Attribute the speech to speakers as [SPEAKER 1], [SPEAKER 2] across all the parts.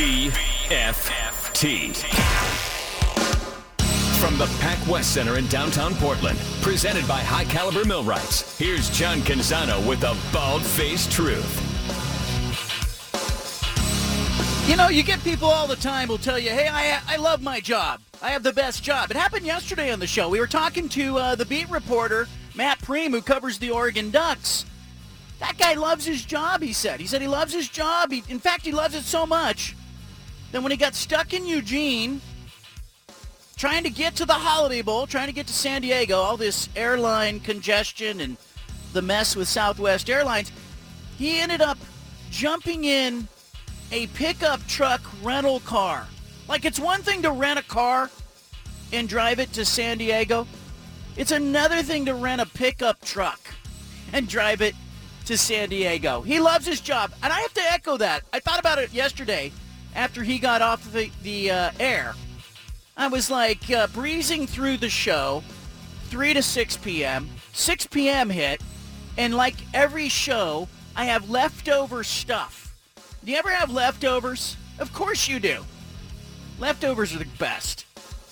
[SPEAKER 1] BFT. From the Pac West Center in downtown Portland, presented by High Caliber Millwrights, here's John Canzano with the bald-faced truth.
[SPEAKER 2] You know, you get people all the time who'll tell you, hey, I, I love my job. I have the best job. It happened yesterday on the show. We were talking to uh, the beat reporter, Matt Prehm, who covers the Oregon Ducks. That guy loves his job, he said. He said he loves his job. He, in fact, he loves it so much that when he got stuck in Eugene, trying to get to the Holiday Bowl, trying to get to San Diego, all this airline congestion and the mess with Southwest Airlines, he ended up jumping in a pickup truck rental car. Like it's one thing to rent a car and drive it to San Diego. It's another thing to rent a pickup truck and drive it to San Diego. He loves his job, and I have to echo that. I thought about it yesterday after he got off the, the uh, air. I was like uh, breezing through the show, 3 to 6 p.m. 6 p.m. hit, and like every show, I have leftover stuff do you ever have leftovers? Of course you do. Leftovers are the best.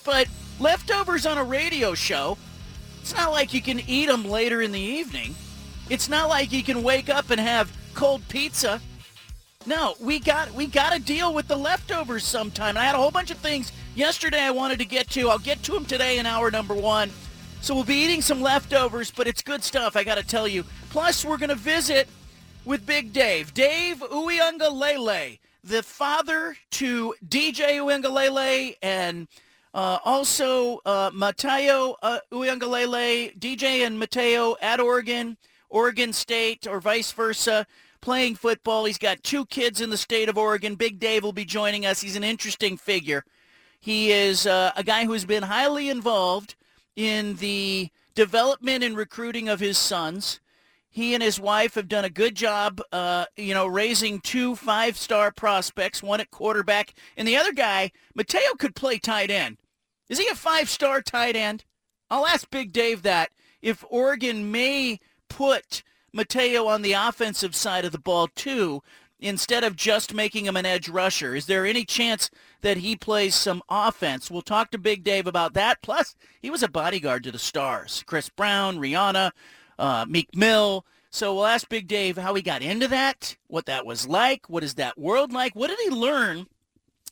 [SPEAKER 2] But leftovers on a radio show, it's not like you can eat them later in the evening. It's not like you can wake up and have cold pizza. No, we got we got to deal with the leftovers sometime. And I had a whole bunch of things yesterday I wanted to get to. I'll get to them today in hour number one. So we'll be eating some leftovers, but it's good stuff, I got to tell you. Plus, we're going to visit with Big Dave. Dave Uiagalelei, the father to DJ Uiagalelei and uh, also uh, Mateo uh, Uiagalelei, DJ and Mateo at Oregon, Oregon State, or vice versa, playing football. He's got two kids in the state of Oregon. Big Dave will be joining us. He's an interesting figure. He is uh, a guy who has been highly involved in the development and recruiting of his sons. He and his wife have done a good job, uh, you know, raising two five-star prospects, one at quarterback, and the other guy, Mateo, could play tight end. Is he a five-star tight end? I'll ask Big Dave that. If Oregon may put Mateo on the offensive side of the ball too, instead of just making him an edge rusher, is there any chance that he plays some offense? We'll talk to Big Dave about that. Plus, he was a bodyguard to the stars. Chris Brown, Rihanna, uh, Meek Mill. So we'll ask Big Dave how he got into that, what that was like, what is that world like, what did he learn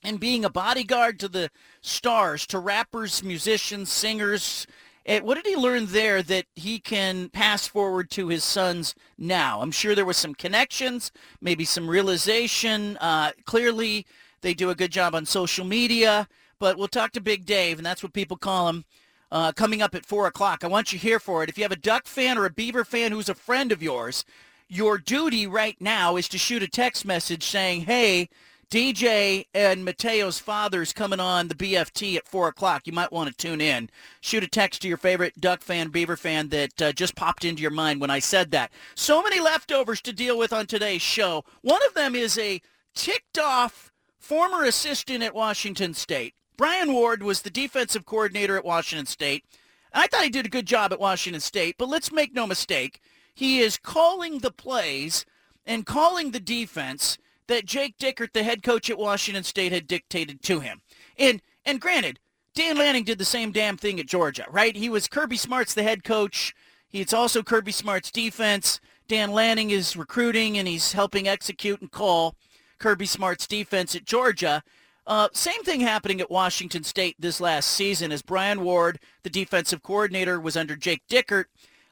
[SPEAKER 2] in being a bodyguard to the stars, to rappers, musicians, singers. And what did he learn there that he can pass forward to his sons now? I'm sure there was some connections, maybe some realization. Uh, clearly, they do a good job on social media. But we'll talk to Big Dave, and that's what people call him uh, coming up at 4 o'clock. I want you here for it. If you have a Duck fan or a Beaver fan who's a friend of yours, your duty right now is to shoot a text message saying, hey, DJ and Mateo's father's coming on the BFT at 4 o'clock. You might want to tune in. Shoot a text to your favorite Duck fan, Beaver fan that uh, just popped into your mind when I said that. So many leftovers to deal with on today's show. One of them is a ticked off former assistant at Washington State Brian Ward was the defensive coordinator at Washington State. I thought he did a good job at Washington State, but let's make no mistake. He is calling the plays and calling the defense that Jake Dickert, the head coach at Washington State, had dictated to him. And and granted, Dan Lanning did the same damn thing at Georgia, right? He was Kirby Smart's the head coach. It's also Kirby Smart's defense. Dan Lanning is recruiting and he's helping execute and call Kirby Smart's defense at Georgia. Uh, same thing happening at Washington State this last season as Brian Ward, the defensive coordinator, was under Jake Dickert.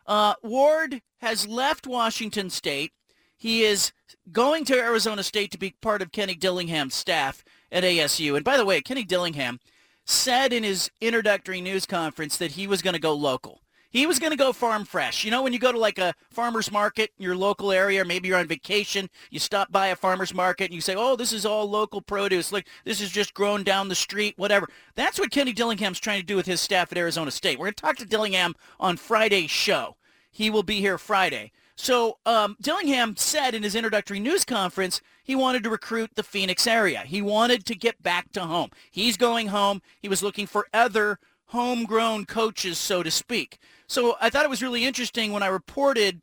[SPEAKER 2] Uh, Ward has left Washington State. He is going to Arizona State to be part of Kenny Dillingham's staff at ASU. And by the way, Kenny Dillingham said in his introductory news conference that he was going to go local. He was going to go farm fresh. You know, when you go to like a farmer's market in your local area, or maybe you're on vacation, you stop by a farmer's market and you say, oh, this is all local produce. Look, this is just grown down the street, whatever. That's what Kenny Dillingham's trying to do with his staff at Arizona State. We're going to talk to Dillingham on Friday's show. He will be here Friday. So um, Dillingham said in his introductory news conference he wanted to recruit the Phoenix area. He wanted to get back to home. He's going home. He was looking for other homegrown coaches, so to speak. So I thought it was really interesting when I reported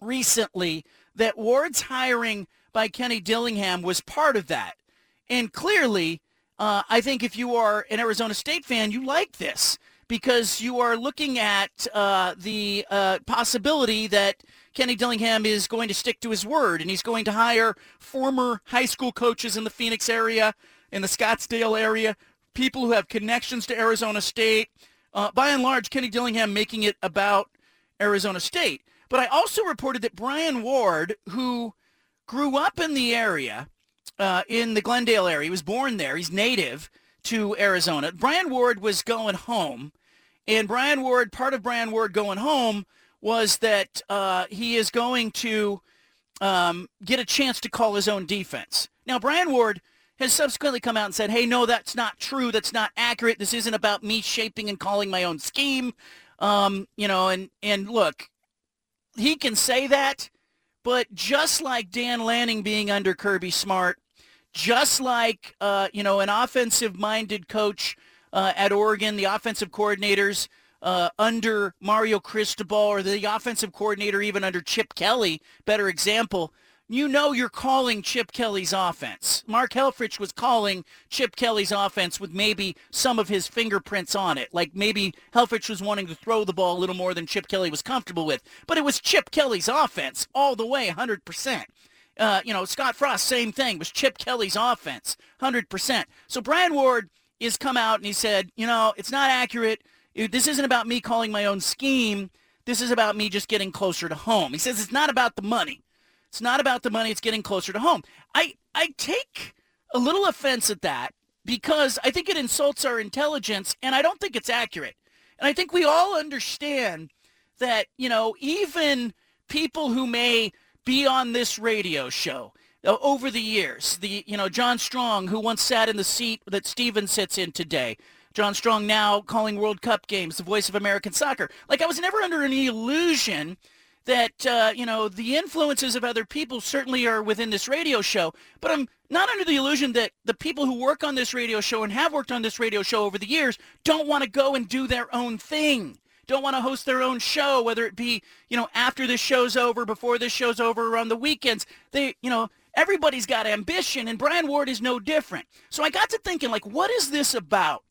[SPEAKER 2] recently that Ward's hiring by Kenny Dillingham was part of that. And clearly, uh, I think if you are an Arizona State fan, you like this because you are looking at uh, the uh, possibility that Kenny Dillingham is going to stick to his word and he's going to hire former high school coaches in the Phoenix area, in the Scottsdale area, people who have connections to Arizona State. Uh, by and large, Kenny Dillingham making it about Arizona State. But I also reported that Brian Ward, who grew up in the area, uh, in the Glendale area, he was born there, he's native to Arizona. Brian Ward was going home, and Brian Ward, part of Brian Ward going home was that uh, he is going to um, get a chance to call his own defense. Now, Brian Ward has subsequently come out and said, hey, no, that's not true. That's not accurate. This isn't about me shaping and calling my own scheme. Um, you know, and, and look, he can say that, but just like Dan Lanning being under Kirby Smart, just like, uh, you know, an offensive-minded coach uh, at Oregon, the offensive coordinators uh, under Mario Cristobal or the offensive coordinator even under Chip Kelly, better example, you know you're calling Chip Kelly's offense. Mark Helfrich was calling Chip Kelly's offense with maybe some of his fingerprints on it. Like maybe Helfrich was wanting to throw the ball a little more than Chip Kelly was comfortable with. But it was Chip Kelly's offense all the way, 100%. Uh, you know, Scott Frost, same thing, was Chip Kelly's offense, 100%. So Brian Ward has come out and he said, you know, it's not accurate. This isn't about me calling my own scheme. This is about me just getting closer to home. He says it's not about the money. It's not about the money. It's getting closer to home. I, I take a little offense at that because I think it insults our intelligence and I don't think it's accurate. And I think we all understand that, you know, even people who may be on this radio show uh, over the years, the, you know, John Strong, who once sat in the seat that Steven sits in today, John Strong now calling World Cup games, the voice of American soccer. Like I was never under any illusion that uh, you know the influences of other people certainly are within this radio show, but I'm not under the illusion that the people who work on this radio show and have worked on this radio show over the years don't want to go and do their own thing. Don't want to host their own show, whether it be, you know, after this show's over, before this show's over, or on the weekends. They, you know, everybody's got ambition, and Brian Ward is no different. So I got to thinking, like, what is this about?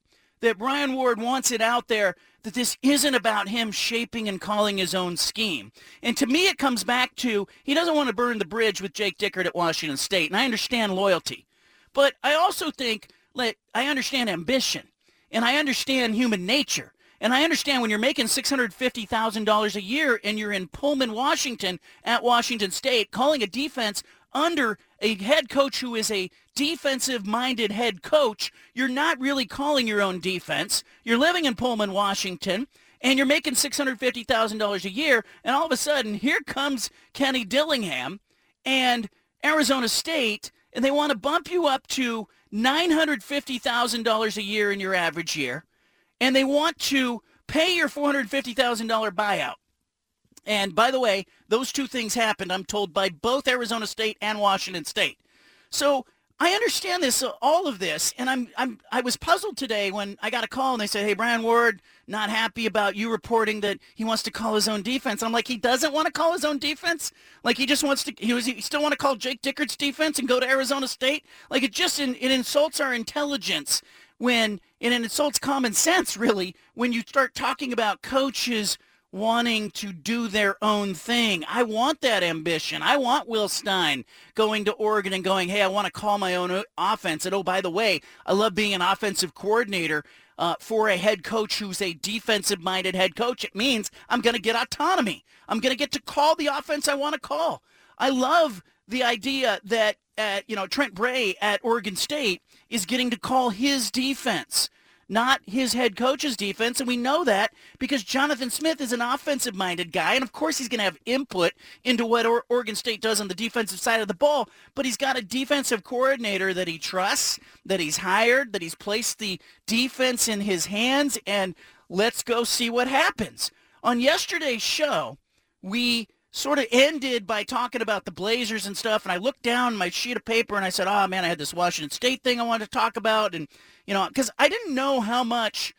[SPEAKER 2] That Brian Ward wants it out there that this isn't about him shaping and calling his own scheme. And to me, it comes back to he doesn't want to burn the bridge with Jake Dickert at Washington State. And I understand loyalty. But I also think like, I understand ambition and I understand human nature. And I understand when you're making $650,000 a year and you're in Pullman, Washington at Washington State calling a defense under a head coach who is a defensive-minded head coach, you're not really calling your own defense. You're living in Pullman, Washington, and you're making $650,000 a year, and all of a sudden, here comes Kenny Dillingham and Arizona State, and they want to bump you up to $950,000 a year in your average year, and they want to pay your $450,000 buyout. And by the way, those two things happened, I'm told, by both Arizona State and Washington State. So I understand this, uh, all of this, and I'm, I'm, I was puzzled today when I got a call and they said, hey, Brian Ward, not happy about you reporting that he wants to call his own defense. I'm like, he doesn't want to call his own defense? Like he just wants to, he was, he still want to call Jake Dickert's defense and go to Arizona State? Like it just, it insults our intelligence when, and it insults common sense, really, when you start talking about coaches – wanting to do their own thing. I want that ambition. I want Will Stein going to Oregon and going, hey, I want to call my own offense. And oh, by the way, I love being an offensive coordinator uh, for a head coach who's a defensive-minded head coach. It means I'm going to get autonomy. I'm going to get to call the offense I want to call. I love the idea that, uh, you know, Trent Bray at Oregon State is getting to call his defense not his head coach's defense. And we know that because Jonathan Smith is an offensive minded guy. And of course, he's going to have input into what Oregon State does on the defensive side of the ball. But he's got a defensive coordinator that he trusts, that he's hired, that he's placed the defense in his hands. And let's go see what happens. On yesterday's show, we sort of ended by talking about the Blazers and stuff. And I looked down my sheet of paper and I said, oh, man, I had this Washington State thing I wanted to talk about. And you know, because I didn't know how much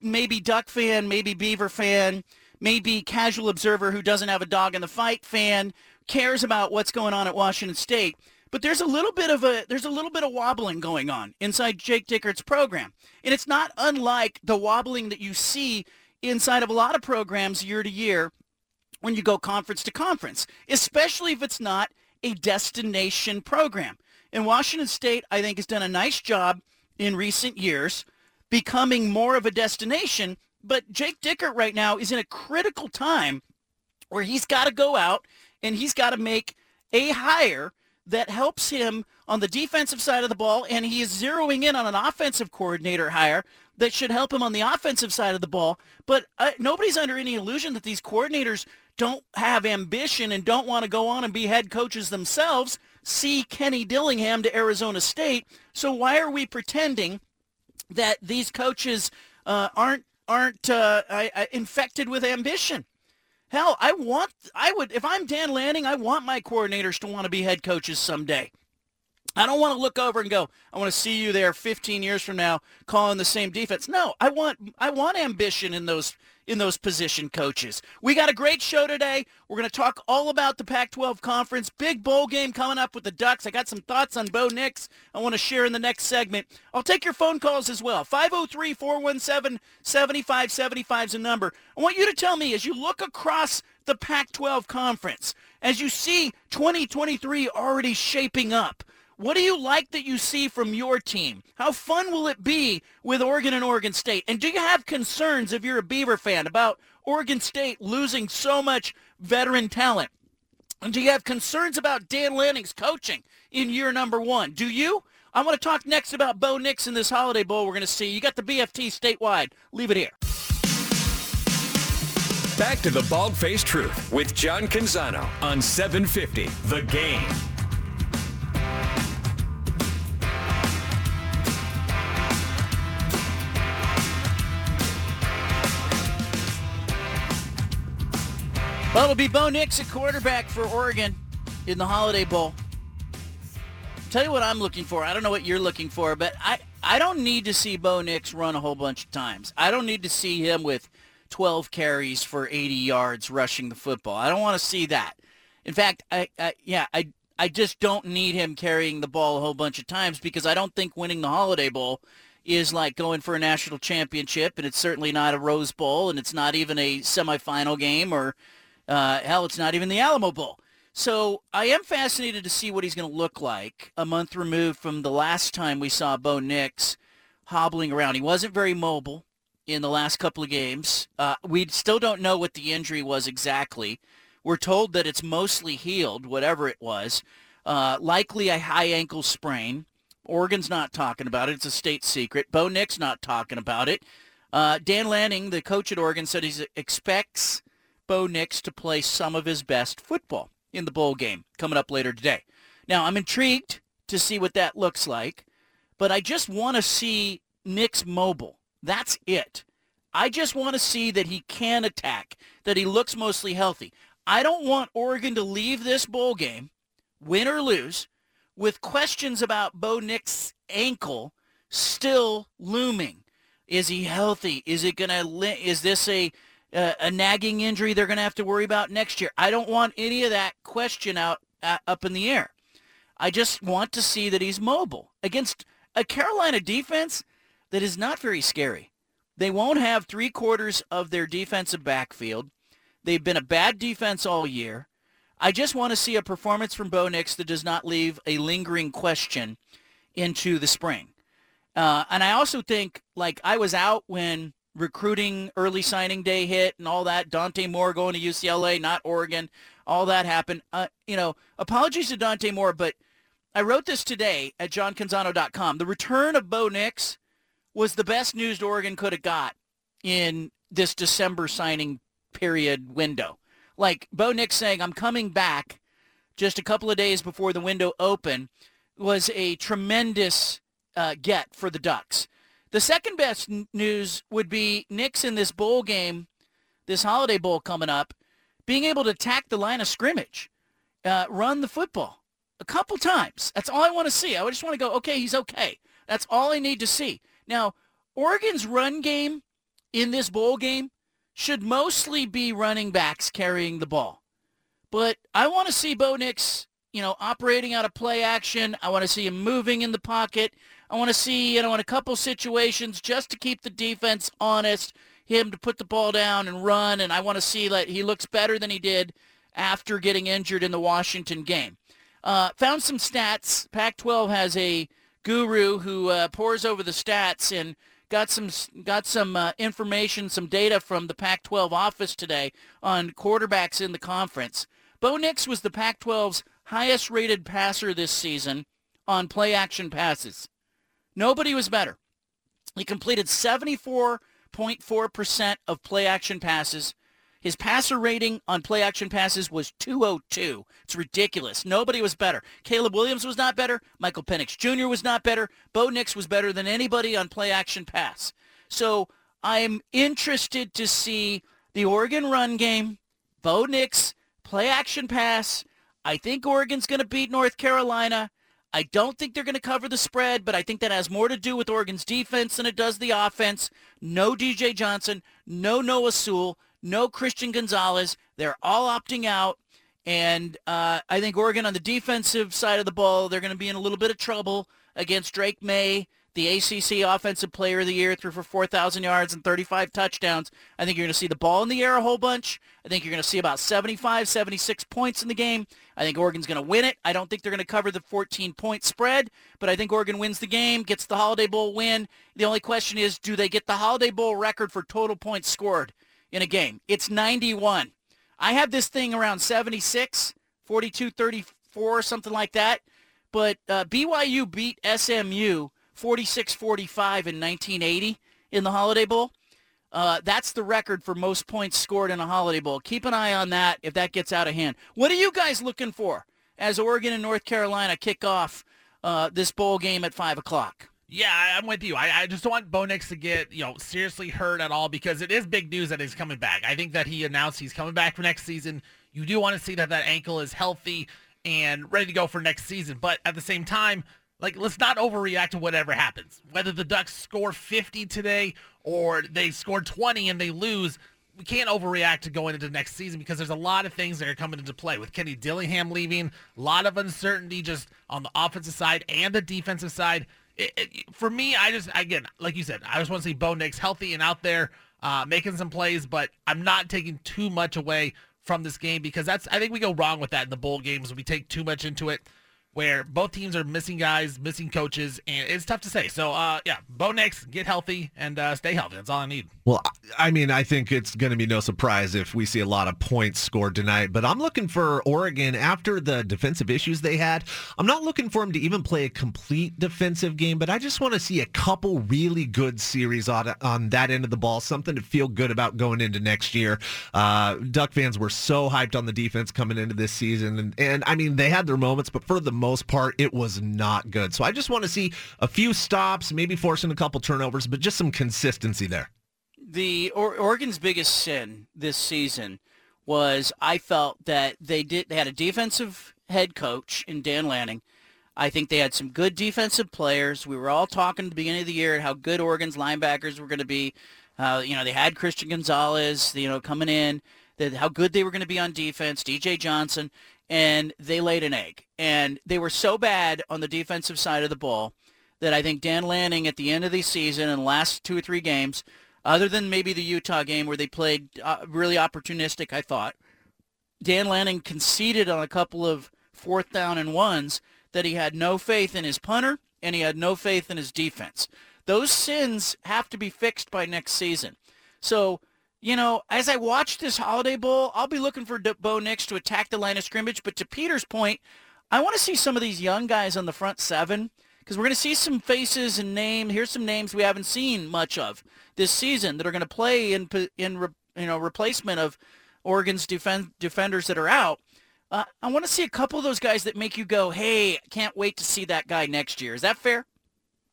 [SPEAKER 2] maybe Duck fan, maybe Beaver fan, maybe casual observer who doesn't have a dog in the fight fan cares about what's going on at Washington State. but there's a little bit of a there's a little bit of wobbling going on inside Jake Dickert's program. And it's not unlike the wobbling that you see inside of a lot of programs year to year when you go conference to conference, especially if it's not a destination program. And Washington State, I think, has done a nice job in recent years becoming more of a destination. But Jake Dickert right now is in a critical time where he's got to go out and he's got to make a hire that helps him on the defensive side of the ball, and he is zeroing in on an offensive coordinator hire that should help him on the offensive side of the ball. But uh, nobody's under any illusion that these coordinators don't have ambition and don't want to go on and be head coaches themselves. See Kenny Dillingham to Arizona State. So why are we pretending that these coaches uh, aren't aren't uh, I, I, infected with ambition? Hell, I want, I would, if I'm Dan Lanning, I want my coordinators to want to be head coaches someday. I don't want to look over and go, I want to see you there 15 years from now calling the same defense. No, I want, I want ambition in those in those position coaches. We got a great show today. We're going to talk all about the Pac-12 conference. Big bowl game coming up with the Ducks. I got some thoughts on Bo Nix I want to share in the next segment. I'll take your phone calls as well. 503-417-7575 is a number. I want you to tell me as you look across the Pac-12 conference, as you see 2023 already shaping up, what do you like that you see from your team? How fun will it be with Oregon and Oregon State? And do you have concerns if you're a Beaver fan about Oregon State losing so much veteran talent? And do you have concerns about Dan Lanning's coaching in year number one? Do you? I want to talk next about Bo Nix in this Holiday Bowl we're going to see. You got the BFT statewide. Leave it here.
[SPEAKER 1] Back to the Bald Faced Truth with John Canzano on 750 The Game.
[SPEAKER 2] Well, it'll be Bo Nix at quarterback for Oregon in the Holiday Bowl. Tell you what I'm looking for. I don't know what you're looking for, but I, I don't need to see Bo Nix run a whole bunch of times. I don't need to see him with 12 carries for 80 yards rushing the football. I don't want to see that. In fact, I, I yeah, I I just don't need him carrying the ball a whole bunch of times because I don't think winning the Holiday Bowl is like going for a national championship, and it's certainly not a Rose Bowl, and it's not even a semifinal game or uh, hell, it's not even the Alamo Bowl. So I am fascinated to see what he's going to look like a month removed from the last time we saw Bo Nix hobbling around. He wasn't very mobile in the last couple of games. Uh, we still don't know what the injury was exactly. We're told that it's mostly healed, whatever it was. Uh, likely a high ankle sprain. Oregon's not talking about it. It's a state secret. Bo Nix not talking about it. Uh, Dan Lanning, the coach at Oregon, said he expects Bo Nix to play some of his best football in the bowl game coming up later today. Now, I'm intrigued to see what that looks like, but I just want to see Nix mobile. That's it. I just want to see that he can attack, that he looks mostly healthy. I don't want Oregon to leave this bowl game, win or lose, with questions about Bo Nix's ankle still looming. Is he healthy? Is it to is this a uh, a nagging injury they're going to have to worry about next year. I don't want any of that question out uh, up in the air. I just want to see that he's mobile against a Carolina defense that is not very scary. They won't have three quarters of their defensive backfield. They've been a bad defense all year. I just want to see a performance from Bo Nix that does not leave a lingering question into the spring. Uh, and I also think, like, I was out when recruiting early signing day hit and all that. Dante Moore going to UCLA, not Oregon. All that happened. Uh, you know, apologies to Dante Moore, but I wrote this today at johncanzano.com. The return of Bo Nix was the best news Oregon could have got in this December signing period window. Like Bo Nix saying, I'm coming back just a couple of days before the window open was a tremendous uh, get for the Ducks. The second best n- news would be Nix in this bowl game, this Holiday Bowl coming up, being able to attack the line of scrimmage, uh, run the football a couple times. That's all I want to see. I just want to go, okay, he's okay. That's all I need to see. Now, Oregon's run game in this bowl game should mostly be running backs carrying the ball. But I want to see Bo Nix you know, operating out of play action. I want to see him moving in the pocket. I want to see, you know, in a couple situations just to keep the defense honest, him to put the ball down and run. And I want to see that he looks better than he did after getting injured in the Washington game. Uh, found some stats. Pac-12 has a guru who uh, pores over the stats and got some got some uh, information, some data from the Pac-12 office today on quarterbacks in the conference. Bo Nix was the Pac-12's highest rated passer this season on play action passes. Nobody was better. He completed 74.4% of play action passes. His passer rating on play action passes was 202. It's ridiculous. Nobody was better. Caleb Williams was not better. Michael Penix Jr. was not better. Bo Nix was better than anybody on play action pass. So I'm interested to see the Oregon run game, Bo Nix, play action pass. I think Oregon's going to beat North Carolina. I don't think they're going to cover the spread, but I think that has more to do with Oregon's defense than it does the offense. No DJ Johnson, no Noah Sewell, no Christian Gonzalez. They're all opting out. And uh, I think Oregon on the defensive side of the ball, they're going to be in a little bit of trouble against Drake Maye, the ACC Offensive Player of the Year, threw for 4,000 yards and 35 touchdowns. I think you're going to see the ball in the air a whole bunch. I think you're going to see about 75, 76 points in the game. I think Oregon's going to win it. I don't think they're going to cover the 14-point spread, but I think Oregon wins the game, gets the Holiday Bowl win. The only question is, do they get the Holiday Bowl record for total points scored in a game? It's 91. I have this thing around 76, 42, 34, something like that. But uh, BYU beat SMU 46-45 in 1980 in the Holiday Bowl. Uh, that's the record for most points scored in a Holiday Bowl. Keep an eye on that if that gets out of hand. What are you guys looking for as Oregon and North Carolina kick off uh, this bowl game at 5 o'clock?
[SPEAKER 3] Yeah, I'm with you. I, I just don't want Bo Nix to get, you know, seriously hurt at all because it is big news that he's coming back. I think that he announced he's coming back for next season. You do want to see that that ankle is healthy and ready to go for next season. But at the same time, like, let's not overreact to whatever happens. Whether the Ducks score 50 today or they score 20 and they lose, we can't overreact to going into next season because there's a lot of things that are coming into play with Kenny Dillingham leaving, a lot of uncertainty just on the offensive side and the defensive side. It, it, for me, I just again, like you said, I just want to see Bo Nix healthy and out there uh, making some plays, but I'm not taking too much away from this game because that's I think we go wrong with that in the bowl games. We take too much into it where both teams are missing guys, missing coaches, and it's tough to say. So, uh, yeah, Bo Nix, get healthy and uh, stay healthy. That's all I need.
[SPEAKER 4] Well, I mean, I think it's going to be no surprise if we see a lot of points scored tonight, but I'm looking for Oregon after the defensive issues they had. I'm not looking for them to even play a complete defensive game, but I just want to see a couple really good series on, on that end of the ball, something to feel good about going into next year. Uh, Duck fans were so hyped on the defense coming into this season, and, and I mean, they had their moments, but for the most part, it was not good. So I just want to see a few stops, maybe forcing a couple turnovers, but just some consistency there.
[SPEAKER 2] The or- Oregon's biggest sin this season was I felt that they did they had a defensive head coach in Dan Lanning. I think they had some good defensive players. We were all talking at the beginning of the year how good Oregon's linebackers were going to be. Uh, you know, they had Christian Gonzalez, you know, coming in, that how good they were going to be on defense, DJ Johnson and they laid an egg. And they were so bad on the defensive side of the ball that I think Dan Lanning at the end of the season and the last two or three games, other than maybe the Utah game where they played uh, really opportunistic, I thought, Dan Lanning conceded on a couple of fourth down and ones that he had no faith in his punter and he had no faith in his defense. Those sins have to be fixed by next season. So you know, as I watch this Holiday Bowl, I'll be looking for Bo Nix to attack the line of scrimmage. But to Peter's point, I want to see some of these young guys on the front seven because we're going to see some faces and names. Here's some names we haven't seen much of this season that are going to play in in you know replacement of Oregon's defend, defenders that are out. Uh, I want to see a couple of those guys that make you go, "Hey, can't wait to see that guy next year." Is that fair?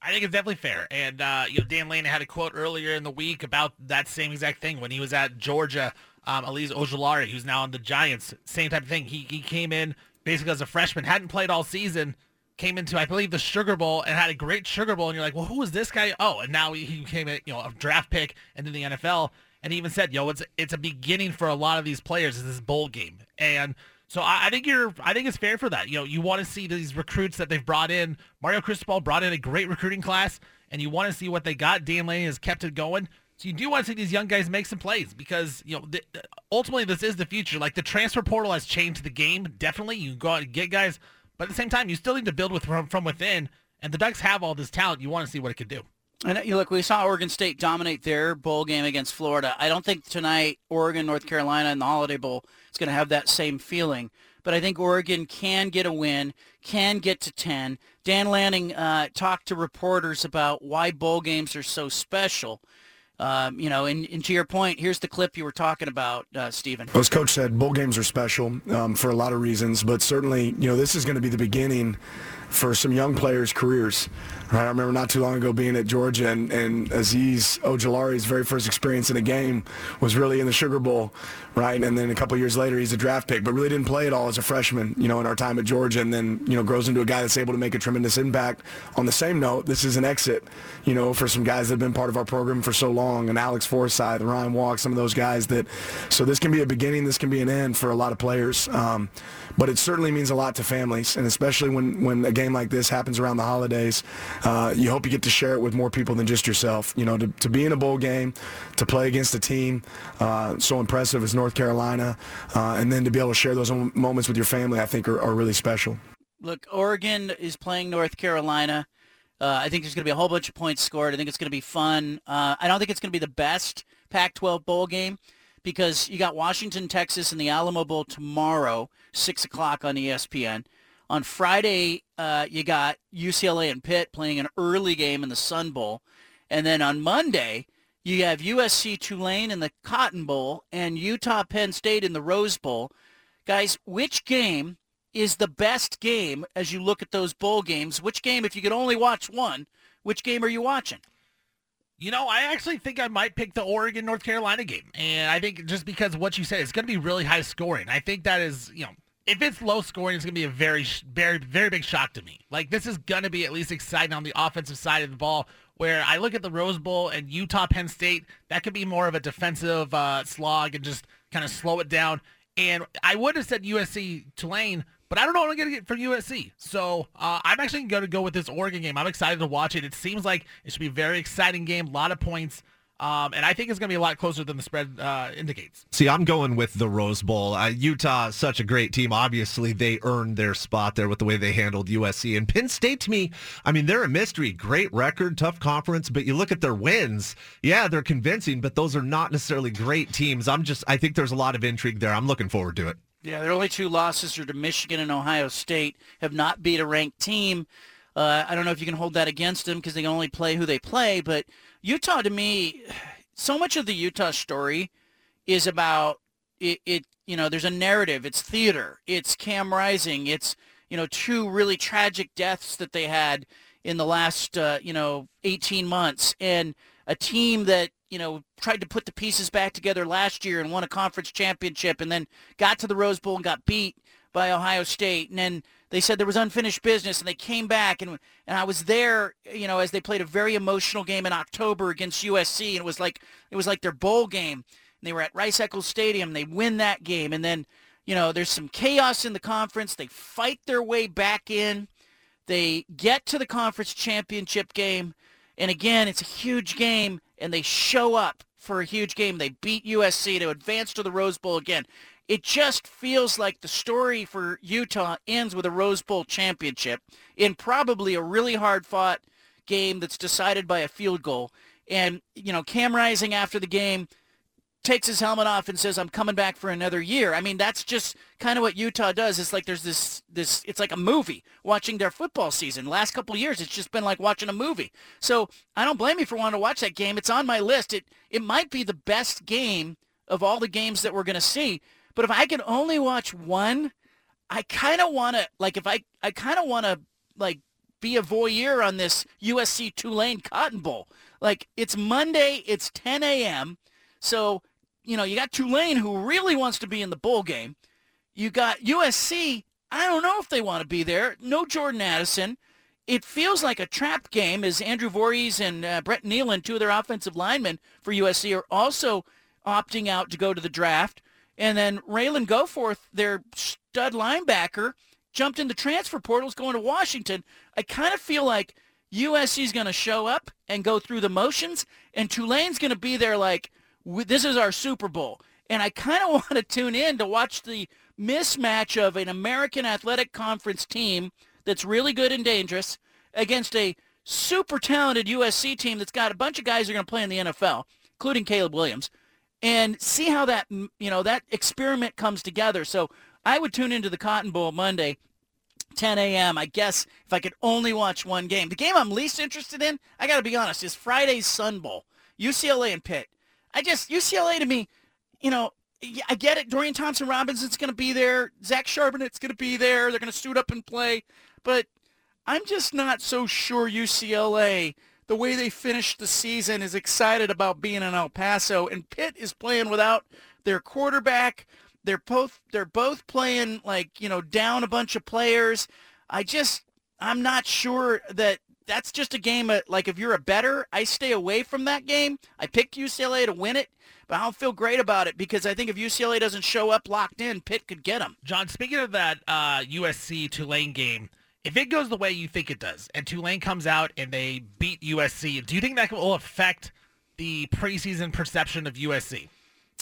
[SPEAKER 3] I think it's definitely fair. And, uh, you know, Dan Lanning had a quote earlier in the week about that same exact thing when he was at Georgia. Um, Azeez Ojulari, who's now on the Giants, same type of thing. He, he came in basically as a freshman, hadn't played all season, came into, I believe, the Sugar Bowl and had a great Sugar Bowl. And you're like, well, who is this guy? Oh, and now he became a, you know, a draft pick and into the NFL. And he even said, yo, it's, it's a beginning for a lot of these players is this bowl game. And So I, I, think you're, I think it's fair for that. You know, you want to see these recruits that they've brought in. Mario Cristobal brought in a great recruiting class, and you want to see what they got. Dan Lanning has kept it going. So you do want to see these young guys make some plays because you know th- ultimately this is the future. Like the transfer portal has changed the game. Definitely, you go out and get guys, but at the same time, you still need to build with from, from within. And the Ducks have all this talent. You want to see what it could do.
[SPEAKER 2] And you look, we saw Oregon State dominate their bowl game against Florida. I don't think tonight Oregon, North Carolina, and the Holiday Bowl is going to have that same feeling. But I think Oregon can get a win, can get to 10. Dan Lanning uh, talked to reporters about why bowl games are so special. Um, you know, and, and, to your point, here's the clip you were talking about, uh, Stephen.
[SPEAKER 5] As Coach said, bowl games are special um, for a lot of reasons, but certainly, you know, this is going to be the beginning for some young players' careers. Right, I remember not too long ago being at Georgia, and, and Azeez Ojulari's very first experience in a game was really in the Sugar Bowl, right? And then a couple years later, he's a draft pick, but really didn't play at all as a freshman, you know, in our time at Georgia, and then you know grows into a guy that's able to make a tremendous impact. On the same note, this is an exit, you know, for some guys that have been part of our program for so long, and Alex Forsyth, Ryan Walk, some of those guys that. So this can be a beginning, this can be an end for a lot of players. Um, but it certainly means a lot to families, and especially when, when a game like this happens around the holidays, uh, you hope you get to share it with more people than just yourself. You know, to, to be in a bowl game, to play against a team uh, so impressive as North Carolina, uh, and then to be able to share those moments with your family, I think are, are really special.
[SPEAKER 2] Look, Oregon is playing North Carolina. Uh, I think there's going to be a whole bunch of points scored. I think it's going to be fun. Uh, I don't think it's going to be the best Pac-12 bowl game because you got Washington, Texas, and the Alamo Bowl tomorrow, six o'clock on ESPN. On Friday, uh, you got UCLA and Pitt playing an early game in the Sun Bowl, and then on Monday, you have USC Tulane in the Cotton Bowl and Utah Penn State in the Rose Bowl. Guys, which game is the best game as you look at those bowl games? Which game, if you could only watch one, which game are you watching?
[SPEAKER 3] You know, I actually think I might pick the Oregon North Carolina game. And I think just because what you said, it's going to be really high scoring. I think that is, you know, if it's low scoring, it's going to be a very, very, very big shock to me. Like, this is going to be at least exciting on the offensive side of the ball, where I look at the Rose Bowl and Utah Penn State, that could be more of a defensive uh, slog and just kind of slow it down. And I would have said USC Tulane, but I don't know what I'm going to get from USC. So uh, I'm actually going to go with this Oregon game. I'm excited to watch it. It seems like it should be a very exciting game, a lot of points. Um, and I think it's going to be a lot closer than the spread uh, indicates.
[SPEAKER 4] See, I'm going with the Rose Bowl. Uh, Utah, such a great team. Obviously, they earned their spot there with the way they handled USC. And Penn State, to me, I mean, they're a mystery. Great record, tough conference, but you look at their wins. Yeah, they're convincing, but those are not necessarily great teams. I'm just, I think there's a lot of intrigue there. I'm looking forward to it.
[SPEAKER 2] Yeah, their only two losses are to Michigan and Ohio State. Have not beat a ranked team. Uh, I don't know if you can hold that against them because they only play who they play. But Utah, to me, so much of the Utah story is about it, it. You know, there's a narrative. It's theater. It's Cam Rising. It's you know two really tragic deaths that they had in the last uh, you know 18 months, and a team that you know, tried to put the pieces back together last year and won a conference championship and then got to the Rose Bowl and got beat by Ohio State. And then they said there was unfinished business and they came back and and I was there, you know, as they played a very emotional game in October against USC and it was like it was like their bowl game. And they were at Rice Eccles Stadium. They win that game and then, you know, there's some chaos in the conference. They fight their way back in. They get to the conference championship game. And again, it's a huge game and they show up for a huge game. They beat USC to advance to the Rose Bowl again. It just feels like the story for Utah ends with a Rose Bowl championship in probably a really hard-fought game that's decided by a field goal. And, you know, Cam Rising after the game takes his helmet off and says, I'm coming back for another year. I mean, that's just kind of what Utah does. It's like there's this, this, it's like a movie watching their football season. Last couple years, it's just been like watching a movie. So I don't blame you for wanting to watch that game. It's on my list. It, it might be the best game of all the games that we're going to see. But if I can only watch one, I kind of want to, like, if I, I kind of want to, like, be a voyeur on this USC Tulane Cotton Bowl. Like, it's Monday, it's 10 a.m., so you know, you got Tulane who really wants to be in the bowl game. You got USC. I don't know if they want to be there. No Jordan Addison. It feels like a trap game as Andrew Voorhees and uh, Brett Neilon, two of their offensive linemen for USC, are also opting out to go to the draft. And then Ralen Goforth, their stud linebacker, jumped into transfer portals going to Washington. I kind of feel like USC's going to show up and go through the motions, and Tulane's going to be there like, this is our Super Bowl. And I kind of want to tune in to watch the mismatch of an American Athletic Conference team that's really good and dangerous against a super talented USC team that's got a bunch of guys that are going to play in the NFL, including Caleb Williams, and see how that you know that experiment comes together. So I would tune into the Cotton Bowl Monday 10 a.m. I guess if I could only watch one game. The game I'm least interested in, I got to be honest, is Friday's Sun Bowl, UCLA and Pitt. I just UCLA to me, you know, I get it. Dorian Thompson Robinson's going to be there. Zach Charbonnet's going to be there. They're going to suit up and play. But I'm just not so sure UCLA, the way they finished the season, is excited about being in El Paso. And Pitt is playing without their quarterback. They're both they're both playing like you know down a bunch of players. I just I'm not sure that that's just a game of, like if you're a bettor, I stay away from that game. I picked UCLA to win it, but I don't feel great about it because I think if UCLA doesn't show up locked in, Pitt could get them.
[SPEAKER 3] John, speaking of that uh, USC Tulane game, if it goes the way you think it does, and Tulane comes out and they beat USC, do you think that will affect the preseason perception of USC?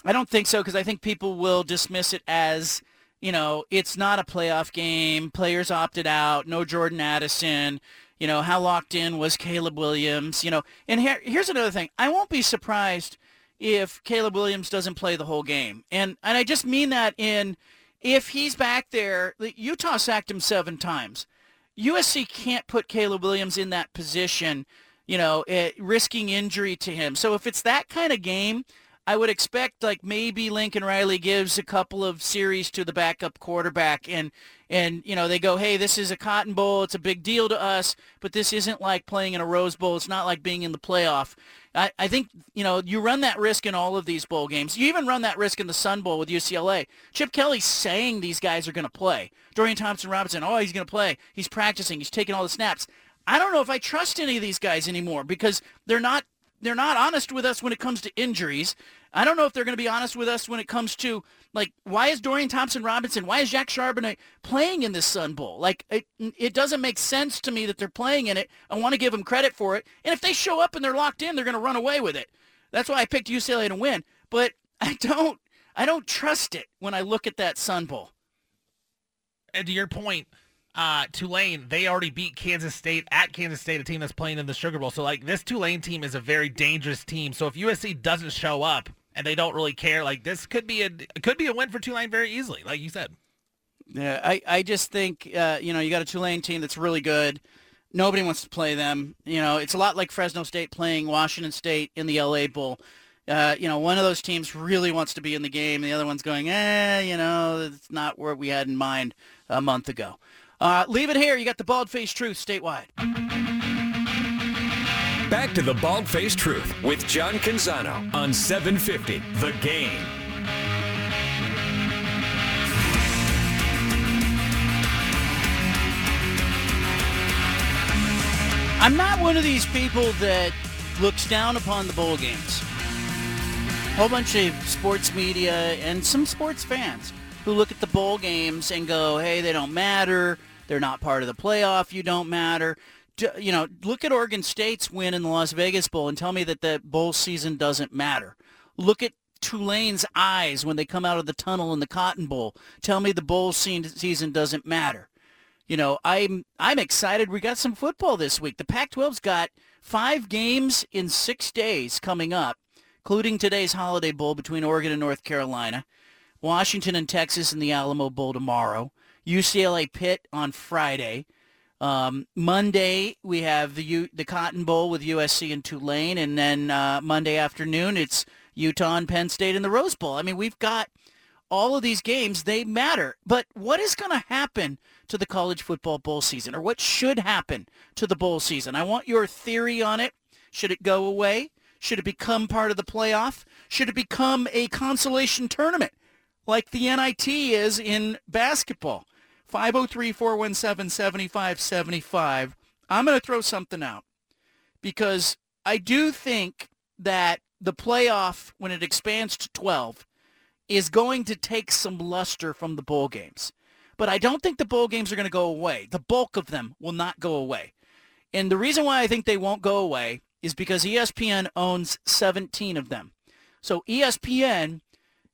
[SPEAKER 2] I don't think so because I think people will dismiss it as, you know, it's not a playoff game. Players opted out. No Jordan Addison. You know, how locked in was Caleb Williams? You know, and here, here's another thing. I won't be surprised if Caleb Williams doesn't play the whole game. And, and I just mean that in if he's back there, Utah sacked him seven times. USC can't put Caleb Williams in that position, you know, uh, risking injury to him. So if it's that kind of game – I would expect like maybe Lincoln Riley gives a couple of series to the backup quarterback and and you know they go, hey, this is a Cotton Bowl, it's a big deal to us, but this isn't like playing in a Rose Bowl. It's not like being in the playoff. I, I think you know you run that risk in all of these bowl games. You even run that risk in the Sun Bowl with UCLA. Chip Kelly's saying these guys are going to play. Dorian Thompson Robinson, oh, he's going to play. He's practicing. He's taking all the snaps. I don't know if I trust any of these guys anymore because they're not they're not honest with us when it comes to injuries. I don't know if they're going to be honest with us when it comes to like why is Dorian Thompson Robinson, why is Jack Charbonnet playing in this Sun Bowl? Like it, it doesn't make sense to me that they're playing in it. I want to give them credit for it. And if they show up and they're locked in, they're going to run away with it. That's why I picked UCLA to win. But I don't I don't trust it when I look at that Sun Bowl.
[SPEAKER 3] And to your point, uh, Tulane, they already beat Kansas State at Kansas State, a team that's playing in the Sugar Bowl. So like this Tulane team is a very dangerous team. So if USC doesn't show up and they don't really care, like this could be a could be a win for Tulane very easily, like you said.
[SPEAKER 2] Yeah, I, I just think uh, you know you got a Tulane team that's really good. Nobody wants to play them. You know, it's a lot like Fresno State playing Washington State in the LA Bowl. Uh, you know, one of those teams really wants to be in the game, and the other one's going, eh, you know, it's not what we had in mind a month ago. Uh, leave it here. You got the bald faced truth statewide.
[SPEAKER 1] Back to the bald faced truth with John Canzano on 750 The Game.
[SPEAKER 2] I'm not one of these people that looks down upon the bowl games. A whole bunch of sports media and some sports fans who look at the bowl games and go, hey, they don't matter. They're not part of the playoff. You don't matter. You know, look at Oregon State's win in the Las Vegas Bowl and tell me that the bowl season doesn't matter. Look at Tulane's eyes when they come out of the tunnel in the Cotton Bowl. Tell me the bowl season doesn't matter. You know, I'm I'm excited. We got some football this week. The Pac-12's got five games in six days coming up, including today's Holiday Bowl between Oregon and North Carolina, Washington and Texas in the Alamo Bowl tomorrow. UCLA Pitt on Friday. Um, Monday we have the U- the Cotton Bowl with USC and Tulane, and then uh, Monday afternoon it's Utah and Penn State in the Rose Bowl. I mean, we've got all of these games; they matter. But what is going to happen to the college football bowl season, or what should happen to the bowl season? I want your theory on it. Should it go away? Should it become part of the playoff? Should it become a consolation tournament like the NIT is in basketball? 503-417-7575. I'm going to throw something out because I do think that the playoff, when it expands to 12, is going to take some luster from the bowl games. But I don't think the bowl games are going to go away. The bulk of them will not go away. And the reason why I think they won't go away is because ESPN owns 17 of them. So ESPN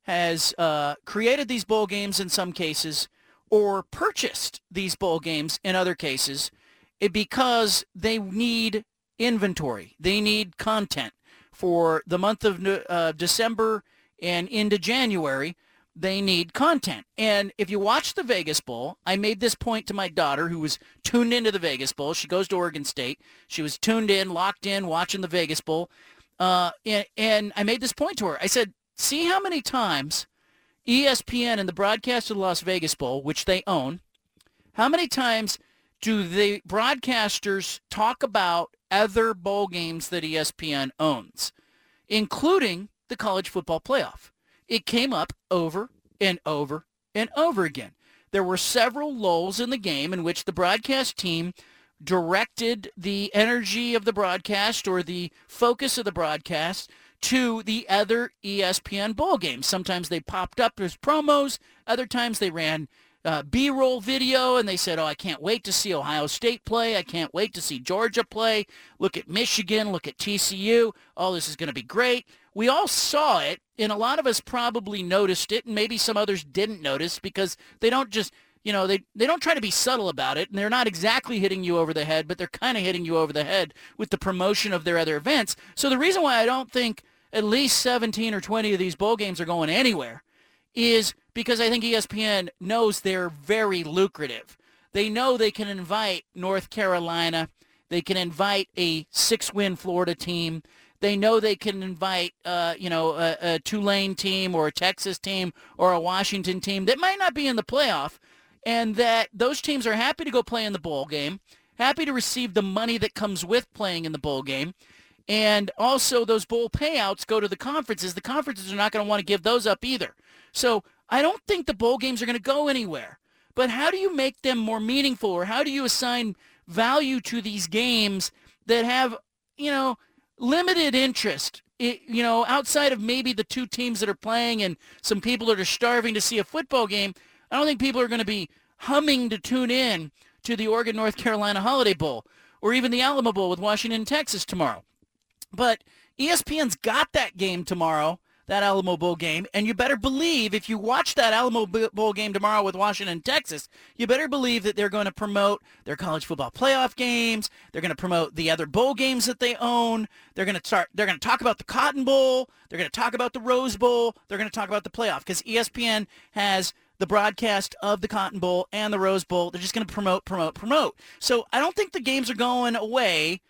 [SPEAKER 2] has uh, created these bowl games in some cases or purchased these bowl games in other cases because they need inventory. They need content for the month of uh, December and into January. They need content. And if you watch the Vegas Bowl, I made this point to my daughter who was tuned into the Vegas Bowl. She goes to Oregon State. She was tuned in, locked in, watching the Vegas Bowl. Uh, and, and I made this point to her. I said, see how many times ESPN and the broadcast of the Las Vegas Bowl, which they own, how many times do the broadcasters talk about other bowl games that ESPN owns, including the college football playoff? It came up over and over and over again. There were several lulls in the game in which the broadcast team directed the energy of the broadcast or the focus of the broadcast to the other ESPN bowl games. Sometimes they popped up as promos. Other times they ran uh, B-roll video and they said, oh, I can't wait to see Ohio State play. I can't wait to see Georgia play. Look at Michigan. Look at TCU. Oh, this is going to be great. We all saw it, and a lot of us probably noticed it, and maybe some others didn't notice because they don't just, you know, they, they don't try to be subtle about it, and they're not exactly hitting you over the head, but they're kind of hitting you over the head with the promotion of their other events. So the reason why I don't think at least 17 or 20 of these bowl games are going anywhere is because I think ESPN knows they're very lucrative. They know they can invite North Carolina. They can invite a six-win Florida team. They know they can invite, uh, you know, a, a Tulane team or a Texas team or a Washington team that might not be in the playoff, and that those teams are happy to go play in the bowl game, happy to receive the money that comes with playing in the bowl game, and also those bowl payouts go to the conferences. The conferences are not going to want to give those up either. So I don't think the bowl games are going to go anywhere. But how do you make them more meaningful or how do you assign value to these games that have, you know, limited interest? It, you know, outside of maybe the two teams that are playing and some people that are starving to see a football game, I don't think people are going to be humming to tune in to the Oregon North Carolina Holiday Bowl or even the Alamo Bowl with Washington, Texas tomorrow. But ESPN's got that game tomorrow that Alamo Bowl game. And you better believe if you watch that Alamo Bowl game tomorrow with Washington, Texas, you better believe that they're going to promote their college football playoff games. They're going to promote the other bowl games that they own. They're going to start. They're going to talk about the Cotton Bowl. They're going to talk about the Rose Bowl. They're going to talk about the playoff because ESPN has the broadcast of the Cotton Bowl and the Rose Bowl. They're just going to promote, promote, promote. So I don't think the games are going away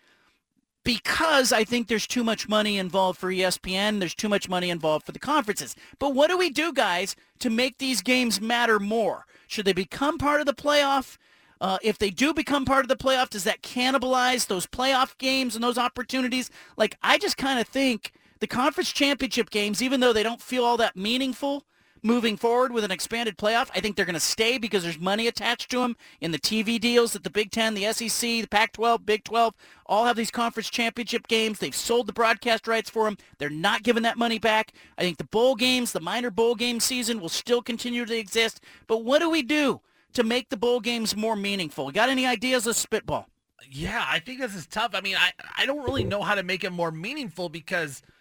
[SPEAKER 2] because I think there's too much money involved for ESPN. There's too much money involved for the conferences. But what do we do, guys, to make these games matter more? Should they become part of the playoff? Uh, if they do become part of the playoff, does that cannibalize those playoff games and those opportunities? Like, I just kind of think the conference championship games, even though they don't feel all that meaningful, moving forward with an expanded playoff. I think they're going to stay because there's money attached to them in the TV deals that the Big Ten, the SEC, the Pac-12, Big 12 all have these conference championship games. They've sold the broadcast rights for them. They're not giving that money back. I think the bowl games, the minor bowl game season will still continue to exist. But what do we do to make the bowl games more meaningful? Got any ideas of spitball?
[SPEAKER 3] Yeah, I think this is tough. I mean, I, I don't really know how to make it more meaningful because –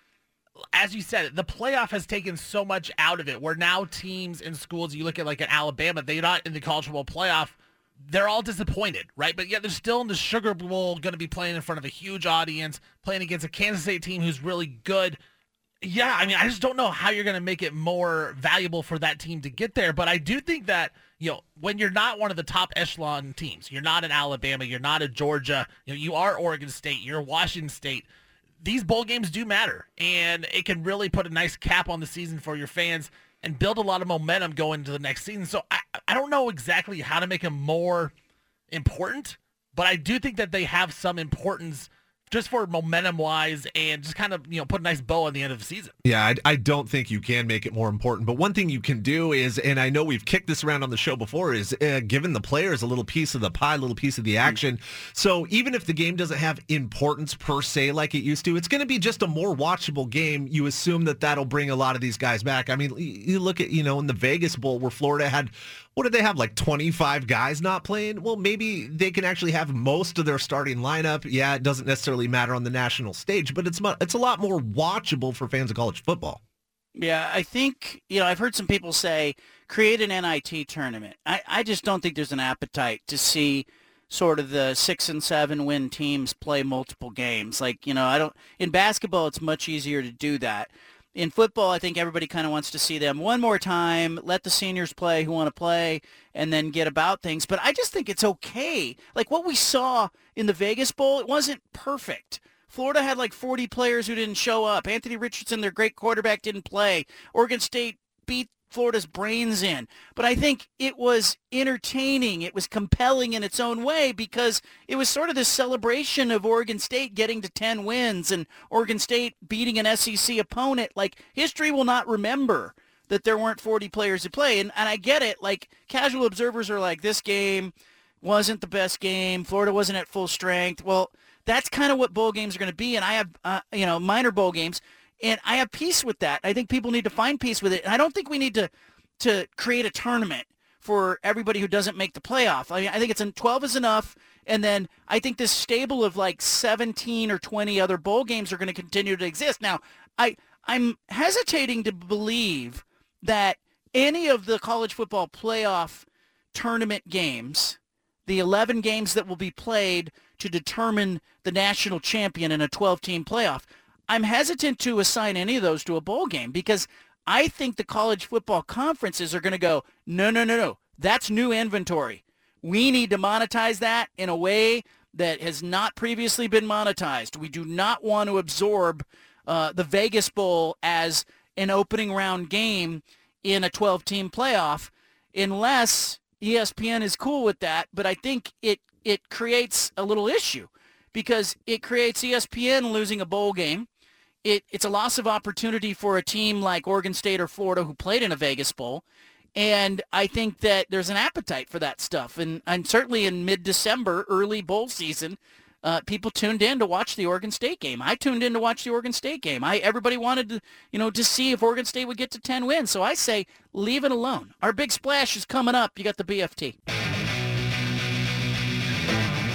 [SPEAKER 3] as you said, the playoff has taken so much out of it. Where now teams and schools, you look at like at Alabama, they're not in the college football playoff. They're all disappointed, right? But yet they're still in the Sugar Bowl, going to be playing in front of a huge audience, playing against a Kansas State team who's really good. Yeah, I mean, I just don't know how you're going to make it more valuable for that team to get there. But I do think that you know when you're not one of the top echelon teams, you're not in Alabama, you're not in Georgia, you know, you are Oregon State, you're Washington State these bowl games do matter, and it can really put a nice cap on the season for your fans and build a lot of momentum going into the next season. So I, I don't know exactly how to make them more important, but I do think that they have some importance just for momentum wise and just kind of you know put a nice bow on the end of the season.
[SPEAKER 4] Yeah, I, I, don't think you can make it more important. But one thing you can do is, and I know we've kicked this around on the show before, is uh, giving the players a little piece of the pie, a little piece of the mm-hmm. action. Mm-hmm. So even if the game doesn't have importance per se like it used to, it's going to be just a more watchable game. You assume that that'll bring a lot of these guys back. I mean, you look at you know in the Vegas Bowl where Florida had what did they have like 25 guys not playing? Well maybe they can actually have most of their starting lineup. Yeah it doesn't necessarily matter on the national stage but it's it's a lot more watchable for fans of college football.
[SPEAKER 2] Yeah i think you know i've heard some people say create an nit tournament. I, I just don't think there's an appetite to see sort of the six and seven win teams play multiple games. Like you know i don't in basketball it's much easier to do that in football, I think everybody kind of wants to see them one more time, let the seniors play who want to play, and then get about things. But I just think it's okay. Like what we saw in the Vegas Bowl, it wasn't perfect. Florida had like 40 players who didn't show up. Anthony Richardson, their great quarterback, didn't play. Oregon State beat Florida's brains in. But I think it was entertaining. It was compelling in its own way because it was sort of this celebration of Oregon State getting to 10 wins and Oregon State beating an SEC opponent. Like history will not remember that there weren't 40 players to play. And, and I get it. Like casual observers are like, this game wasn't the best game. Florida wasn't at full strength. Well, that's kind of what bowl games are going to be. And I have, uh, you know, minor bowl games and I have peace with that. I think people need to find peace with it. And I don't think we need to to create a tournament for everybody who doesn't make the playoff. I, mean, I think it's in 12 is enough. And then I think this stable of like 17 or 20 other bowl games are going to continue to exist. Now, I I'm hesitating to believe that any of the college football playoff tournament games, the 11 games that will be played to determine the national champion in a 12-team playoff, I'm hesitant to assign any of those to a bowl game because I think the college football conferences are going to go, no, no, no, no. That's new inventory. We need to monetize that in a way that has not previously been monetized. We do not want to absorb uh, the Vegas Bowl as an opening round game in a 12-team playoff unless ESPN is cool with that. But I think it, it creates a little issue because it creates ESPN losing a bowl game it, it's a loss of opportunity for a team like Oregon State or Florida who played in a Vegas Bowl. And I think that there's an appetite for that stuff. And, and certainly in mid-December, early bowl season, uh, people tuned in to watch the Oregon State game. I tuned in to watch the Oregon State game. I everybody wanted to, you know, to see if Oregon State would get to 10 wins. So I say leave it alone. Our big splash is coming up. You got the BFT.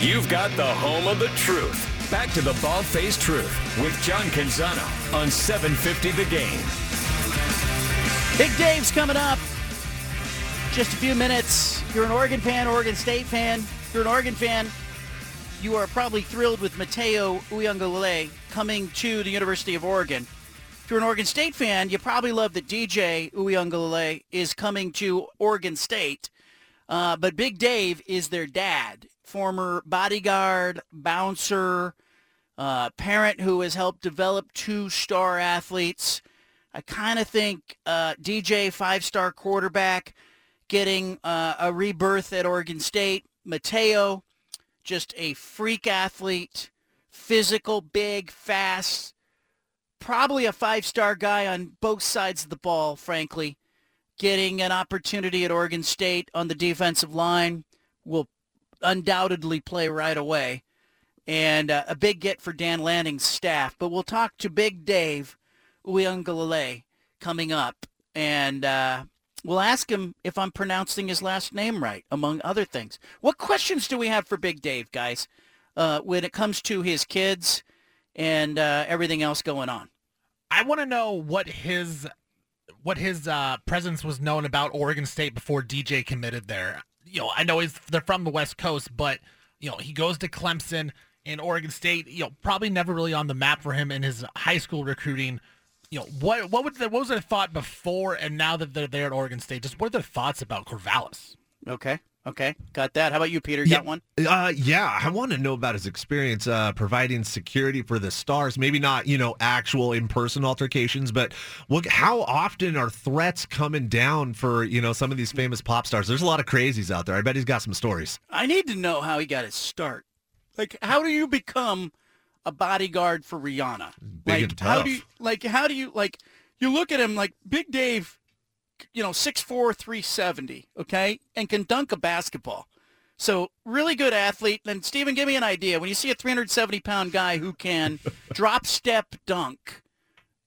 [SPEAKER 1] You've got the home of the truth. Back to the Bald Faced Truth with John Canzano on 750 The Game.
[SPEAKER 2] Big Dave's coming up. Just a few minutes. You're an Oregon fan, Oregon State fan. You're an Oregon fan, you are probably thrilled with Mateo Uiagalelei coming to the University of Oregon. If you're an Oregon State fan, you probably love that DJ Uiagalelei is coming to Oregon State. Uh, but Big Dave is their dad former bodyguard, bouncer, uh, parent who has helped develop two star athletes. I kind of think uh, DJ, five-star quarterback, getting uh, a rebirth at Oregon State. Mateo, just a freak athlete, physical, big, fast, probably a five-star guy on both sides of the ball, frankly. Getting an opportunity at Oregon State on the defensive line will undoubtedly play right away. And uh, a big get for Dan Lanning's staff. But we'll talk to Big Dave Uiagalelei coming up. And uh, we'll ask him if I'm pronouncing his last name right, among other things. What questions do we have for Big Dave, guys, uh, when it comes to his kids and uh, everything else going on?
[SPEAKER 3] I want to know what his what his uh, presence was known about Oregon State before DJ committed there you know, I know he's they're from the West Coast, but you know, he goes to Clemson and Oregon State. You know, probably never really on the map for him in his high school recruiting. You know, what what was the, what was their thought before and now that they're there at Oregon State? Just what are their thoughts about Corvallis?
[SPEAKER 2] Okay. Okay, got that. How about you, Peter? Got one?
[SPEAKER 4] Uh, yeah, I want to know about his experience uh, providing security for the stars. Maybe not, you know, actual in-person altercations, but what, how often are threats coming down for, you know, some of these famous pop stars? There's a lot of crazies out there. I bet he's got some stories.
[SPEAKER 2] I need to know how he got his start. Like, how do you become a bodyguard for Rihanna?
[SPEAKER 4] Big
[SPEAKER 2] like,
[SPEAKER 4] and tough.
[SPEAKER 2] How do you, like, how do you, like, you look at him like Big Dave you know, 6'4", 370, okay, and can dunk a basketball. So really good athlete. And Stephen, give me an idea. When you see a 370 pound guy who can drop step dunk,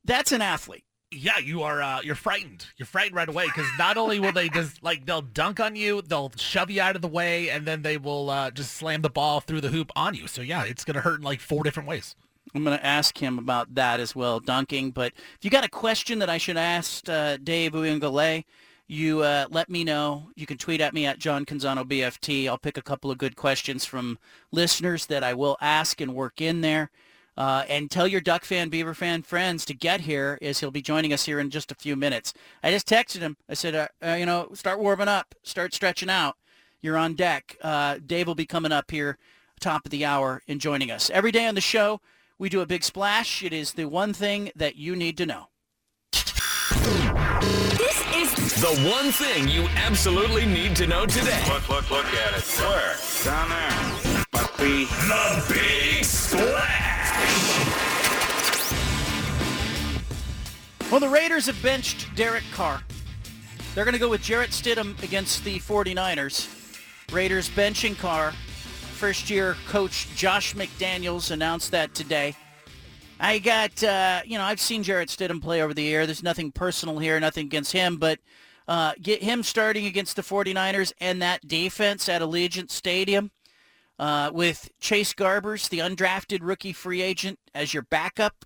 [SPEAKER 2] that's an athlete.
[SPEAKER 3] Yeah, you are. Uh, you're frightened. You're frightened right away because not only will they just like they'll dunk on you, they'll shove you out of the way, and then they will uh, just slam the ball through the hoop on you. So yeah, it's gonna hurt in like four different ways.
[SPEAKER 2] I'm going to ask him about that as well, dunking. But if you got a question that I should ask uh, Dave Uiagalelei, you uh, let me know. You can tweet at me at John Canzano BFT. I'll pick a couple of good questions from listeners that I will ask and work in there. Uh, and tell your Duck fan, Beaver fan friends to get here as he'll be joining us here in just a few minutes. I just texted him. I said, uh, uh, you know, start warming up, start stretching out. You're on deck. Uh, Dave will be coming up here top of the hour and joining us. Every day on the show, we do a big splash. It is the one thing that you need to know.
[SPEAKER 1] This is the one thing you absolutely need to know today.
[SPEAKER 6] Look, look, look at it. Where? Down there. Puppy.
[SPEAKER 1] The Big Splash.
[SPEAKER 2] Well, the Raiders have benched Derek Carr. They're going to go with Jarrett Stidham against the 49ers. Raiders benching Carr. First year coach Josh McDaniels announced that today. I got, uh, you know, I've seen Jarrett Stidham play over the year. There's nothing personal here, nothing against him, but uh, get him starting against the 49ers and that defense at Allegiant Stadium uh, with Chase Garbers, the undrafted rookie free agent, as your backup.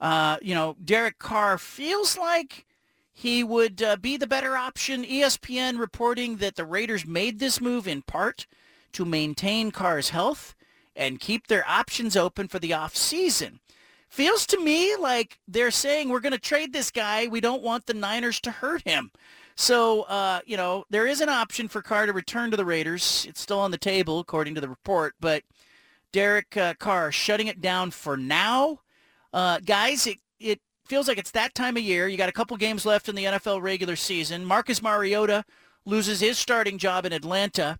[SPEAKER 2] Uh, you know, Derek Carr feels like he would uh, be the better option. ESPN reporting that the Raiders made this move in part to maintain Carr's health and keep their options open for the offseason. Feels to me like they're saying we're going to trade this guy. We don't want the Niners to hurt him. So, uh, you know, there is an option for Carr to return to the Raiders. It's still on the table, according to the report. But Derek uh, Carr shutting it down for now. Uh, guys, it, it feels like it's that time of year. You got a couple games left in the NFL regular season. Marcus Mariota loses his starting job in Atlanta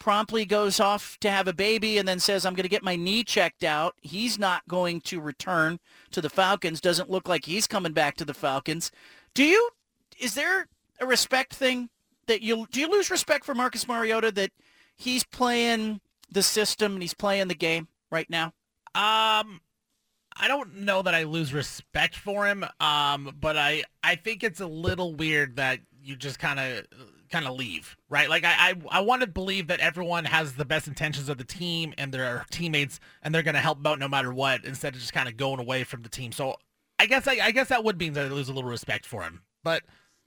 [SPEAKER 2] promptly goes off to have a baby and then says, I'm going to get my knee checked out. He's not going to return to the Falcons. Doesn't look like he's coming back to the Falcons. Do you, is there a respect thing that you, do you lose respect for Marcus Mariota that he's playing the system and he's playing the game right now?
[SPEAKER 3] Um, I don't know that I lose respect for him. Um, but I, I think it's a little weird that you just kind of kind of leave, right? Like I, I, I want to believe that everyone has the best intentions of the team and their teammates, and they're going to help out no matter what, instead of just kind of going away from the team. So I guess I, I guess that would mean that I lose a little respect for him, but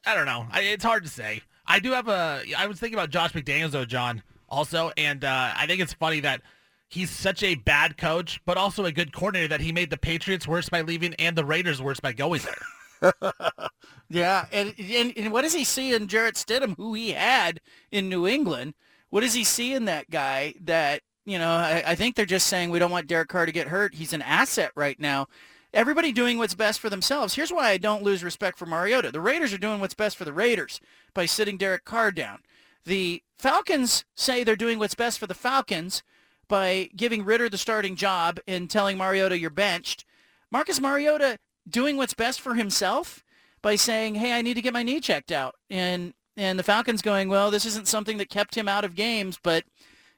[SPEAKER 3] I don't know. I, it's hard to say. I do have a. I was thinking about Josh McDaniels though, John, also, and uh, I think it's funny that he's such a bad coach, but also a good coordinator that he made the Patriots worse by leaving and the Raiders worse by going there.
[SPEAKER 2] yeah, and, and, and what does he see in Jarrett Stidham, who he had in New England? What does he see in that guy that you know? I, I think they're just saying we don't want Derek Carr to get hurt. He's an asset right now. Everybody doing what's best for themselves. Here's why I don't lose respect for Mariota. The Raiders are doing what's best for the Raiders by sitting Derek Carr down. The Falcons say they're doing what's best for the Falcons by giving Ridder the starting job and telling Mariota you're benched. Marcus Mariota doing what's best for himself by saying, "Hey, I need to get my knee checked out," and and the Falcons going, "Well, this isn't something that kept him out of games, but."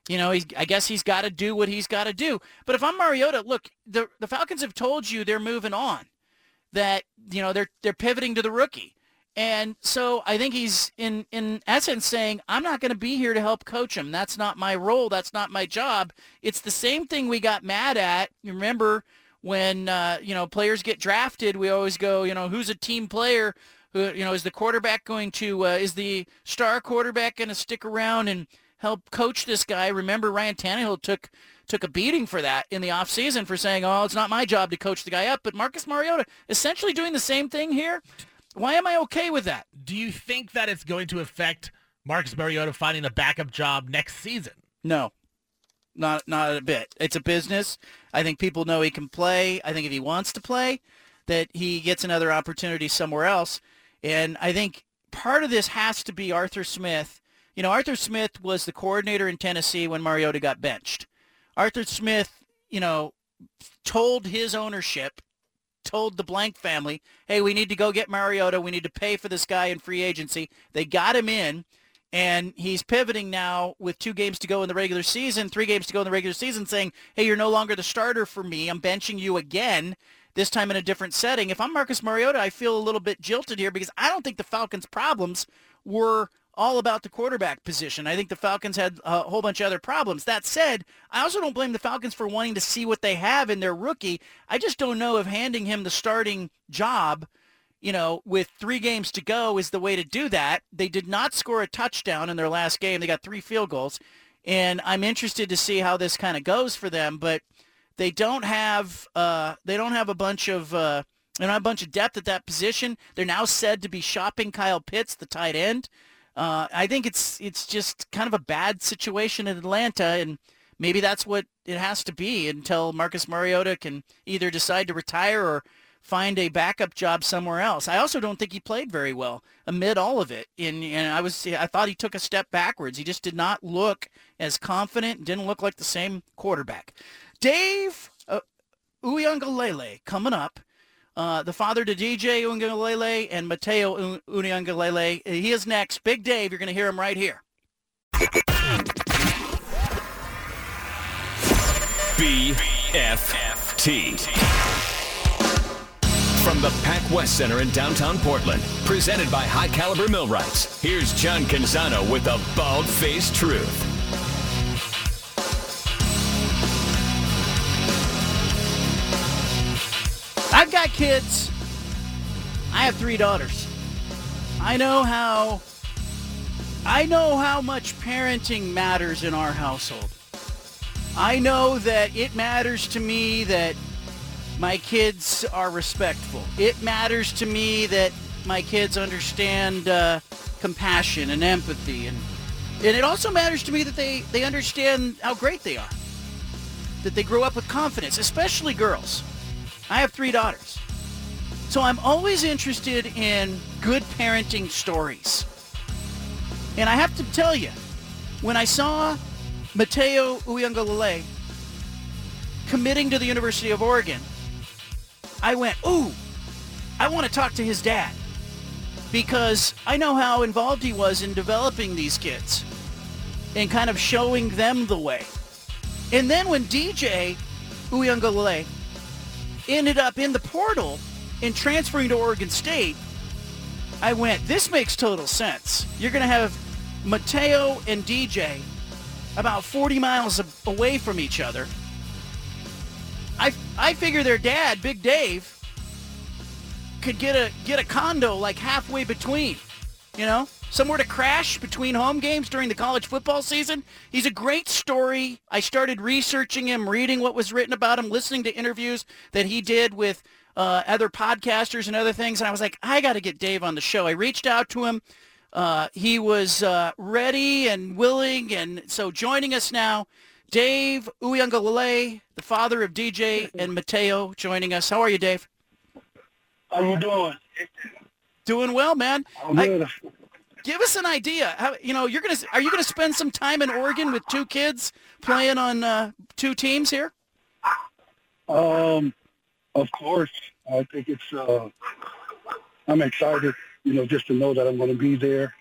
[SPEAKER 2] You know, he's, I guess he's got to do what he's got to do. But if I'm Mariota, look, the the Falcons have told you they're moving on, that you know they're they're pivoting to the rookie, and so I think he's in in essence saying I'm not going to be here to help coach him. That's not my role. That's not my job. It's the same thing we got mad at. You remember when uh, you know players get drafted, we always go, you know, who's a team player? Who you know is the quarterback going to uh, is the star quarterback going to stick around and help coach this guy? Remember Ryan Tannehill took took a beating for that in the offseason for saying, "Oh, it's not my job to coach the guy up." But Marcus Mariota essentially doing the same thing here. Why am I okay with that?
[SPEAKER 3] Do you think that it's going to affect Marcus Mariota finding a backup job next season?
[SPEAKER 2] No, not not a bit. It's a business. I think people know he can play. I think if he wants to play, that he gets another opportunity somewhere else. And I think part of this has to be Arthur Smith. You know, Arthur Smith was the coordinator in Tennessee when Mariota got benched. Arthur Smith, you know, told his ownership, told the Blank family, hey, we need to go get Mariota. We need to pay for this guy in free agency. They got him in. And he's pivoting now with two games to go in the regular season, three games to go in the regular season, saying, hey, you're no longer the starter for me. I'm benching you again. this time in a different setting. If I'm Marcus Mariota, I feel a little bit jilted here because I don't think the Falcons' problems were all about the quarterback position. I think the Falcons had a whole bunch of other problems. That said, I also don't blame the Falcons for wanting to see what they have in their rookie. I just don't know if handing him the starting job, you know, with three games to go is the way to do that. They did not score a touchdown in their last game. They got three field goals. And I'm interested to see how this kind of goes for them, but they don't have uh, they don't have a bunch of uh, they don't have a bunch of depth at that position. They're now said to be shopping Kyle Pitts, the tight end. Uh, I think it's it's just kind of a bad situation in Atlanta, and maybe that's what it has to be until Marcus Mariota can either decide to retire or find a backup job somewhere else. I also don't think he played very well amid all of it. And, and I was I thought he took a step backwards. He just did not look as confident, didn't look like the same quarterback. Dave uh, Uiagalelei coming up. Uh, the father to DJ Uiagalelei and Mateo Uiagalelei. He is next. Big Dave, you're going to hear him right here.
[SPEAKER 1] BFFT. From the Pac West Center in downtown Portland, presented by High Caliber Millwrights, here's John Canzano with the bald-faced truth.
[SPEAKER 2] I've got kids. I have three daughters. I know how I know how much parenting matters in our household. I know that it matters to me that my kids are respectful. It matters to me that my kids understand uh, compassion and empathy and and it also matters to me that they, they understand how great they are. That they grow up with confidence, especially girls. I have three daughters. So I'm always interested in good parenting stories. And I have to tell you, when I saw Mateo Uiagalelei committing to the University of Oregon, I went, ooh, I want to talk to his dad because I know how involved he was in developing these kids and kind of showing them the way. And then when DJ Uiagalelei ended up in the portal and transferring to Oregon State, I went, this makes total sense. You're going to have Mateo and DJ about 40 miles away from each other. I, figure their dad, Big Dave, could get a get a condo like halfway between, you know? somewhere to crash between home games during the college football season. He's a great story. I started researching him, reading what was written about him, listening to interviews that he did with uh, other podcasters and other things. And I was like, I got to get Dave on the show. I reached out to him. Uh, he was uh, ready and willing. And so joining us now, Dave Uiagalelei, the father of DJ and Mateo, joining us. How are you, Dave?
[SPEAKER 7] How you doing?
[SPEAKER 2] Doing well, man.
[SPEAKER 7] I'm good. I,
[SPEAKER 2] give us an idea. How you know you're gonna are you gonna spend some time in Oregon with two kids playing on uh, two teams here?
[SPEAKER 7] Um, of course. I think it's. Uh, I'm excited. You know, just to know that I'm going to be there.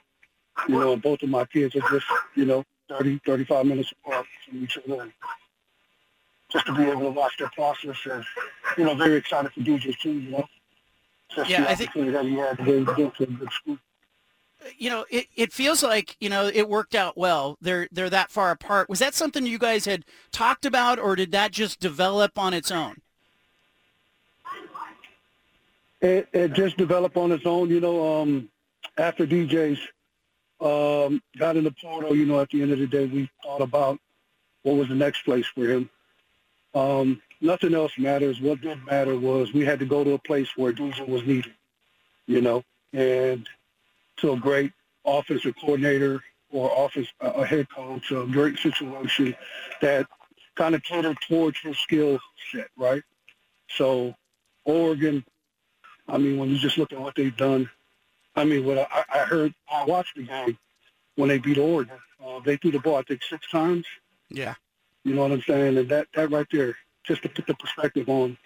[SPEAKER 7] You know, and both of my kids are just you know 30, 35 minutes apart from each other. Just to be able to watch their process and you know, very excited for DJ too. You know. Just
[SPEAKER 2] yeah, I think
[SPEAKER 7] that he had to get to a good school
[SPEAKER 2] you know, it, it feels like, you know, it worked out well. They're they're that far apart. Was that something you guys had talked about or did that just develop on its own?
[SPEAKER 7] It, it just developed on its own, you know, um, after DJ's um, got in the portal, you know, at the end of the day, we thought about what was the next place for him. Um, nothing else matters. What did matter was we had to go to a place where DJ was needed, you know, and to a great offensive coordinator or office a head coach, a great situation that kind of catered towards his skill set, right? So Oregon, I mean, when you just look at what they've done, I mean, what I, I heard, I watched the game when they beat Oregon. Uh, they threw the ball, I think, six times.
[SPEAKER 2] Yeah.
[SPEAKER 7] You know what I'm saying? And that, that right there, just to put the perspective on,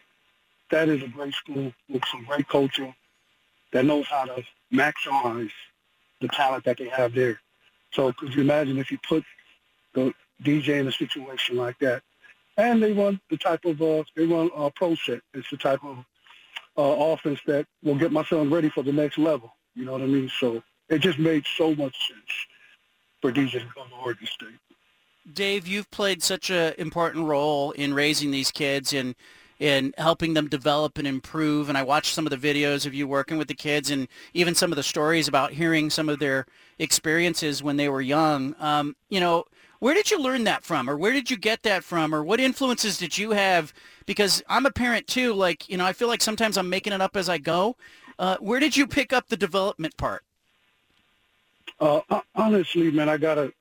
[SPEAKER 7] that is a great school with some great coaching that knows how to maximize the talent that they have there. So could you imagine if you put the DJ in a situation like that? And they run the type of, uh, they run a pro set. It's the type of uh, offense that will get my son ready for the next level. You know what I mean? So it just made so much sense for DJ to come to Oregon State.
[SPEAKER 2] Dave, you've played such an important role in raising these kids and in helping them develop and improve. And I watched some of the videos of you working with the kids and even some of the stories about hearing some of their experiences when they were young. Um, you know, where did you learn that from or where did you get that from or what influences did you have? Because I'm a parent too. Like, you know, I feel like sometimes I'm making it up as I go. Uh, where did you pick up the development part?
[SPEAKER 7] Uh, honestly, man, I gotta,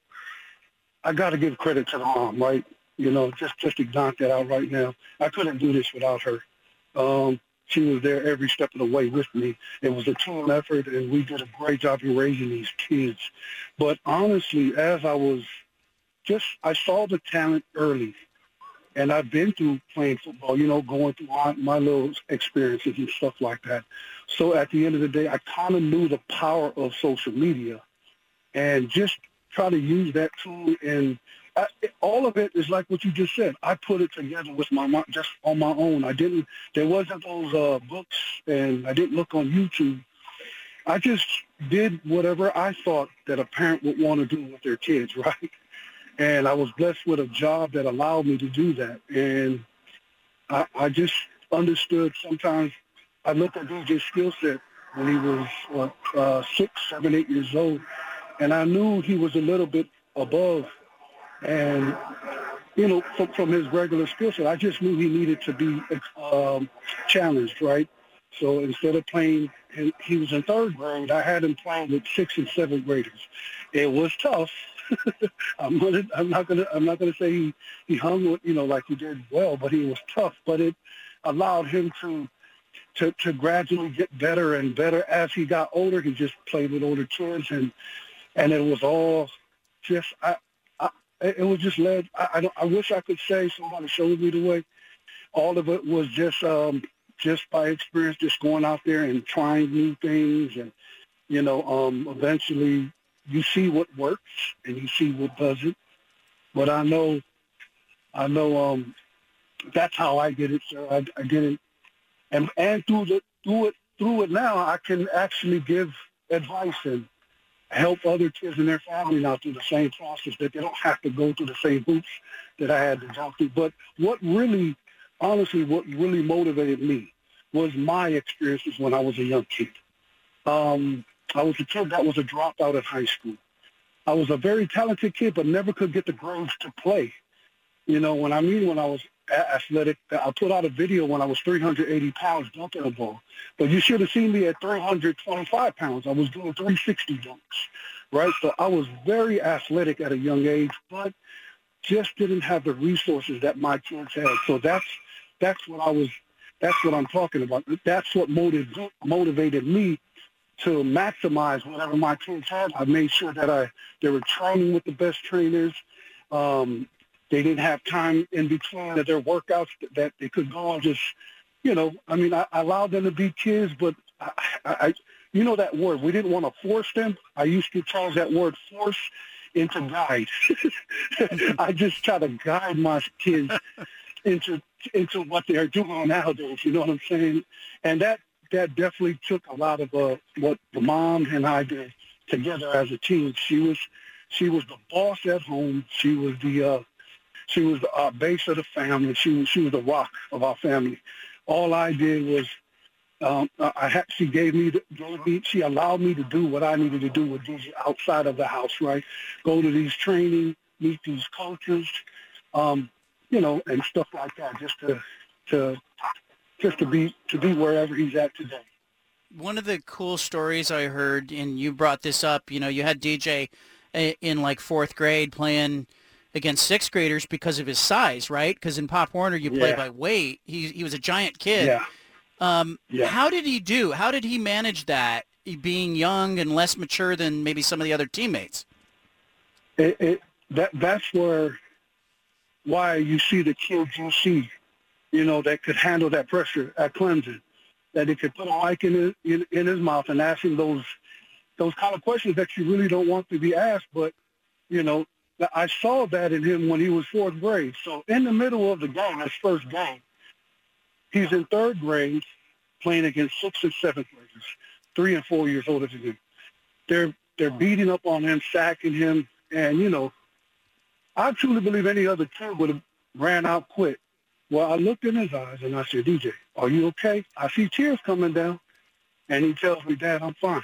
[SPEAKER 7] I gotta give credit to the mom, right? You know, just just to knock that out right now. I couldn't do this without her. Um, she was there every step of the way with me. It was a team effort, and we did a great job in raising these kids. But honestly, as I was just, I saw the talent early, and I've been through playing football, you know, going through my, my little experiences and stuff like that. So at the end of the day, I kind of knew the power of social media, and just try to use that tool and I, all of it is like what you just said. I put it together with my mom just on my own. I didn't. There wasn't those uh, books, and I didn't look on YouTube. I just did whatever I thought that a parent would want to do with their kids, right? And I was blessed with a job that allowed me to do that. And I, I just understood. Sometimes I looked at DJ's skill set when he was what, uh, six, seven, eight years old, and I knew he was a little bit above and, you know, from, from his regular skill set, I just knew he needed to be um, challenged, right? So instead of playing, he was in third grade, I had him playing with sixth and seventh graders. It was tough. I'm gonna, I'm not gonna, I'm not gonna say he, he hung with, you know, like he did well, but he was tough. But it allowed him to, to, to gradually get better and better as he got older. He just played with older kids, and and it was all just I, I it, was just led. I, I, don't, I wish I could say somebody showed me the way. All of it was just um, just by experience, just going out there and trying new things, and you know, um, eventually you see what works and you see what doesn't. But I know, I know, um, that's how I did it, sir. I, I did it, and and through the through it through it now, I can actually give advice and help other kids and their family now through the same process that they don't have to go through the same hoops that I had to jump through. But what really, honestly, what really motivated me was my experiences when I was a young kid. Um, I was a kid that was a dropout in high school. I was a very talented kid, but never could get the grades to play. You know, when I mean when I was athletic. I put out a video when I was 380 pounds dunking a ball. But you should have seen me at 325 pounds. I was doing 360 dunks, right? So I was very athletic at a young age, but just didn't have the resources that my kids had. So that's that's what I was. That's what I'm talking about. That's what motiv- motivated me to maximize whatever my kids had. I made sure that I they were training with the best trainers. Um, they didn't have time in between their workouts that they could go and just, you know, I mean, I, I allowed them to be kids, but I, I, you know that word. We didn't want to force them. I used to change that word force into guide. I just try to guide my kids into into what they're doing nowadays. You know what I'm saying? And that that definitely took a lot of uh, what the mom and I did together as a team. She was she was the boss at home. She was the uh, she was the uh, base of the family. She was she was the rock of our family. All I did was um, I had, she gave me, the, she allowed me to do what I needed to do with these outside of the house, right? Go to these training, meet these coaches, um, you know, and stuff like that, just to, to, just to be, to be wherever he's at today.
[SPEAKER 2] One of the cool stories I heard, and you brought this up, you know, you had DJ uh, in like fourth grade playing against sixth graders because of his size, right? Because in Pop Warner you play yeah. by weight. He he was a giant kid.
[SPEAKER 7] Yeah.
[SPEAKER 2] Um,
[SPEAKER 7] yeah.
[SPEAKER 2] How did he do? How did he manage that, being young and less mature than maybe some of the other teammates?
[SPEAKER 7] It, it that that's where why you see the kids you see, you know, that could handle that pressure at Clemson, that they could put a mic in his, in, in his mouth and ask him those those kind of questions that you really don't want to be asked, but you know, I saw that in him when he was fourth grade. So in the middle of the game, his first game, he's in third grade, playing against six and seventh graders, three and four years older than him. They're they're beating up on him, sacking him, and you know, I truly believe any other kid would have ran out quick. Well, I looked in his eyes and I said, DJ, are you okay? I see tears coming down. And he tells me, Dad, I'm fine.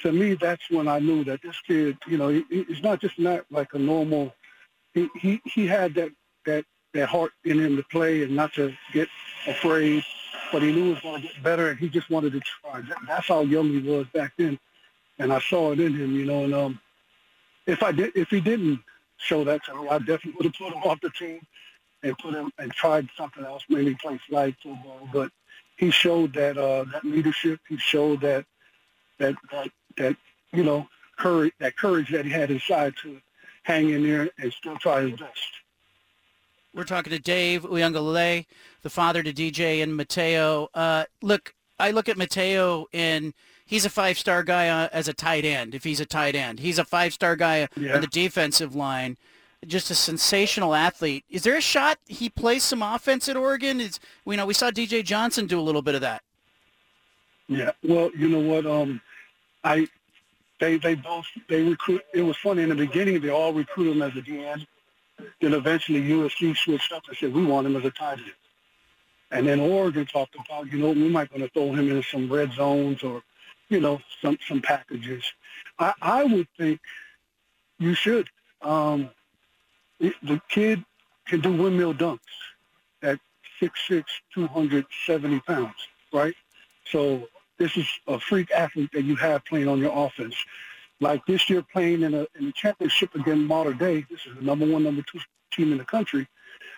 [SPEAKER 7] To me, that's when I knew that this kid, you know, he, he's not just not like a normal. He, he he had that that that heart in him to play and not to get afraid, but he knew he was going to get better and he just wanted to try. That's how young he was back then, and I saw it in him, you know. And um, if I did, if he didn't show that to me, I definitely would have put him off the team and put him and tried something else, maybe play flag football. But he showed that uh, that leadership. He showed that that that that you know courage, that courage that he had inside to hang in there and still try his best.
[SPEAKER 2] We're talking to Dave Uiagalelei, the father to DJ and Mateo. Uh, look, I look at Mateo and he's a five-star guy uh, as a tight end. If he's a tight end, he's a five-star guy
[SPEAKER 7] Yeah.
[SPEAKER 2] on the defensive line. Just a sensational athlete. Is there a shot he plays some offense at Oregon? Is we know we saw DJ Johnson do a little bit of that.
[SPEAKER 7] Yeah. Well, you know what? Um, I they they both they recruit. It was funny in the beginning. They all recruit him as a DN. Then eventually USC switched up and said we want him as a tight end. And then Oregon talked about, you know, we might going to throw him in some red zones or, you know, some some packages. I, I would think you should. Um, the the kid can do windmill dunks at 6'6", 270 pounds, right? So this is a freak athlete that you have playing on your offense. Like this year playing in a in a championship against Mater Dei, this is the number one, number two team in the country.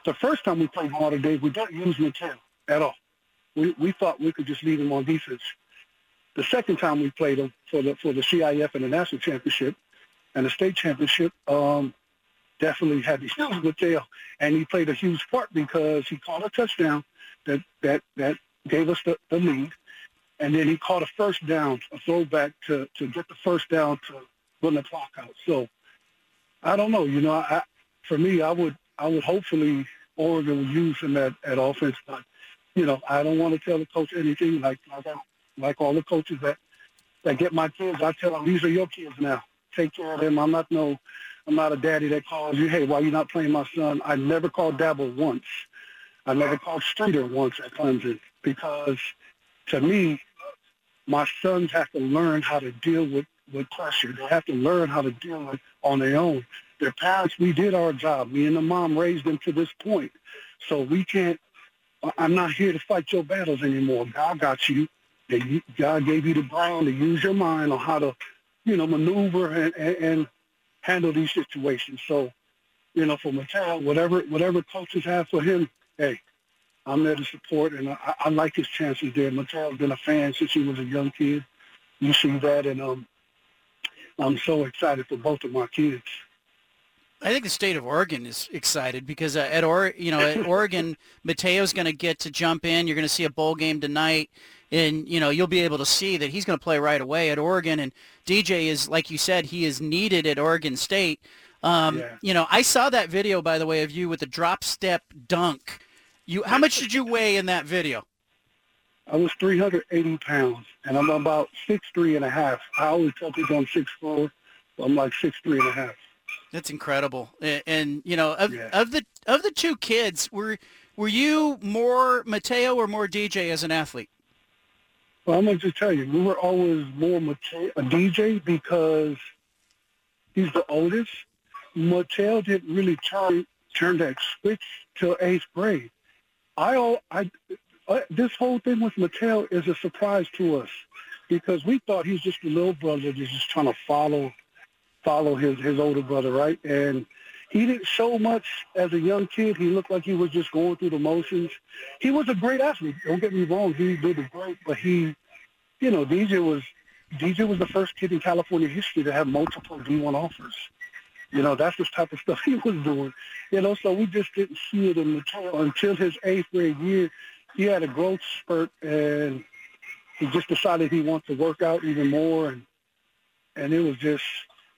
[SPEAKER 7] The first time we played Mater Dei, we didn't use Mateo at all. We we thought we could just leave him on defense. The second time we played him for the for the CIF and the national championship and the state championship, um, definitely had these to use Mateo, and he played a huge part because he caught a touchdown that that that gave us the, the lead, and then he caught a first down, a throwback to to get the first down to run the clock out. So I don't know, you know, I, for me, I would I would hopefully Oregon would use him at, at offense, but you know, I don't want to tell the coach anything like like like all the coaches that that get my kids. I tell them these are your kids now. Take care of them. I'm not no I'm not a daddy that calls you, hey, why you not playing my son? I never called Dabo once. I never called Streeter once at Clemson because to me, my sons have to learn how to deal with, with pressure. They have to learn how to deal with on their own. Their parents, we did our job. Me and the mom raised them to this point. So we can't, I'm not here to fight your battles anymore. God got you. God gave you the brain to use your mind on how to, you know, maneuver and, and, and handle these situations. So, you know, for Mateo, whatever whatever coaches have for him, hey, I'm there to support, and I, I like his chances there. Mateo's been a fan since he was a young kid. You see that, and um, I'm so excited for both of my kids.
[SPEAKER 2] I think the state of Oregon is excited because uh, at or you know at Oregon, Mateo's going to get to jump in. You're going to see a bowl game tonight, and you know you'll be able to see that he's going to play right away at Oregon. And DJ is like you said, he is needed at Oregon State. Um,
[SPEAKER 7] Yeah.
[SPEAKER 2] You know, I saw that video by the way of you with the drop step dunk. You, how much did you weigh in that video?
[SPEAKER 7] I was 380 pounds, and I'm about six three and a half. I always tell people I'm six four, but I'm like six three and a half.
[SPEAKER 2] That's incredible. And, and you know, of,
[SPEAKER 7] Yeah.
[SPEAKER 2] of the of the two kids, were were you more Mateo or more DJ as an athlete?
[SPEAKER 7] Well, I'm gonna just tell you, we were always more Mateo, a DJ because he's the oldest. Mateo didn't really turn turn that switch till eighth grade. I all I uh, this whole thing with Mateo is a surprise to us because we thought he's just a little brother that's just trying to follow follow his his older brother, right? And he didn't show much as a young kid. He looked like he was just going through the motions. He was a great athlete. Don't get me wrong. He did great, but he, you know, DJ was DJ was the first kid in California history to have multiple D1 offers. You know, that's the type of stuff he was doing. You know, so we just didn't see it in until his eighth grade year. He had a growth spurt, and he just decided he wanted to work out even more, and and it was just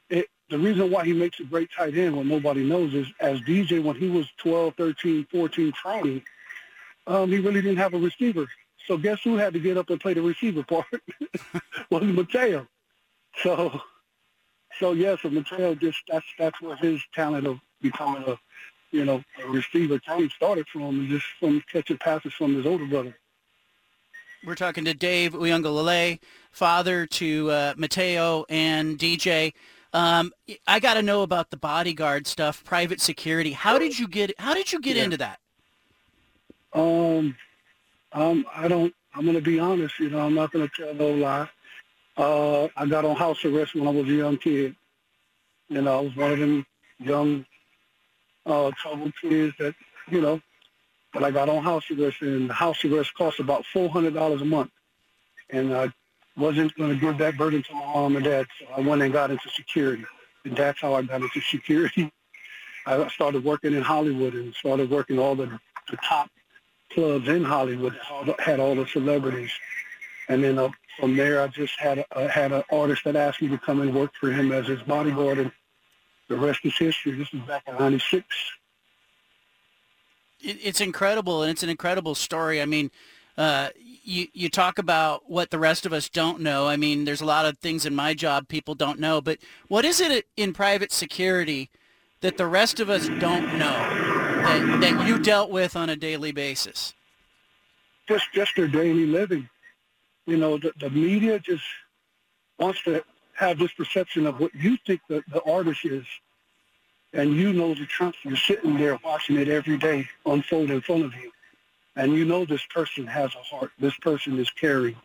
[SPEAKER 7] it. The reason why he makes a great tight end, what nobody knows, is as DJ when he was 12, 13, 14 training, um, he really didn't have a receiver. So guess who had to get up and play the receiver part? was Mateo. So, so yeah, so Mateo just that's that's where his talent of becoming a, you know, a receiver came started from, just from catching passes from his older brother.
[SPEAKER 2] We're talking to Dave Uiagalelei, father to uh, Mateo and DJ. Um, I got to know about the bodyguard stuff, private security. How did you get? How did you get
[SPEAKER 7] Yeah.
[SPEAKER 2] into that?
[SPEAKER 7] Um, um, I don't. I'm gonna be honest. You know, I'm not gonna tell no lie. Uh, I got on house arrest when I was a young kid. You know, I was one of them young, uh, troubled kids that, you know, but I got on house arrest, and house arrest cost about four hundred dollars a month, and I wasn't going to give that burden to my mom and dad, so I went and got into security, and that's how I got into security. I started working in Hollywood and started working all the, the top clubs in Hollywood had all the celebrities, and then uh, from there I just had a, had an artist that asked me to come and work for him as his bodyguard, and the rest is history. This is back in '96.
[SPEAKER 2] it's incredible and it's an incredible story. I mean, uh, you you talk about what the rest of us don't know. I mean, there's a lot of things in my job people don't know, but what is it in private security that the rest of us don't know that, that you dealt with on a daily basis?
[SPEAKER 7] just just their daily living. You know, the, the media just wants to have this perception of what you think the, the artist is, and you know the truth. You're sitting there watching it every day unfold in front of you, and you know this person has a heart. This person is caring,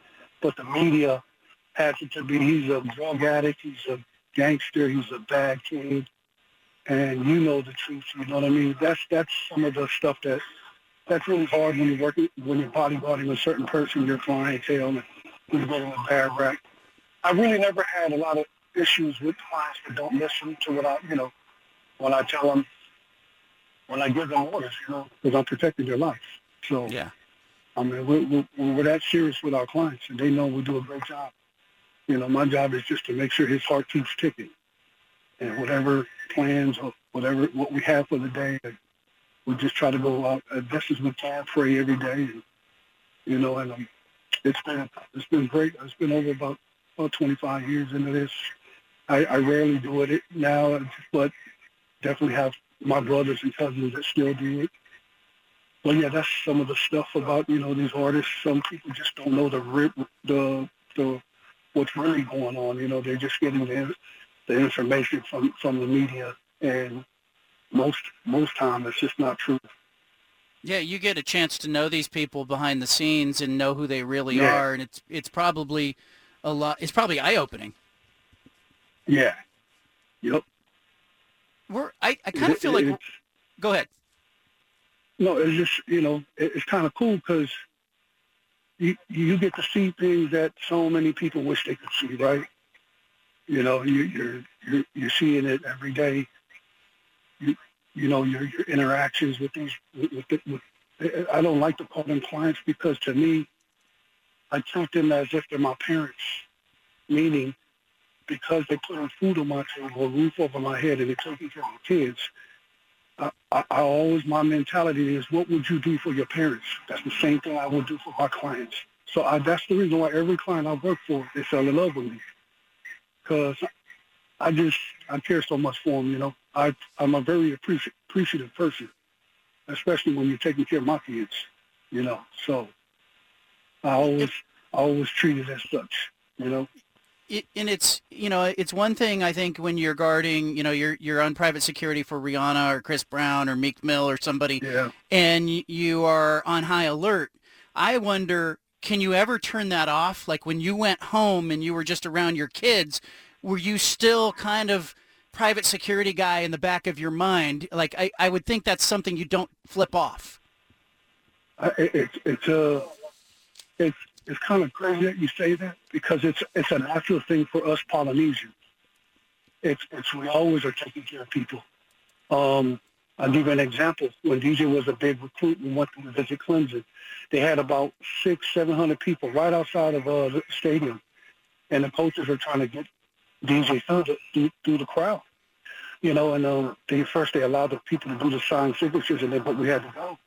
[SPEAKER 7] but the media has it to be he's a drug addict, he's a gangster, he's a bad kid, and you know the truth. You know what I mean? That's that's some of the stuff that that's really hard when you're working when you're bodyguarding a certain person, your clientele, and you're getting a bad rap. I really never had a lot of issues with clients that don't listen to what I, you know, when I tell them, when I give them orders, you know, because I'm protecting their life. So,
[SPEAKER 2] Yeah.
[SPEAKER 7] I mean, we're, we're, we're that serious with our clients, and they know we do a great job. You know, my job is just to make sure his heart keeps ticking, and whatever plans or whatever what we have for the day, we just try to go out as best as we can, pray every day, and you know, and um, it's been it's been great. It's been over about about 25 years into this. I, I rarely do it now, but definitely have my brothers and cousins that still do it. But yeah, that's some of the stuff about you know these artists. Some people just don't know the the the what's really going on. You know, they're just getting the the information from from the media, and most most time it's just not true.
[SPEAKER 2] Yeah, you get a chance to know these people behind the scenes and know who they really
[SPEAKER 7] Yeah.
[SPEAKER 2] are, and it's it's probably a lot. It's probably eye opening.
[SPEAKER 7] Yeah. Yep.
[SPEAKER 2] We're I, I kind of feel like. Go ahead.
[SPEAKER 7] No, it's just you know it, it's kind of cool because you you get to see things that so many people wish they could see, right? You know, you, you're you're you're seeing it every day. You you know your your interactions with these with, with, with I don't like to call them clients because to me, I treat them as if they're my parents, meaning because they put on food on my table, a roof over my head, and they're taking care of my kids. I, I, I always, my mentality is, what would you do for your parents? That's the same thing I would do for my clients. So I, that's the reason why every client I work for, they fell in love with me. Because I just, I care so much for them, you know. I, I'm a very appreci- appreciative person, especially when you're taking care of my kids, you know. So I always, I always treat it as such, you know.
[SPEAKER 2] it, and it's you know it's one thing I think when you're guarding you know you're you're on private security for Rihanna or Chris Brown or Meek Mill or somebody
[SPEAKER 7] Yeah.
[SPEAKER 2] and you are on high alert. I wonder can you ever turn that off like when you went home and you were just around your kids were you still kind of private security guy in the back of your mind like I, I would think that's something you don't flip off.
[SPEAKER 7] It's it's a it's it's kind of crazy that you say that because it's it's a natural thing for us Polynesians. It's it's we always are taking care of people. Um, I'll give you an example. When DJ was a big recruit and went to visit Clemson, they had about six, seven hundred people right outside of uh, the stadium, and the coaches were trying to get DJ through the through, the crowd. You know, and um, they first they allowed the people to do the sign signatures, and then but we had to go,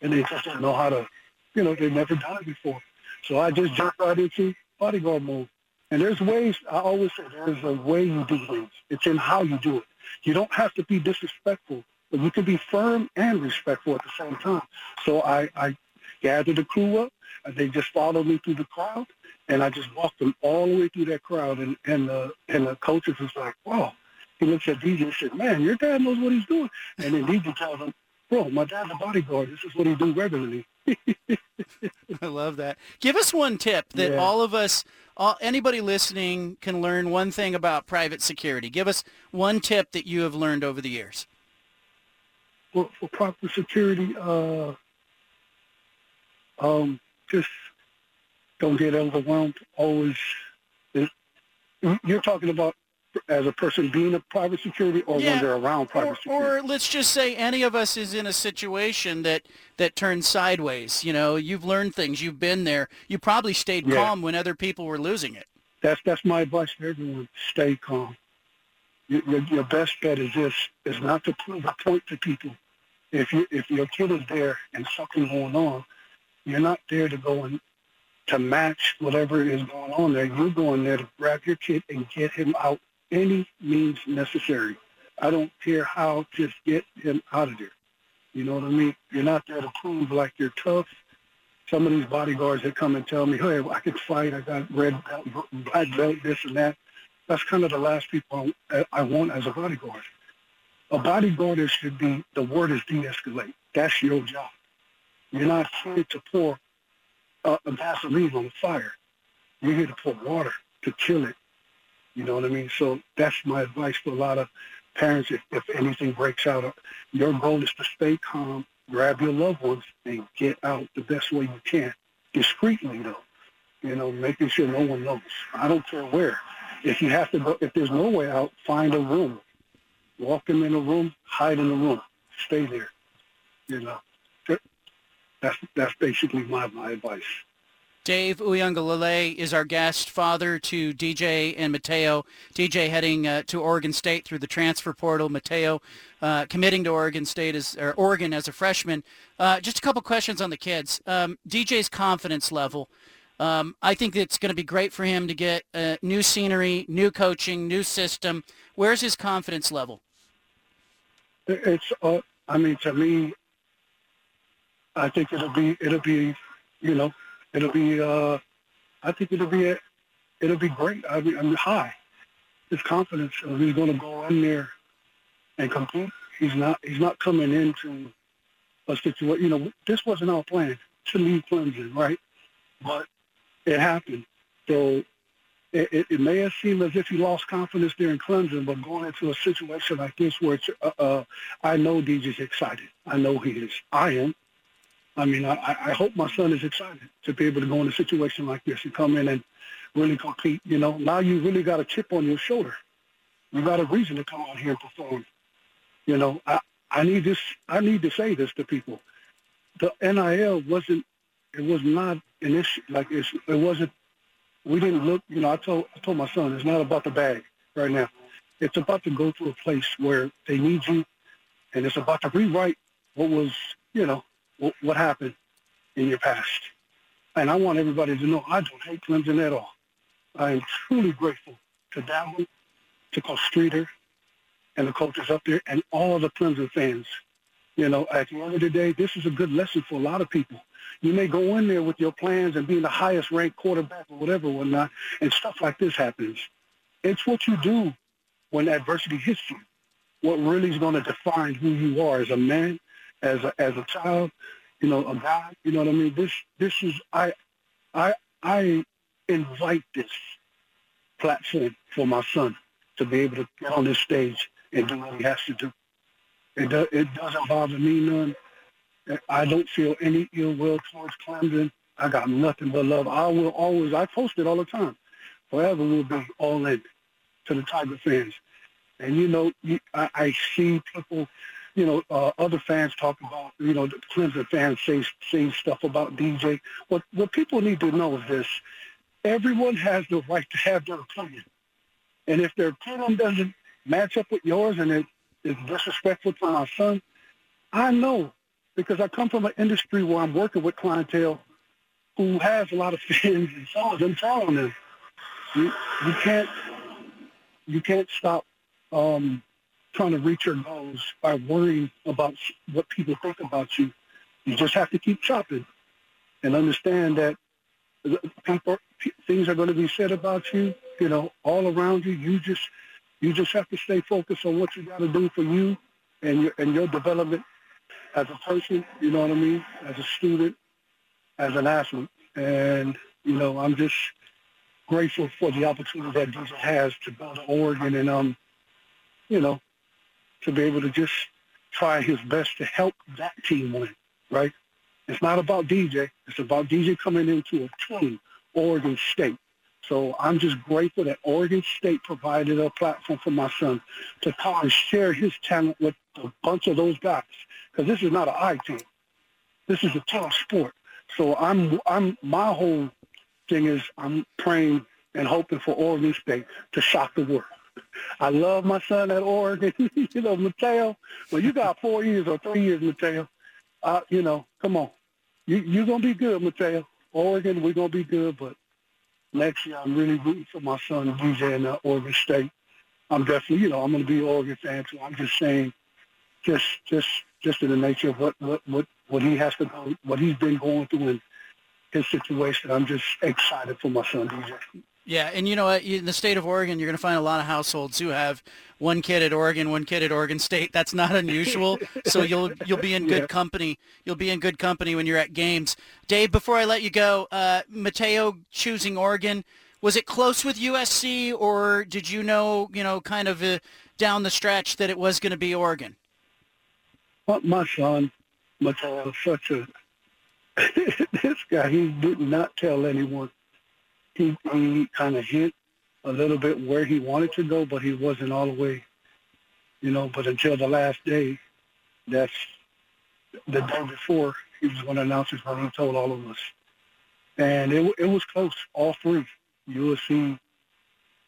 [SPEAKER 7] and they just didn't know how to. You know, they'd never done it before. So I just jumped right into bodyguard mode. And there's ways, I always say there's a way you do things. It's in how you do it. You don't have to be disrespectful, but you can be firm and respectful at the same time. So I, I gathered the crew up. And they just followed me through the crowd, and I just walked them all the way through that crowd. And and uh, and the coaches was like, "Wow." He looks at DJ and said, "Man, your dad knows what he's doing." And then DJ tells him, "Bro, my dad's a bodyguard. This is what he do regularly."
[SPEAKER 2] I love that. Give us one tip that
[SPEAKER 7] Yeah.
[SPEAKER 2] all of us, all, anybody listening, can learn one thing about private security. Give us one tip that you have learned over the years.
[SPEAKER 7] for, for proper security, uh, um, just don't get overwhelmed. Always, you're talking about as a person being a private security or
[SPEAKER 2] Yeah,
[SPEAKER 7] when they're around private
[SPEAKER 2] Or,
[SPEAKER 7] security.
[SPEAKER 2] or let's just say any of us is in a situation that that turns sideways. You know, you've learned things. You've been there. You probably stayed
[SPEAKER 7] Yeah.
[SPEAKER 2] calm when other people were losing it.
[SPEAKER 7] That's that's my advice to everyone. Stay calm. Your, your, your best bet is this: is not to prove a point to people. If you if your kid is there and something going on, you're not there to go and to match whatever is going on there. You're going there to grab your kid and get him out any means necessary. I don't care how, just get him out of there. You know what I mean? You're not there to prove like you're tough. Some of these bodyguards that come and tell me, hey, I can fight, I got red belt, black belt, this and that. That's kind of the last people I, want uh, as a bodyguard. A bodyguard should be, the word is de-escalate. That's your job. You're not here to pour uh, a gasoline on the fire. You're here to put water to kill it. You know what I mean? So that's my advice for a lot of parents. If, if anything breaks out, your goal is to stay calm, grab your loved ones, and get out the best way you can. Discreetly, though. You know, making sure no one knows. I don't care where. If you have to go, if there's no way out, find a room. Walk them in a room, hide in the room. Stay there. You know, that's that's basically my, my advice.
[SPEAKER 2] Dave Uiagalelei is our guest, father to DJ and Mateo. DJ heading uh, to Oregon State through the transfer portal. Mateo uh, committing to Oregon State as or Oregon as a freshman. Uh, just a couple questions on the kids. Um, DJ's confidence level. Um, I think it's going to be great for him to get uh, new scenery, new coaching, new system. Where's his confidence level?
[SPEAKER 7] It's, uh, I mean, to me, I think it'll be, it'll be, you know, it'll be, uh, I think it'll be, a, it'll be great. I mean, I'm high. His confidence, uh, he's going to go in there and compete. He's not, he's not coming into a situation, you know, this wasn't our plan to leave Clemson, right? But it happened. So it, it, it may have seemed as if he lost confidence there in Clemson, but going into a situation like this where uh, uh, I know DJ's excited. I know he is. I am. I mean, I, I hope my son is excited to be able to go in a situation like this and come in and really compete. You know, now you really got a chip on your shoulder. You got a reason to come out here and perform. You know, I, I need this. I need to say this to people. The NIL wasn't. It was not an issue. Like it's, it wasn't we didn't look, you know, I told, I told my son, it's not about the bag right now. It's about to go to a place where they need you, and it's about to rewrite what was, you know, what, happened in your past. And I want everybody to know I don't hate Clemson at all. I am truly grateful to Dabo, to Coach Streeter, and the coaches up there, and all the Clemson fans. You know, at the end of the day, this is a good lesson for a lot of people. You may go in there with your plans and being the highest ranked quarterback or whatever, whatnot, and stuff like this happens. It's what you do when adversity hits you. What really is going to define who you are as a man, as a, as a child, you know, a guy. You know what I mean? This this is I I I invite this platform for my son to be able to get on this stage and do what he has to do. It, do, it doesn't bother me none. I don't feel any ill will towards Clemson. I got nothing but love. I will always, I post it all the time. Forever will be all in to the Tiger fans. And, you know, I, I see people, you know, uh, other fans talk about, you know, the Clemson fans say, say stuff about DJ. What, what people need to know is this. Everyone has the right to have their opinion. And if their opinion doesn't match up with yours and it is disrespectful to my son, I know because I come from an industry where I'm working with clientele who has a lot of fans, and some of them telling them, you, you can't you can't stop um, trying to reach your goals by worrying about what people think about you. You just have to keep chopping and understand that people things are going to be said about you, you know, all around you. You just you just have to stay focused on what you got to do for you and your and your development as a person. You know what I mean? As a student, as an athlete, and you know, I'm just grateful for the opportunity that DJ has to go to Oregon and um, you know, to be able to just try his best to help that team win. Right? It's not about DJ. It's about DJ coming into a team, Oregon State. So I'm just grateful that Oregon State provided a platform for my son to come and share his talent with a bunch of those guys. Because this is not an I team. This is a team sport. So I'm, I'm, my whole thing is I'm praying and hoping for Oregon State to shock the world. I love my son at Oregon. you know, Mateo, well, you got four years or three years, Mateo. Uh, you know, come on. You, you're going to be good, Mateo. Oregon, we're going to be good, but next year I'm really rooting for my son, DJ, in uh, Oregon State. I'm definitely, you know, I'm going to be an Oregon fan, too. I'm just saying, just, just, just in the nature of what, what, what, what he has to go, what he's been going through in his situation. I'm just excited for my son, DJ.
[SPEAKER 2] Yeah, and you know what? In the state of Oregon, you're going to find a lot of households who have one kid at Oregon, one kid at Oregon State. That's not unusual. so you'll you'll be in good yeah. company. You'll be in good company when you're at games. Dave, before I let you go, uh, Mateo choosing Oregon, was it close with USC, or did you know, you know, kind of uh, down the stretch that it was going to be Oregon?
[SPEAKER 7] Well, my son, Mateo, such a this guy. He did not tell anyone he, he kind of hit a little bit where he wanted to go, but he wasn't all the way, you know. But until the last day, that's the day before he was going to announce it, when he told all of us. And it, it was close, all three, USC,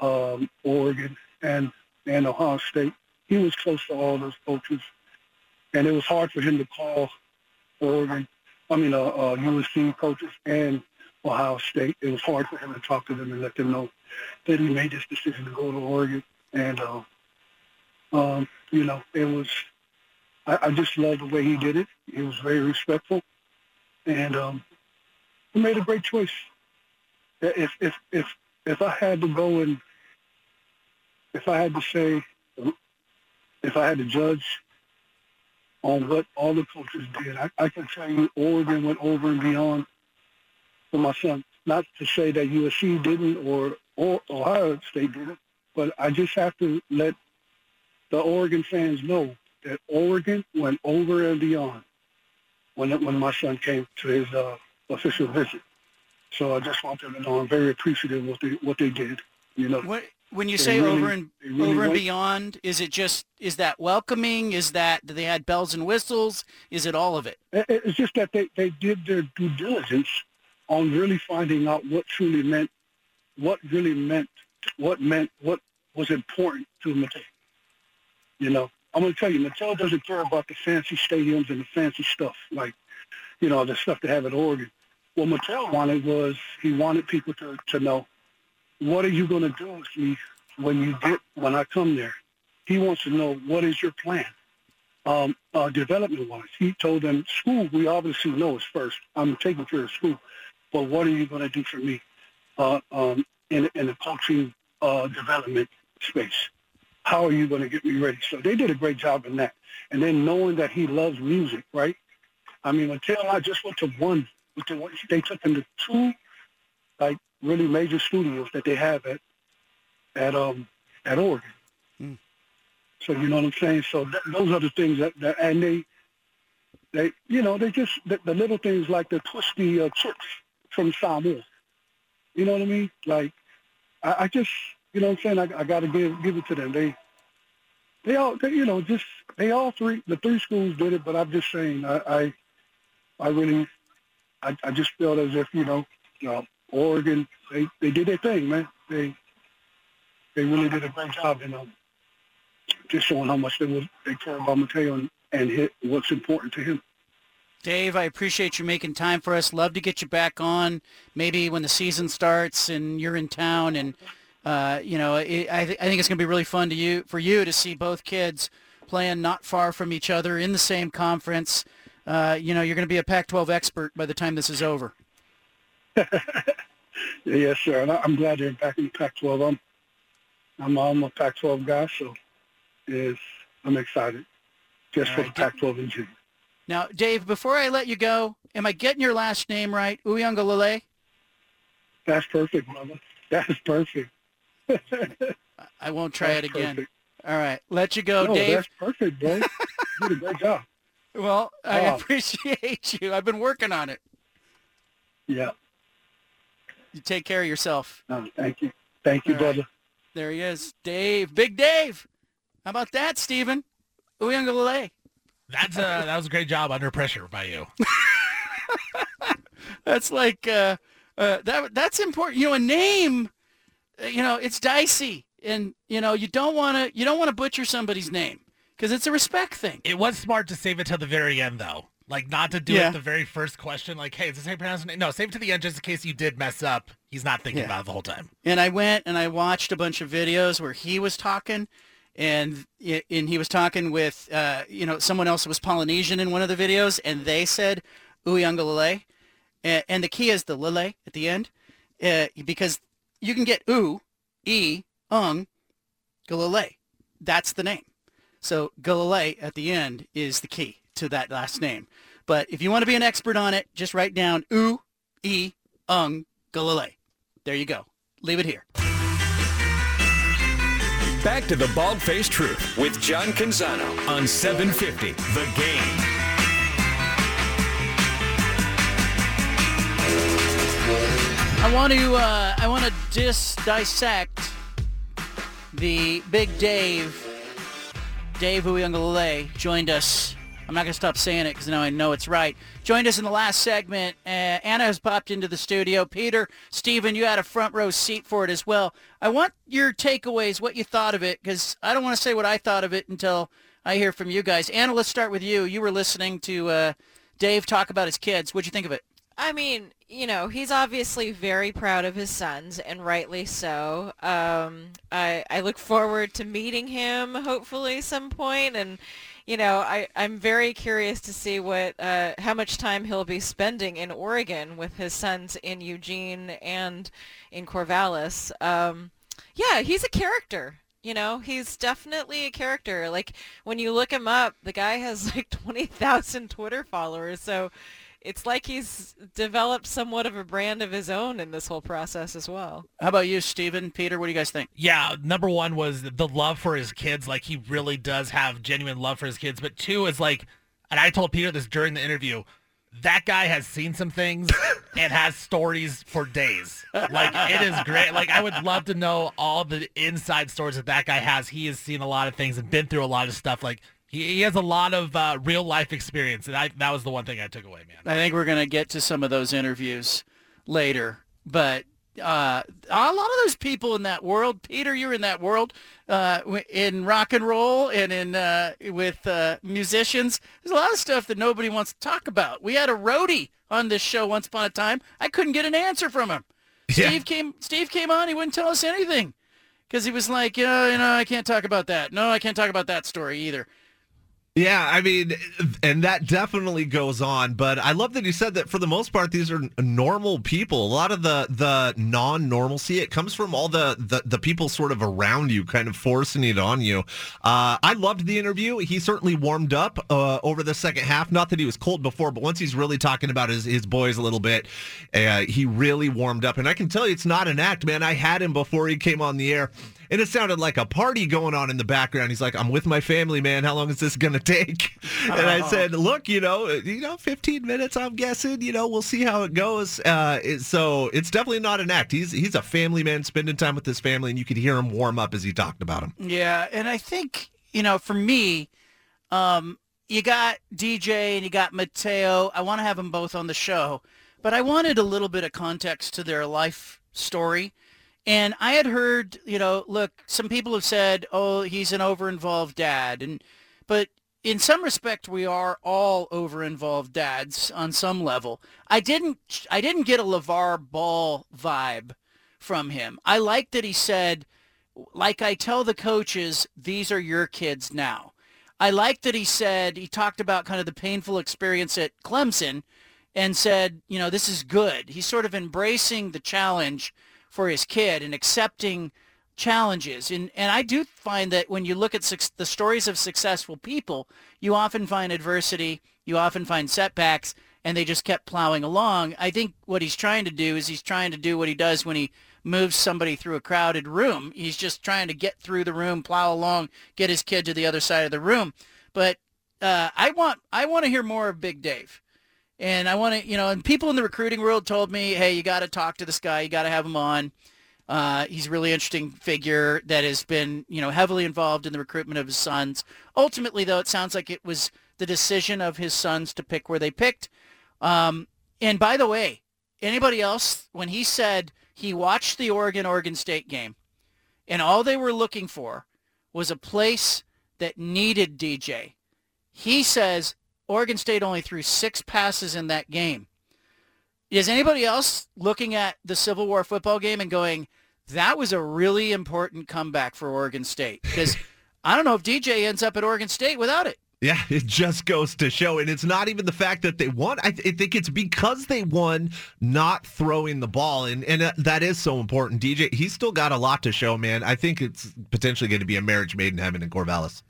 [SPEAKER 7] um, Oregon, and, and Ohio State. He was close to all those coaches. And it was hard for him to call Oregon, I mean, uh, uh, USC coaches and Ohio State. It was hard for him to talk to them and let them know that he made this decision to go to Oregon. And, uh, um, you know, it was, I, I just loved the way he did it. He was very respectful. And um, he made a great choice. If, if, if, if I had to go and, if I had to say, if I had to judge on what all the coaches did, I, I can tell you Oregon went over and beyond for my son. Not to say that USC didn't or, or Ohio State didn't, but I just have to let the Oregon fans know that Oregon went over and beyond when when my son came to his uh, official visit. So I just want them to know I'm very appreciative of what they what they did. You know.
[SPEAKER 2] What, when you they say really, over and really over and beyond, is it just is that welcoming? Is that they had bells and whistles? Is it all of it?
[SPEAKER 7] It's just that they, they did their due diligence on really finding out what truly meant, what really meant, what meant, what was important to Mateo. You know, I'm going to tell you, Mateo doesn't care about the fancy stadiums and the fancy stuff, like, you know, the stuff they have at Oregon. What Mateo wanted was he wanted people to, to know, what are you going to do with me when you get, when I come there? He wants to know, what is your plan? Um, uh, development-wise, he told them, school, we obviously know is first. I'm taking care of school but what are you going to do for me uh, um, in, in the coaching uh, development space? How are you going to get me ready? So they did a great job in that. And then knowing that he loves music, right? I mean, until I just went to one, they took him to two, like really major studios that they have at at um at Oregon. Mm. So you know what I'm saying. So th- those are the things that, that and they they you know they just the, the little things like the twisty uh, chips from Samoa. You know what I mean? Like, I, I just, you know what I'm saying? I, I got to give give it to them. They, they all, they, you know, just they all three, the three schools did it. But I'm just saying, I, I, I really, I, I just felt as if you know, know, Oregon, they they did their thing, man. They, they really did a great job, you know, just showing how much they was they care about Mateo and, and hit what's important to him.
[SPEAKER 2] Dave, I appreciate you making time for us. Love to get you back on, maybe when the season starts and you're in town. And uh, you know, it, I, th- I think it's going to be really fun to you for you to see both kids playing not far from each other in the same conference. Uh, you know, you're going to be a Pac-12 expert by the time this is over.
[SPEAKER 7] yes, sir. And I'm glad they're back in the Pac-12. I'm, I'm, I'm a Pac-12 guy, so is I'm excited just
[SPEAKER 2] All
[SPEAKER 7] for
[SPEAKER 2] right.
[SPEAKER 7] the Pac-12 in general.
[SPEAKER 2] Now, Dave, before I let you go, am I getting your last name right? Uiagalelei?
[SPEAKER 7] That's perfect, brother. That is perfect.
[SPEAKER 2] I won't try
[SPEAKER 7] That's
[SPEAKER 2] it again.
[SPEAKER 7] perfect.
[SPEAKER 2] All right, let you go,
[SPEAKER 7] no,
[SPEAKER 2] Dave.
[SPEAKER 7] that's perfect, bro. you did a great job.
[SPEAKER 2] Well, I
[SPEAKER 7] Wow.
[SPEAKER 2] appreciate you. I've been working on it.
[SPEAKER 7] Yeah.
[SPEAKER 2] You take care of yourself.
[SPEAKER 7] No, thank you. Thank you,
[SPEAKER 2] All right.
[SPEAKER 7] brother.
[SPEAKER 2] There he is, Dave, Big Dave. How about that, Stephen? Uiagalelei.
[SPEAKER 3] That's a, that was a great job under pressure by you.
[SPEAKER 2] That's like uh, uh, that. That's important. You know, a name. uh, You know, it's dicey, and you know, you don't want to. You don't want to butcher somebody's name because it's a respect thing.
[SPEAKER 3] It was smart to save it till the very end, though. Like not to do
[SPEAKER 2] Yeah.
[SPEAKER 3] it the very first question. Like, hey, is this how you pronounce? No, save it to the end just in case you did mess up. He's not thinking
[SPEAKER 2] Yeah.
[SPEAKER 3] about it the whole time.
[SPEAKER 2] And I went and I watched a bunch of videos where he was talking, and and he was talking with uh, you know someone else was Polynesian in one of the videos, and they said Uiagalelei, and, and the key is the lele at the end, uh, because you can get u, e, ung, galile. That's the name. So galile at the end is the key to that last name. But if you want to be an expert on it, just write down u, e, ung, galile. There you go. Leave it here.
[SPEAKER 1] Back to the Bald Faced Truth with John Canzano on 750 The Game.
[SPEAKER 2] I want to uh, I want to dis dissect the big Dave Dave Uiagalelei joined us. I'm not going to stop saying it because now I know it's right. Joined us in the last segment. Uh, Anna has popped into the studio. Peter, Stephen, you had a front row seat for it as well. I want your takeaways, what you thought of it, because I don't want to say what I thought of it until I hear from you guys. Anna, let's start with you. You were listening to uh, Dave talk about his kids. What'd you think of it?
[SPEAKER 8] I mean, you know, he's obviously very proud of his sons, and rightly so. Um, I I look forward to meeting him, hopefully some point, and you know, I I'm very curious to see what uh, how much time he'll be spending in Oregon with his sons in Eugene and in Corvallis. Um, yeah, he's a character. You know, he's definitely a character. Like when you look him up, the guy has like twenty thousand Twitter followers, so it's like he's developed somewhat of a brand of his own in this whole process as well.
[SPEAKER 2] How about you, Stephen? Peter, what do you guys think?
[SPEAKER 3] Yeah, number one was the love for his kids. Like he really does have genuine love for his kids. But two is like, and I told Peter this during the interview, that guy has seen some things and has stories for days. Like it is great. Like I would love to know all the inside stories that that guy has. He has seen a lot of things and been through a lot of stuff. Like he, he has a lot of uh, real life experience, and I that was the one thing I took away, man.
[SPEAKER 2] I think we're going to get to some of those interviews later, but uh, a lot of those people in that world, Peter, you're in that world, uh, in rock and roll and in uh, with uh, musicians. There's a lot of stuff that nobody wants to talk about. We had a roadie on this show once upon a time. I couldn't get an answer from him.
[SPEAKER 4] Yeah.
[SPEAKER 2] Steve came. Steve came on. He wouldn't tell us anything because he was like, you know, I can't talk about that. No, I can't talk about that story either.
[SPEAKER 4] Yeah, I mean, and that definitely goes on. But I love that you said that for the most part, these are normal people. A lot of the the non-normalcy it comes from all the the, the people sort of around you, kind of forcing it on you. Uh, I loved the interview. He certainly warmed up uh, over the second half. Not that he was cold before, but once he's really talking about his his boys a little bit, uh, he really warmed up. And I can tell you, it's not an act, man. I had him before he came on the air. And it sounded like a party going on in the background. He's like, "I'm with my family, man. How long is this going to take?" And I said, "Look, you know, you know, 15 minutes. I'm guessing. You know, we'll see how it goes." Uh, it- so it's definitely not an act. He's he's a family man, spending time with his family, and you could hear him warm up as he talked about him.
[SPEAKER 2] Yeah, and I think you know, for me, um, you got DJ and you got Mateo. I want to have them both on the show, but I wanted a little bit of context to their life story. And I had heard, you know, look, some people have said, "Oh, he's an over-involved dad," and but in some respect, we are all over-involved dads on some level. I didn't, I didn't get a LeVar Ball vibe from him. I like that he said, like I tell the coaches, these are your kids now. I like that he said, he talked about kind of the painful experience at Clemson and said, you know, this is good. He's sort of embracing the challenge for his kid and accepting challenges. And, and I do find that when you look at su- the stories of successful people, you often find adversity, you often find setbacks, and they just kept plowing along. I think what he's trying to do is he's trying to do what he does when he moves somebody through a crowded room. He's just trying to get through the room, plow along, get his kid to the other side of the room. But uh, I want I want to hear more of Big Dave. And I want to, you know, and people in the recruiting world told me, hey, you got to talk to this guy. You got to have him on. Uh, he's a really interesting figure that has been, you know, heavily involved in the recruitment of his sons. Ultimately, though, it sounds like it was the decision of his sons to pick where they picked. Um, and by the way, anybody else, when he said he watched the Oregon-Oregon State game, and all they were looking for was a place that needed DJ, he says Oregon State only threw six passes in that game. Is anybody else looking at the Civil War football game and going, that was a really important comeback for Oregon State? Because I don't know if DJ ends up at Oregon State without it.
[SPEAKER 4] Yeah, it just goes to show. And it's not even the fact that they won. I, th- I think it's because they won not throwing the ball. And, and uh, that is so important. DJ, he's still got a lot to show, man. I think it's potentially going to be a marriage made in heaven in Corvallis.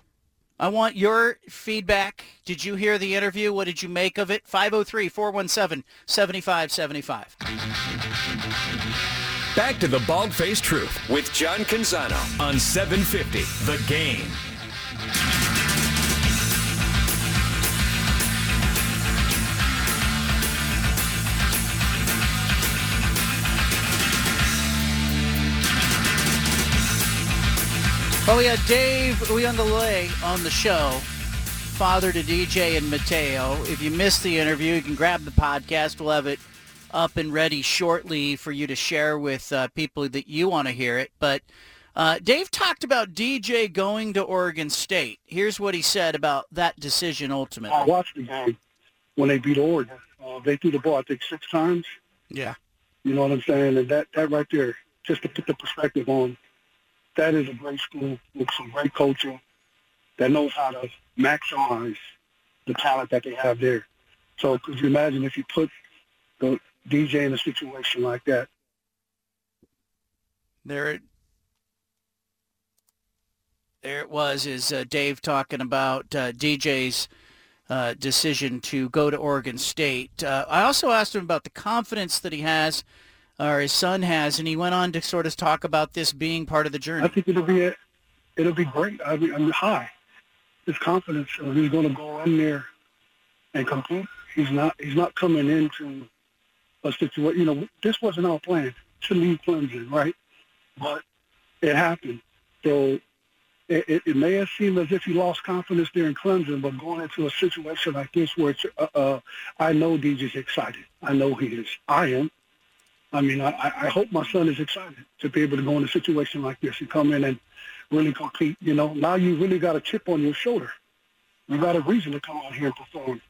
[SPEAKER 2] I want your feedback. Did you hear the interview? What did you make of it? 503-417-7575.
[SPEAKER 1] Back to the Bald Faced Truth with John Canzano on 750 The Game.
[SPEAKER 2] Well, we had Dave Uiagalelei on the show, father to DJ and Mateo. If you missed the interview, you can grab the podcast. We'll have it up and ready shortly for you to share with uh, people that you want to hear it. But uh, Dave talked about DJ going to Oregon State. Here's what he said about that decision ultimately.
[SPEAKER 7] I watched the game when they beat Oregon. Uh, they threw the ball, I think, six times.
[SPEAKER 2] Yeah.
[SPEAKER 7] You know what I'm saying? And that, that right there, just to put the perspective on, that is a great school with some great coaching that knows how to maximize the talent that they have there. So could you imagine if you put the DJ in a situation like that?
[SPEAKER 2] There it, there it was, is uh, Dave talking about uh, DJ's uh, decision to go to Oregon State. Uh, I also asked him about the confidence that he has or his son has, and he went on to sort of talk about this being part of the journey.
[SPEAKER 7] I think it'll be a, it'll be great. I mean, I'm high. His confidence of he's going to go in there and compete. He's not. He's not coming into a situation. You know, this wasn't our plan to leave Clemson, right? But it happened. So it, it, it may have seemed as if he lost confidence there in Clemson, but going into a situation like this, where uh, uh, I know DJ's excited. I know he is. I am. I mean, I, I hope my son is excited to be able to go in a situation like this and come in and really compete. You know, now you really got a chip on your shoulder. You got a reason to come out here and perform.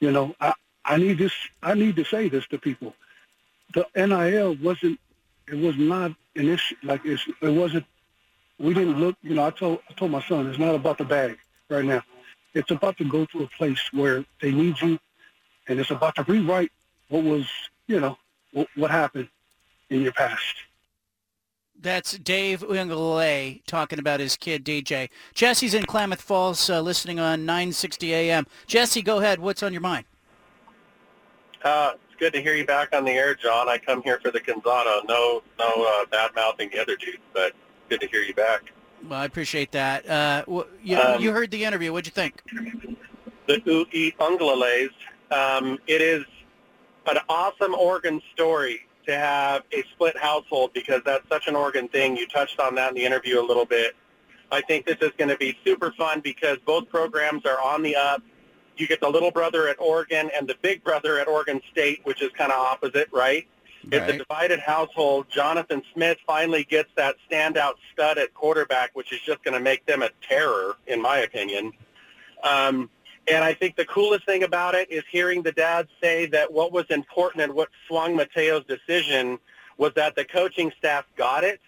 [SPEAKER 7] You know, I, I need this. I need to say this to people. The NIL wasn't. It was not an issue. Like it's, it wasn't. We didn't look. You know, I told I told my son it's not about the bag right now. It's about to go to a place where they need you, and it's about to rewrite what was. You know, what happened in your past.
[SPEAKER 2] That's Dave Uiagalelei talking about his kid DJ. Jesse's in Klamath Falls, uh, listening on 960 AM. Jesse, go ahead. What's on your mind?
[SPEAKER 9] Uh, it's good to hear you back on the air, John. I come here for the Canzano. No, no uh, bad mouthing the other dude, but good to hear you back.
[SPEAKER 2] Well, I appreciate that. Uh, you,
[SPEAKER 9] Um,
[SPEAKER 2] you heard the interview. What'd you think?
[SPEAKER 9] The Uiagaleleis. Um, it is an awesome Oregon story to have a split household because that's such an Oregon thing. You touched on that in the interview a little bit. I think this is going to be super fun because both programs are on the up. You get the little brother at Oregon and the big brother at Oregon State, which is kind of opposite, right? It's a
[SPEAKER 2] Right.
[SPEAKER 9] divided household. Jonathan Smith finally gets that standout stud at quarterback, which is just going to make them a terror, in my opinion. Um, and I think the coolest thing about it is hearing the dad say that what was important and what swung Mateo's decision was that the coaching staff got it,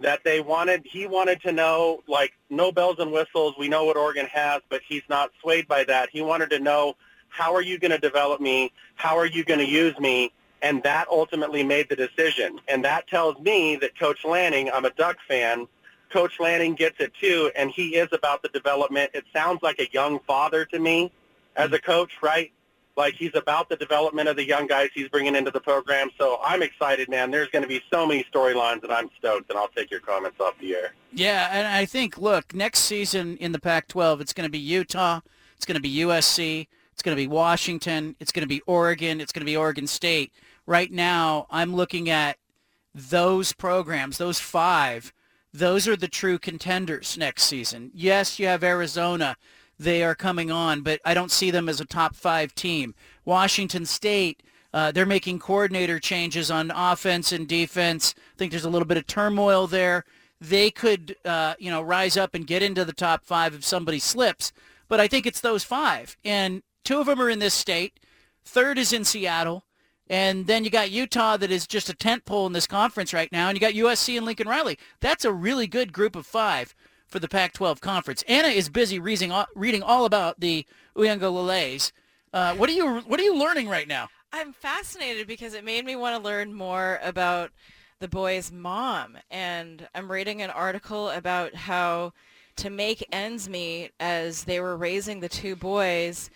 [SPEAKER 9] that they wanted, he wanted to know, like, no bells and whistles, we know what Oregon has, but he's not swayed by that. He wanted to know, how are you going to develop me? How are you going to use me? And that ultimately made the decision. And that tells me that Coach Lanning, I'm a Duck fan, Coach Lanning gets it too, and he is about the development. It sounds like a young father to me as a coach, right? Like he's about the development of the young guys he's bringing into the program. So I'm excited, man. There's going to be so many storylines, and I'm stoked. And I'll take your comments off the air.
[SPEAKER 2] Yeah, and I think look, next season in the Pac-12, it's going to be Utah, it's going to be USC, it's going to be Washington, it's going to be Oregon, it's going to be Oregon State. Right now, I'm looking at those programs, those five. Those are the true contenders next season. Yes, you have Arizona they are coming on, but I don't see them as a top five team. Washington State, uh, they're making coordinator changes on offense and defense. I think there's a little bit of turmoil there. They could, uh, you know, rise up and get into the top five if somebody slips. But I think it's those five, and two of them are in this state. Third is in Seattle. And then you got Utah that is just a tent pole in this conference right now, and you got USC and Lincoln Riley. That's a really good group of five for the Pac-12 conference. Anna is busy reading all, reading all about the Uiagalelei's. Uh, what are you What are you learning right now?
[SPEAKER 8] I'm fascinated because it made me want to learn more about the boy's mom, and I'm reading an article about how to make ends meet as they were raising the two boys.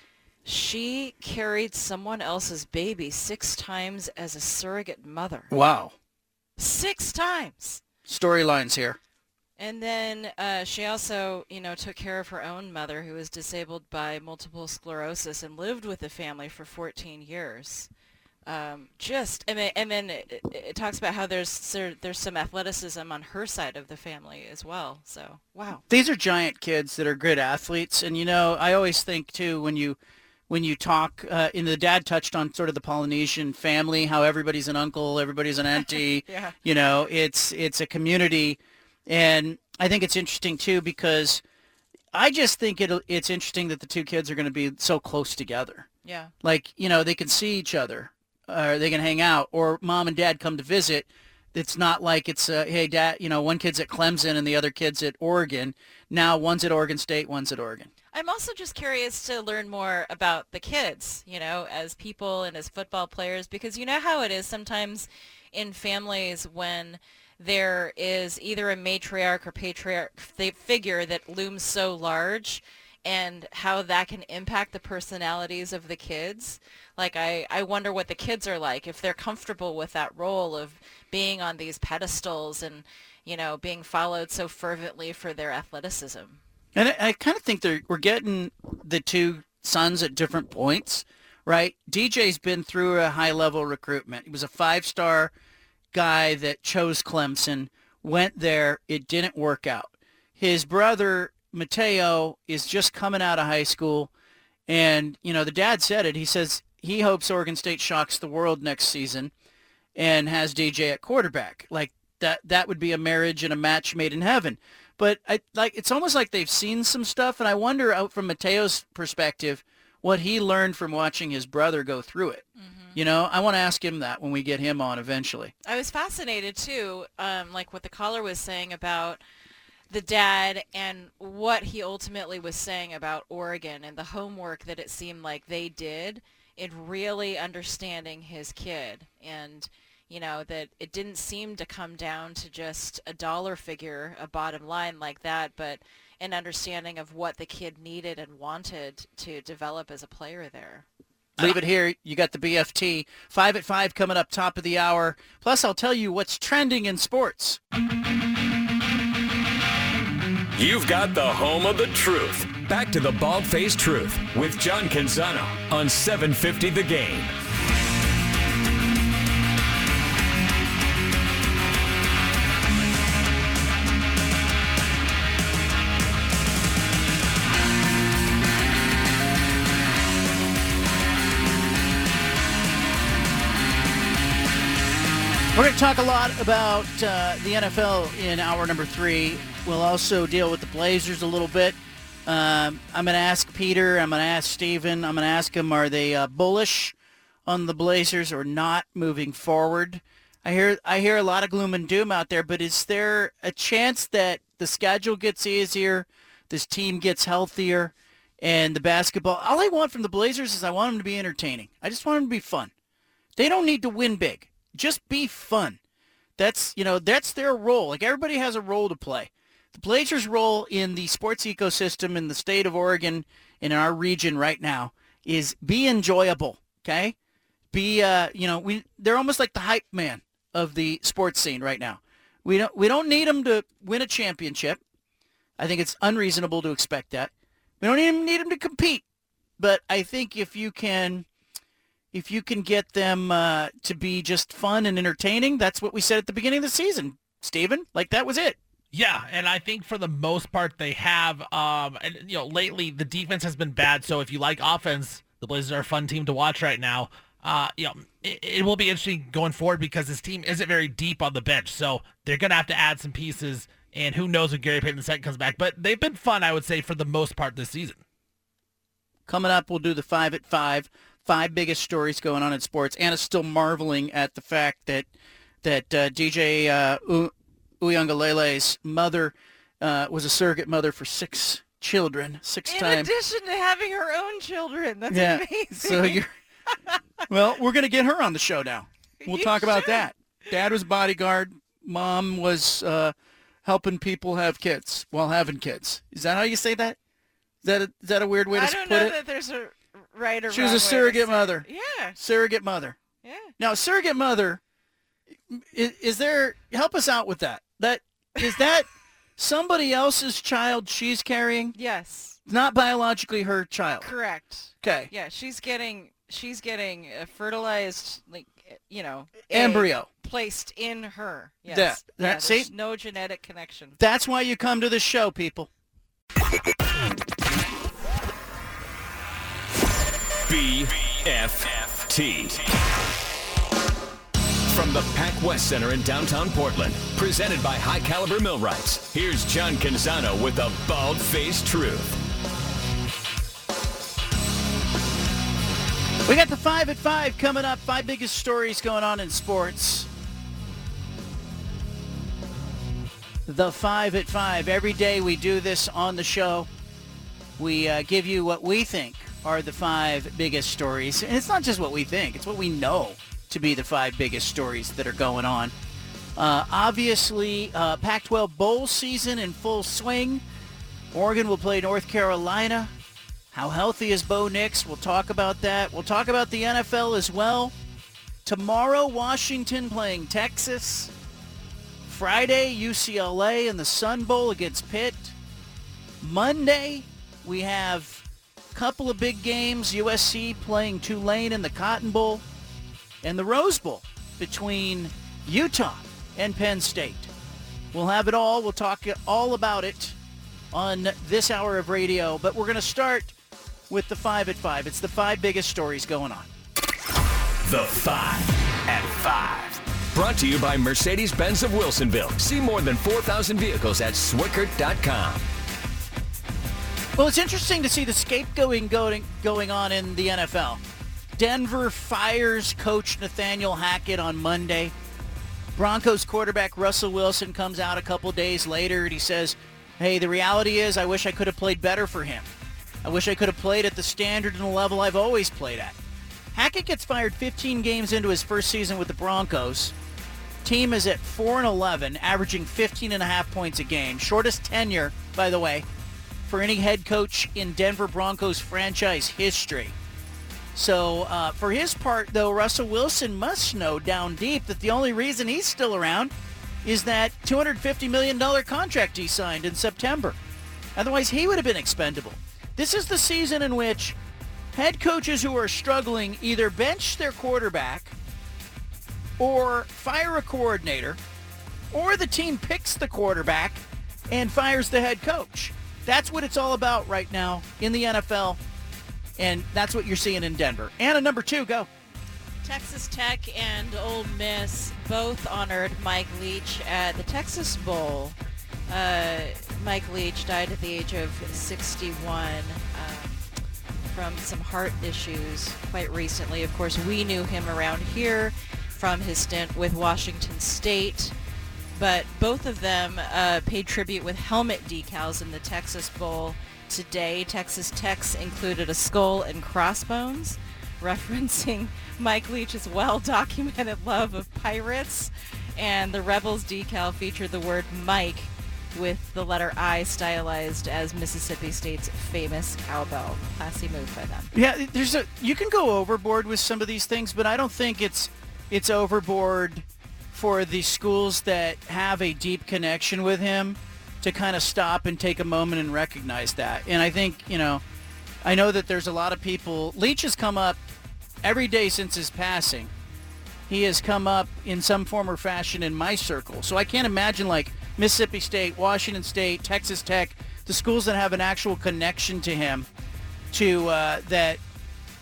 [SPEAKER 8] She carried someone else's baby six times as a surrogate mother.
[SPEAKER 2] Wow.
[SPEAKER 8] Six times.
[SPEAKER 2] Storylines here.
[SPEAKER 8] And then uh, she also, you know, took care of her own mother who was disabled by multiple sclerosis and lived with the family for 14 years. Um, just and then, and then it, it, talks about how there's there, there's some athleticism on her side of the family as well. So wow,
[SPEAKER 2] these are giant kids that are good athletes, and you know I always think too when you when you talk, uh, and the dad touched on sort of the Polynesian family, how everybody's an uncle, everybody's an auntie.
[SPEAKER 8] yeah.
[SPEAKER 2] You know, it's it's a community and I think it's interesting too because I just think it it's interesting that the two kids are going to be so close together.
[SPEAKER 8] Yeah.
[SPEAKER 2] Like, you know, they can see each other or they can hang out or mom and dad come to visit. It's not like it's uh, hey dad, you know, one kid's at Clemson and the other kid's at Oregon. Now one's at Oregon State, one's at Oregon.
[SPEAKER 8] I'm also just curious to learn more about the kids, you know, as people and as football players because you know how it is sometimes in families when there is either a matriarch or patriarch figure that looms so large and how that can impact the personalities of the kids. Like I, I wonder what the kids are like if they're comfortable with that role of being on these pedestals and, you know, being followed so fervently for their athleticism.
[SPEAKER 2] And I, I kind of think they're we're getting the two sons at different points, right? DJ's been through a high level recruitment. He was a five star guy that chose Clemson, went there, it didn't work out. His brother, Mateo, is just coming out of high school. And, you know, the dad said it. He says he hopes Oregon State shocks the world next season and has DJ at quarterback. Like that that would be a marriage and a match made in heaven. But I like it's almost like they've seen some stuff and I wonder out from Mateo's perspective what he learned from watching his brother go through it. Mm-hmm. You know, I want to ask him that when we get him on eventually.
[SPEAKER 8] I was fascinated too, um, like what the caller was saying about the dad and what he ultimately was saying about Oregon and the homework that it seemed like they did in really understanding his kid and you know that it didn't seem to come down to just a dollar figure a bottom line like that but an understanding of what the kid needed and wanted to develop as a player there
[SPEAKER 2] Leave it here. You got the BFT. Five at five coming up top of the hour. Plus, I'll tell you what's trending in sports.
[SPEAKER 1] You've got the home of the truth. Back to the bald-faced truth with John Canzano on 750 The Game.
[SPEAKER 2] We're going to talk a lot about uh, the NFL in hour number three. We'll also deal with the Blazers a little bit. Um, I'm going to ask Peter. I'm going to ask Steven. I'm going to ask him, are they uh, bullish on the Blazers or not moving forward? I hear I hear a lot of gloom and doom out there, but is there a chance that the schedule gets easier, this team gets healthier, and the basketball? All I want from the Blazers is I want them to be entertaining. I just want them to be fun. They don't need to win big. Just be fun. That's you know that's their role. Like everybody has a role to play. The Blazers' role in the sports ecosystem in the state of Oregon in our region right now is be enjoyable. Okay, be uh you know we they're almost like the hype man of the sports scene right now. We don't we don't need them to win a championship. I think it's unreasonable to expect that. We don't even need them to compete. But I think if you can if you can get them uh, to be just fun and entertaining, that's what we said at the beginning of the season, Steven. Like that was it.
[SPEAKER 3] Yeah, and I think for the most part they have. Um, and you know, lately the defense has been bad. So if you like offense, the Blazers are a fun team to watch right now. Uh, you know, it, it will be interesting going forward because this team isn't very deep on the bench, so they're gonna have to add some pieces. And who knows when Gary Payton II comes back? But they've been fun, I would say, for the most part this season.
[SPEAKER 2] Coming up, we'll do the five at five. Five biggest stories going on in sports. Anna's still marveling at the fact that that uh, DJ uh, U- Uiagalelei's mother uh, was a surrogate mother for six children, six
[SPEAKER 8] In
[SPEAKER 2] times.
[SPEAKER 8] In addition to having her own children, that's
[SPEAKER 2] yeah.
[SPEAKER 8] amazing.
[SPEAKER 2] So you're well, we're gonna get her on the show now. We'll
[SPEAKER 8] You
[SPEAKER 2] talk about
[SPEAKER 8] should.
[SPEAKER 2] that. Dad was bodyguard. Mom was uh, helping people have kids while having kids. Is that how you say that? Is that a, is that a weird way to
[SPEAKER 8] I
[SPEAKER 2] s-
[SPEAKER 8] don't
[SPEAKER 2] put
[SPEAKER 8] know
[SPEAKER 2] it?
[SPEAKER 8] that there's a right or
[SPEAKER 2] She was a surrogate mother.
[SPEAKER 8] Yeah,
[SPEAKER 2] Surrogate mother.
[SPEAKER 8] yeah.
[SPEAKER 2] Now, surrogate mother, is, is there? Help us out with that. That is that somebody else's child she's carrying,
[SPEAKER 8] Yes,
[SPEAKER 2] not biologically her child.
[SPEAKER 8] correct.
[SPEAKER 2] Okay,
[SPEAKER 8] Yeah, she's getting she's getting a fertilized like you know
[SPEAKER 2] embryo.
[SPEAKER 8] placed in her. Yes.
[SPEAKER 2] That-
[SPEAKER 8] yeah,
[SPEAKER 2] that- see?
[SPEAKER 8] no genetic connection.
[SPEAKER 2] That's why you come to the show, people.
[SPEAKER 1] BFFT. From the Pac West Center in downtown Portland, presented by High Caliber Millwrights, here's John Canzano with the bald faced truth.
[SPEAKER 2] We got the five at five coming up. Five biggest stories going on in sports. The five at five. Every day we do this on the show. We uh, give you what we think are the five biggest stories. And it's not just what we think, it's what we know to be the five biggest stories that are going on. Uh, obviously, uh, Pac-12 bowl season in full swing. Oregon will play North Carolina. How healthy is Bo Nix? We'll talk about that. We'll talk about the NFL as well. Tomorrow, Washington playing Texas. Friday, UCLA in the Sun Bowl against Pitt. Monday, we have couple of big games. USC playing Tulane in the Cotton Bowl. And the Rose Bowl between Utah and Penn State. We'll have it all. We'll talk all about it on this hour of radio. But we're going to start with the five at five. It's the five biggest stories going on.
[SPEAKER 1] The Five at Five. Brought to you by Mercedes-Benz of Wilsonville. See more than 4,000 vehicles at Swickert.com.
[SPEAKER 2] Well, it's interesting to see the scapegoating going, going on in the NFL. Denver fires coach Nathaniel Hackett on Monday. Broncos quarterback Russell Wilson comes out a couple days later and he says, hey, the reality is I wish I could have played better for him. I wish I could have played at the standard and the level I've always played at. Hackett gets fired 15 games into his first season with the Broncos. Team is at 4 and 11, averaging 15 and a half points a game. Shortest tenure, by the way, for any head coach in Denver Broncos franchise history. So uh, for his part, though, Russell Wilson must know down deep that the only reason he's still around is that $250 million contract he signed in September. Otherwise, he would have been expendable. This is the season in which head coaches who are struggling either bench their quarterback or fire a coordinator or the team picks the quarterback and fires the head coach. That's what it's all about right now in the NFL, and that's what you're seeing in Denver. Anna, number two, go.
[SPEAKER 8] Texas Tech and Ole Miss both honored Mike Leach at the Texas Bowl. Uh, Mike Leach died at the age of 61 um, from some heart issues quite recently. Of course, we knew him around here from his stint with Washington State, but both of them uh, paid tribute with helmet decals in the Texas Bowl today. Texas Tech's included a skull and crossbones, referencing Mike Leach's well-documented love of pirates, and the Rebels decal featured the word Mike with the letter I stylized as Mississippi State's famous cowbell. Classy move by them.
[SPEAKER 2] Yeah, there's a you can go overboard with some of these things, but I don't think it's it's overboard for the schools that have a deep connection with him to kind of stop and take a moment and recognize that. And I think, you know, I know that there's a lot of people Leach has come up every day since his passing. He has come up in some form or fashion in my circle. So I can't imagine like Mississippi State, Washington State, Texas Tech, the schools that have an actual connection to him, to uh, that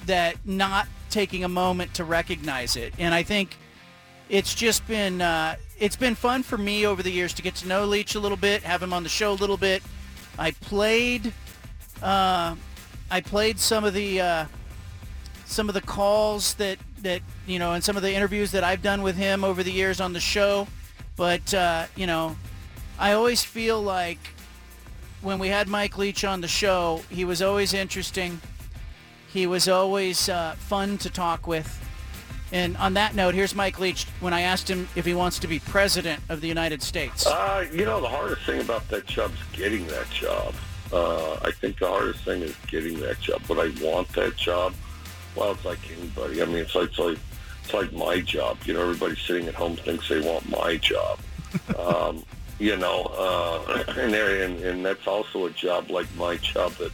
[SPEAKER 2] that not taking a moment to recognize it. And I think it's just been uh, it's been fun for me over the years to get to know Leach a little bit, have him on the show a little bit. I played uh, I played some of the uh, some of the calls that that you know and some of the interviews that I've done with him over the years on the show. But uh, you know, I always feel like when we had Mike Leach on the show, he was always interesting. He was always uh, fun to talk with. And on that note, here's Mike Leach when I asked him if he wants to be president of the United States.
[SPEAKER 10] Uh, you know, the hardest thing about that job is getting that job. Uh, I think the hardest thing is getting that job. But I want that job. Well, it's like anybody. I mean, it's like, it's like it's like my job. You know, everybody sitting at home thinks they want my job. um, you know, uh, and, there, and and that's also a job like my job that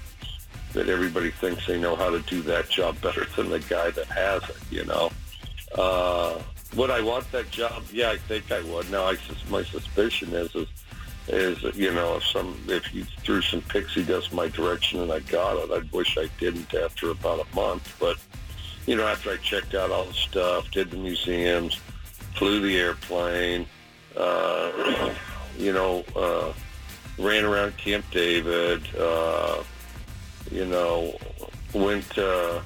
[SPEAKER 10] that everybody thinks they know how to do that job better than the guy that has it. You know, uh, would I want that job? Yeah, I think I would. Now, I my suspicion is is is you know if some if you threw some pixie dust my direction and I got it, I'd wish I didn't after about a month. But you know, after I checked out all the stuff, did the museums, flew the airplane, uh, you know, uh, ran around Camp David, uh, you know, went, uh,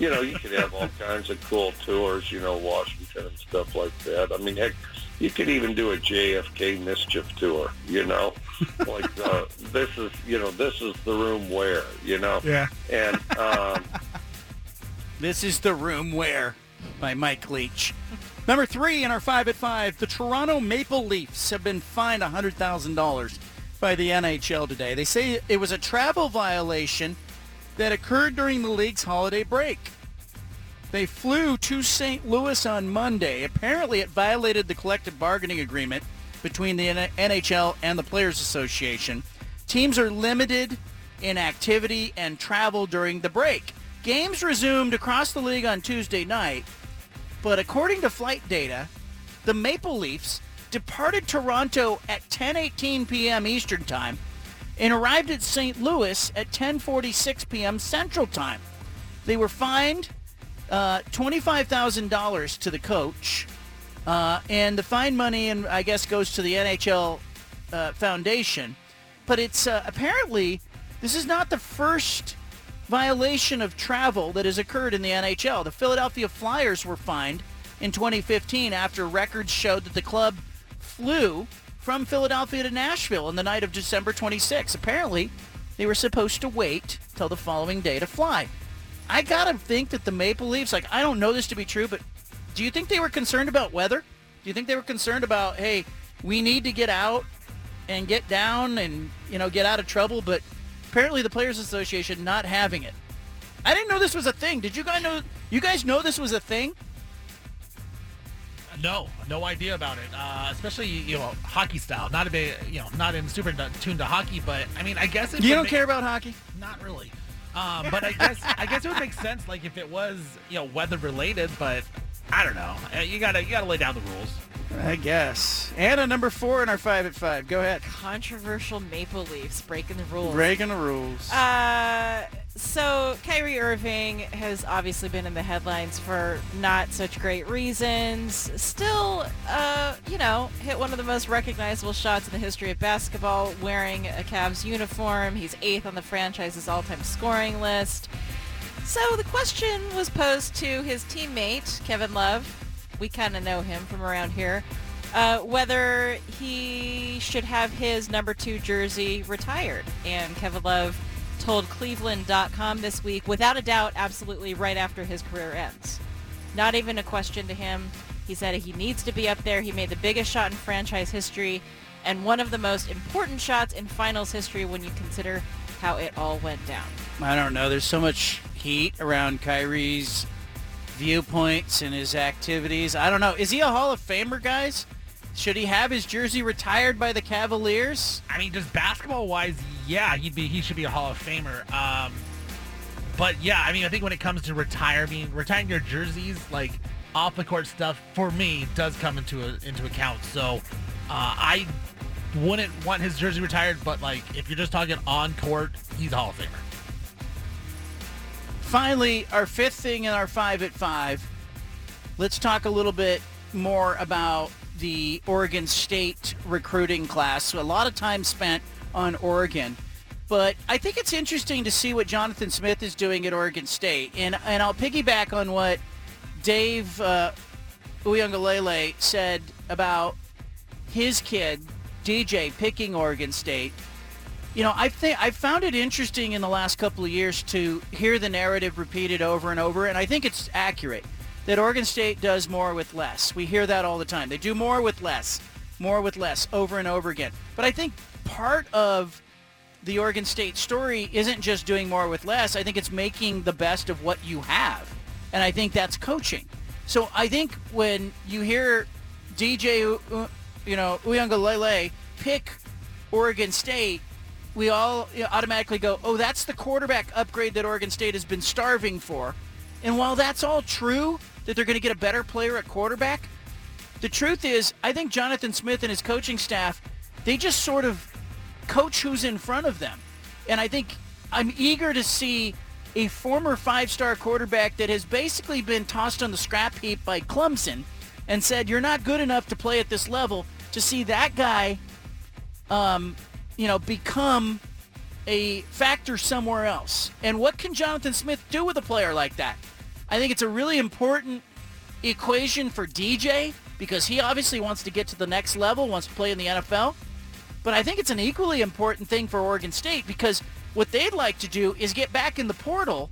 [SPEAKER 10] you know, you could have all kinds of cool tours, you know, Washington and stuff like that. I mean, heck, you could even do a JFK mischief tour, you know, like uh, this is, you know, this is the room where, you know,
[SPEAKER 2] Yeah.
[SPEAKER 10] and um,
[SPEAKER 2] This is the room where by Mike Leach. Number three in our five at five, the Toronto Maple Leafs have been fined $100,000 by the NHL today. They say it was a travel violation that occurred during the league's holiday break. They flew to St. Louis on Monday. Apparently, it violated the collective bargaining agreement between the NHL and the Players Association. Teams are limited in activity and travel during the break. Games resumed across the league on Tuesday night, but according to flight data, the Maple Leafs departed Toronto at 10:18 p.m. Eastern Time and arrived at St. Louis at 10:46 p.m. Central Time. They were fined uh, $25,000 to the coach, uh, and the fine money, and I guess, goes to the NHL uh, Foundation. But it's uh, apparently this is not the first violation of travel that has occurred in the NHL. The Philadelphia Flyers were fined in 2015 after records showed that the club flew from Philadelphia to Nashville on the night of December 26. Apparently, they were supposed to wait till the following day to fly. I gotta think that the Maple Leafs, like, I don't know this to be true, but do you think they were concerned about weather? Do you think they were concerned about, hey, we need to get out and get down and, you know, get out of trouble, but apparently the Players Association not having it. I didn't know this was a thing. Did you guys know you guys know this was a thing?
[SPEAKER 3] No, no idea about it. Uh, especially you know hockey style. Not a big, you know, not in super tuned to hockey, but I mean, I guess it
[SPEAKER 2] You don't
[SPEAKER 3] make-
[SPEAKER 2] care about hockey?
[SPEAKER 3] Not really. Um, but I guess I guess it would make sense like if it was you know weather related, but I don't know. Uh, You gotta you gotta lay down the rules.
[SPEAKER 2] I guess. Anna, number four in our five at five. Go ahead.
[SPEAKER 8] Controversial Maple Leafs breaking the rules.
[SPEAKER 2] Breaking the rules.
[SPEAKER 8] Uh, so Kyrie Irving has obviously been in the headlines for not such great reasons. Still, uh, you know, hit one of the most recognizable shots in the history of basketball wearing a Cavs uniform. He's eighth on the franchise's all-time scoring list. So the question was posed to his teammate, Kevin Love. We kind of know him from around here. Uh, whether he should have his number two jersey retired. And Kevin Love told Cleveland.com this week, without a doubt, absolutely right after his career ends. Not even a question to him. He said he needs to be up there. He made the biggest shot in franchise history and one of the most important shots in finals history when you consider how it all went down.
[SPEAKER 2] I don't know. There's so much heat around Kyrie's viewpoints and his activities. I don't know. Is he a Hall of Famer, guys? Should he have his jersey retired by the Cavaliers?
[SPEAKER 3] I mean, just basketball-wise, yeah, he'd be he should be a Hall of Famer. Um, but yeah, I mean, I think when it comes to retire, I mean, retiring your jerseys, like off the court stuff, for me, does come into a, into account. So uh, I wouldn't want his jersey retired, but like if you're just talking on court, he's a Hall of Famer.
[SPEAKER 2] Finally, our fifth thing in our five at five. Let's talk a little bit more about the Oregon State recruiting class. So a lot of time spent on Oregon. But I think it's interesting to see what Jonathan Smith is doing at Oregon State. And, and I'll piggyback on what Dave uh, Uiagalelei said about his kid, DJ, picking Oregon State. You know, I think I found it interesting in the last couple of years to hear the narrative repeated over and over, and I think it's accurate that Oregon State does more with less. We hear that all the time. They do more with less, more with less, over and over again. But I think part of the Oregon State story isn't just doing more with less. I think it's making the best of what you have. And I think that's coaching. So I think when you hear DJ, you know, Uiagalelei pick Oregon State, we all automatically go, oh, that's the quarterback upgrade that Oregon State has been starving for. And while that's all true, that they're going to get a better player at quarterback, the truth is, I think Jonathan Smith and his coaching staff, they just sort of coach who's in front of them. And I think I'm eager to see a former five-star quarterback that has basically been tossed on the scrap heap by Clemson and said, you're not good enough to play at this level, to see that guy, um, you know, become a factor somewhere else. And what can Jonathan Smith do with a player like that? I think it's a really important equation for DJ because he obviously wants to get to the next level, wants to play in the NFL. But I think it's an equally important thing for Oregon State because what they'd like to do is get back in the portal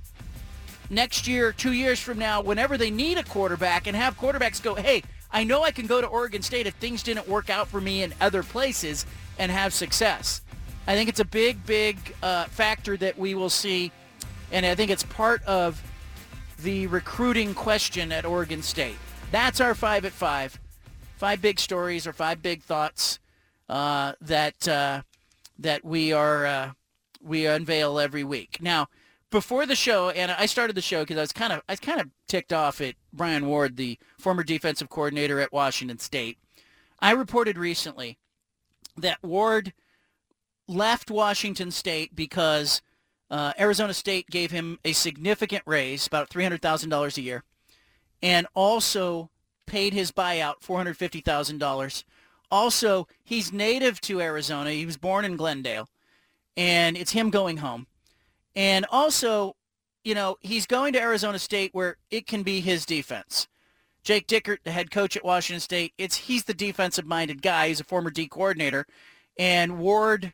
[SPEAKER 2] next year, two years from now, whenever they need a quarterback and have quarterbacks go, hey, I know I can go to Oregon State if things didn't work out for me in other places and have success. I think it's a big, big uh, factor that we will see, and I think it's part of the recruiting question at Oregon State. That's our five at five. Five big stories or five big thoughts uh, that uh, that we are uh, we unveil every week. Now, before the show, and I started the show because I was kind of I was kind of ticked off at Brian Ward, the former defensive coordinator at Washington State. I reported recently that Ward left Washington State because uh, Arizona State gave him a significant raise, about $300,000 a year, and also paid his buyout $450,000 also, he's native to Arizona. He was born in Glendale, and it's him going home. And also, you know, he's going to Arizona State where it can be his defense. Jake Dickert, the head coach at Washington State, it's he's the defensive-minded guy. He's a former D coordinator, and Ward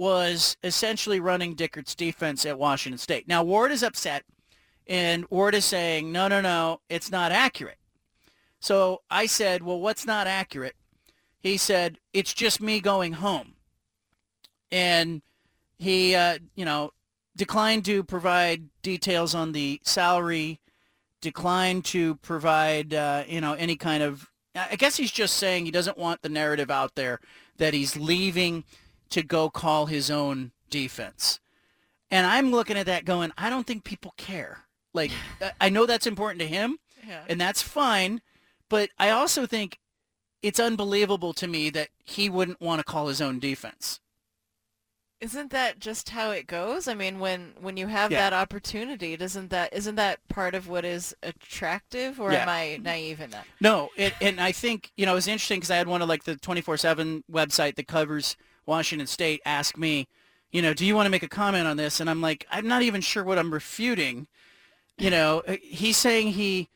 [SPEAKER 2] was essentially running Dickert's defense at Washington State. Now Ward is upset, and Ward is saying, "No, no, no, it's not accurate." So I said, "Well, what's not accurate?" he said, it's just me going home. And he, uh, you know, declined to provide details on the salary, declined to provide, uh, you know, any kind of, I guess he's just saying he doesn't want the narrative out there that he's leaving to go call his own defense. And I'm looking at that going, I don't think people care. Like, I know that's important to him, yeah. and that's fine. But I also think it's unbelievable to me that he wouldn't want to call his own defense.
[SPEAKER 8] Isn't that just how it goes? I mean, when when you have
[SPEAKER 2] Yeah.
[SPEAKER 8] that opportunity, doesn't that isn't that part of what is attractive, or
[SPEAKER 2] Yeah.
[SPEAKER 8] am I naive in that?
[SPEAKER 2] No, it, and I think you know it's interesting because I had one of like the twenty four seven website that covers Washington State ask me, you know, do you want to make a comment on this? And I'm like, I'm not even sure what I'm refuting. You know, Uh, he's saying he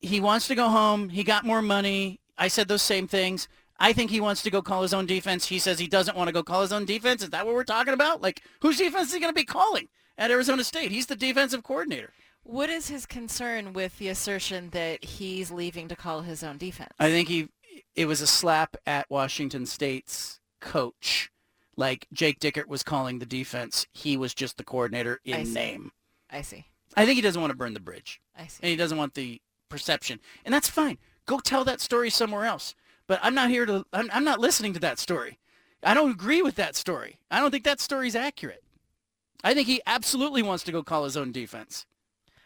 [SPEAKER 2] he wants to go home. He got more money. I said those same things. I think he wants to go call his own defense. He says he doesn't want to go call his own defense. Is that what we're talking about? Like, whose defense is he going to be calling at Arizona State? He's the defensive coordinator.
[SPEAKER 8] What is his concern with the assertion that he's leaving to call his own defense?
[SPEAKER 2] I think he it was a slap at Washington State's coach. Like Jake Dickert was calling the defense. He was just the coordinator
[SPEAKER 8] I
[SPEAKER 2] in
[SPEAKER 8] see.
[SPEAKER 2] name.
[SPEAKER 8] I see.
[SPEAKER 2] I think he doesn't want to burn the bridge.
[SPEAKER 8] I see.
[SPEAKER 2] And he doesn't want the perception. And that's fine. Go tell that story somewhere else. But I'm not here to I'm, I'm not listening to that story. I don't agree with that story. I don't think that story's accurate. I think he absolutely wants to go call his own defense.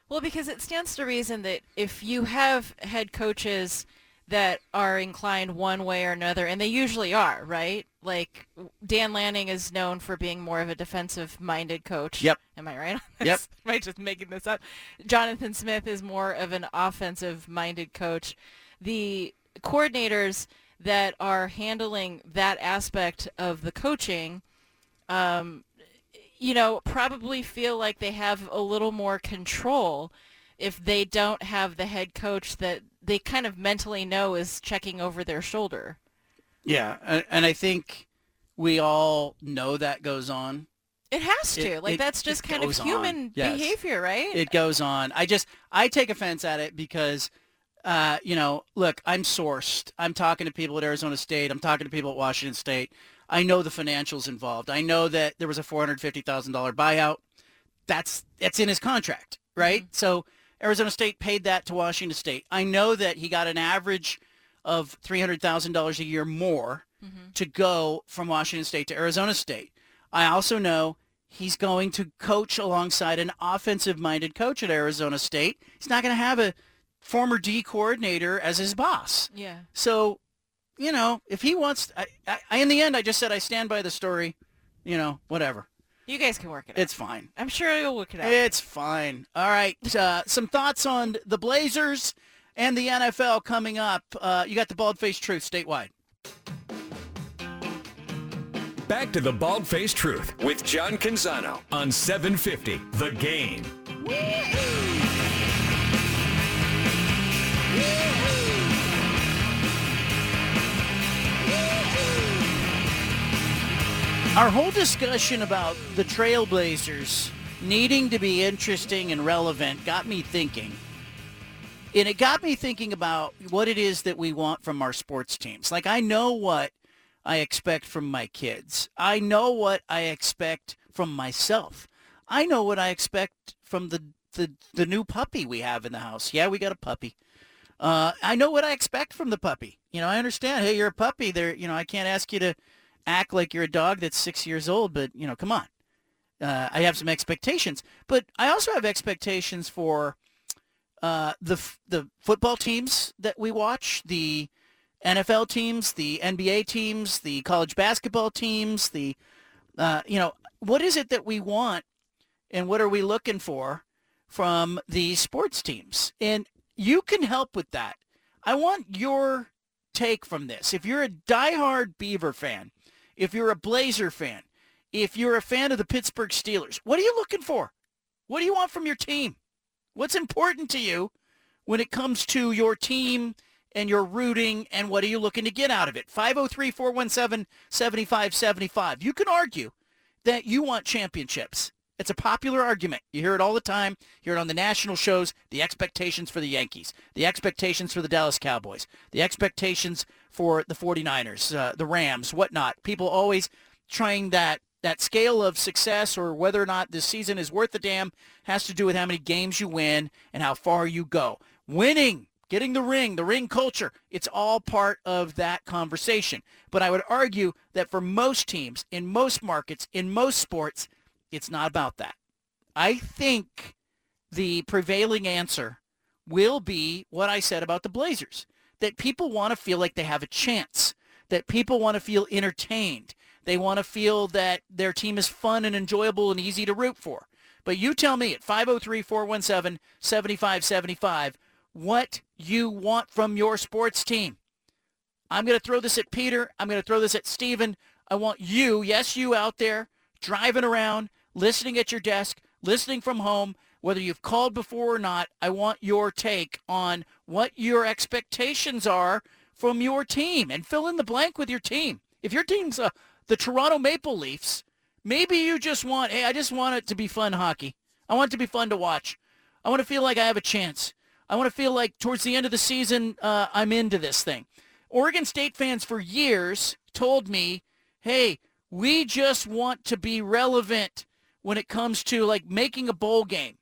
[SPEAKER 8] Well, because it stands to reason that if you have head coaches that are inclined one way or another, and they usually are, right? Like Dan Lanning is known for being more of a defensive-minded coach.
[SPEAKER 2] Yep.
[SPEAKER 8] Am I right? on
[SPEAKER 2] Yep.
[SPEAKER 8] Am I just making this up? Jonathan Smith is more of an offensive-minded coach. The coordinators that are handling that aspect of the coaching um, you know, probably feel like they have a little more control if they don't have the head coach that they kind of mentally know is checking over their shoulder.
[SPEAKER 2] Yeah, and, and I think we all know that goes on.
[SPEAKER 8] It has to.
[SPEAKER 2] It-
[SPEAKER 8] like
[SPEAKER 2] it-
[SPEAKER 8] that's just kind of human
[SPEAKER 2] Yes.
[SPEAKER 8] behavior, right?
[SPEAKER 2] It goes on. I just I take offense at it because uh, you know, look, I'm sourced. I'm talking to people at Arizona State. I'm talking to people at Washington State. I know the financials involved. I know that there was a $450,000 buyout. That's that's in his contract, right? So Arizona State paid that to Washington State. I know that he got an average of $300,000 a year more to go from Washington State to Arizona State. I also know he's going to coach alongside an offensive-minded coach at Arizona State. He's not going to have a former D coordinator as his boss.
[SPEAKER 8] yeah.
[SPEAKER 2] So, you know, if he wants, I, I, in the end, I just said I stand by the story. You know, whatever.
[SPEAKER 8] You guys can work it out.
[SPEAKER 2] It's fine.
[SPEAKER 8] I'm sure you'll work it out.
[SPEAKER 2] It's fine. All right. Uh, some thoughts on the Blazers and the NFL coming up. Uh, you got the bald-faced truth statewide.
[SPEAKER 1] Back to the Bald Faced Truth with John Canzano on 750 The Game.
[SPEAKER 2] Our whole discussion about the Trailblazers needing to be interesting and relevant got me thinking. And it got me thinking about what it is that we want from our sports teams. Like, I know what I expect from my kids. I know what I expect from myself. I know what I expect from the, the, the new puppy we have in the house. Yeah, we got a puppy. Uh, I know what I expect from the puppy. You know, I understand. Hey, you're a puppy. There, you know, I can't ask you to act like you're a dog that's six years old, but you know, come on. Uh, I have some expectations, but I also have expectations for uh, the the football teams that we watch, the NFL teams, the NBA teams, the college basketball teams, the uh, you know, what is it that we want, and what are we looking for from the sports teams? And you can help with that. I want your take from this. If you're a diehard Beaver fan, if you're a Blazer fan, if you're a fan of the Pittsburgh Steelers, what are you looking for? What do you want from your team? What's important to you when it comes to your team and your rooting and what are you looking to get out of it? 503-417-7575. You can argue that you want championships. It's a popular argument. You hear it all the time. You hear it on the national shows. The expectations for the Yankees, the expectations for the Dallas Cowboys, the expectations for the 49ers, uh, the Rams, whatnot. People always trying that that scale of success or whether or not this season is worth the damn has to do with how many games you win and how far you go. Winning, getting the ring, the ring culture, it's all part of that conversation. But I would argue that for most teams, in most markets, in most sports, it's not about that. I think the prevailing answer will be what I said about the Blazers, that people want to feel like they have a chance, that people want to feel entertained, They want to feel that their team is fun and enjoyable and easy to root for. But you tell me at 503-417-7575 what you want from your sports team. I'm going to throw this at Peter. I'm going to throw this at Steven. I want you, yes, you out there, driving around, listening at your desk, listening from home, whether you've called before or not, I want your take on what your expectations are from your team and fill in the blank with your team. If your team's uh, the Toronto Maple Leafs, maybe you just want, hey, I just want it to be fun hockey. I want it to be fun to watch. I want to feel like I have a chance. I want to feel like towards the end of the season, uh, I'm into this thing. Oregon State fans for years told me, hey, we just want to be relevant when it comes to like making a bowl game.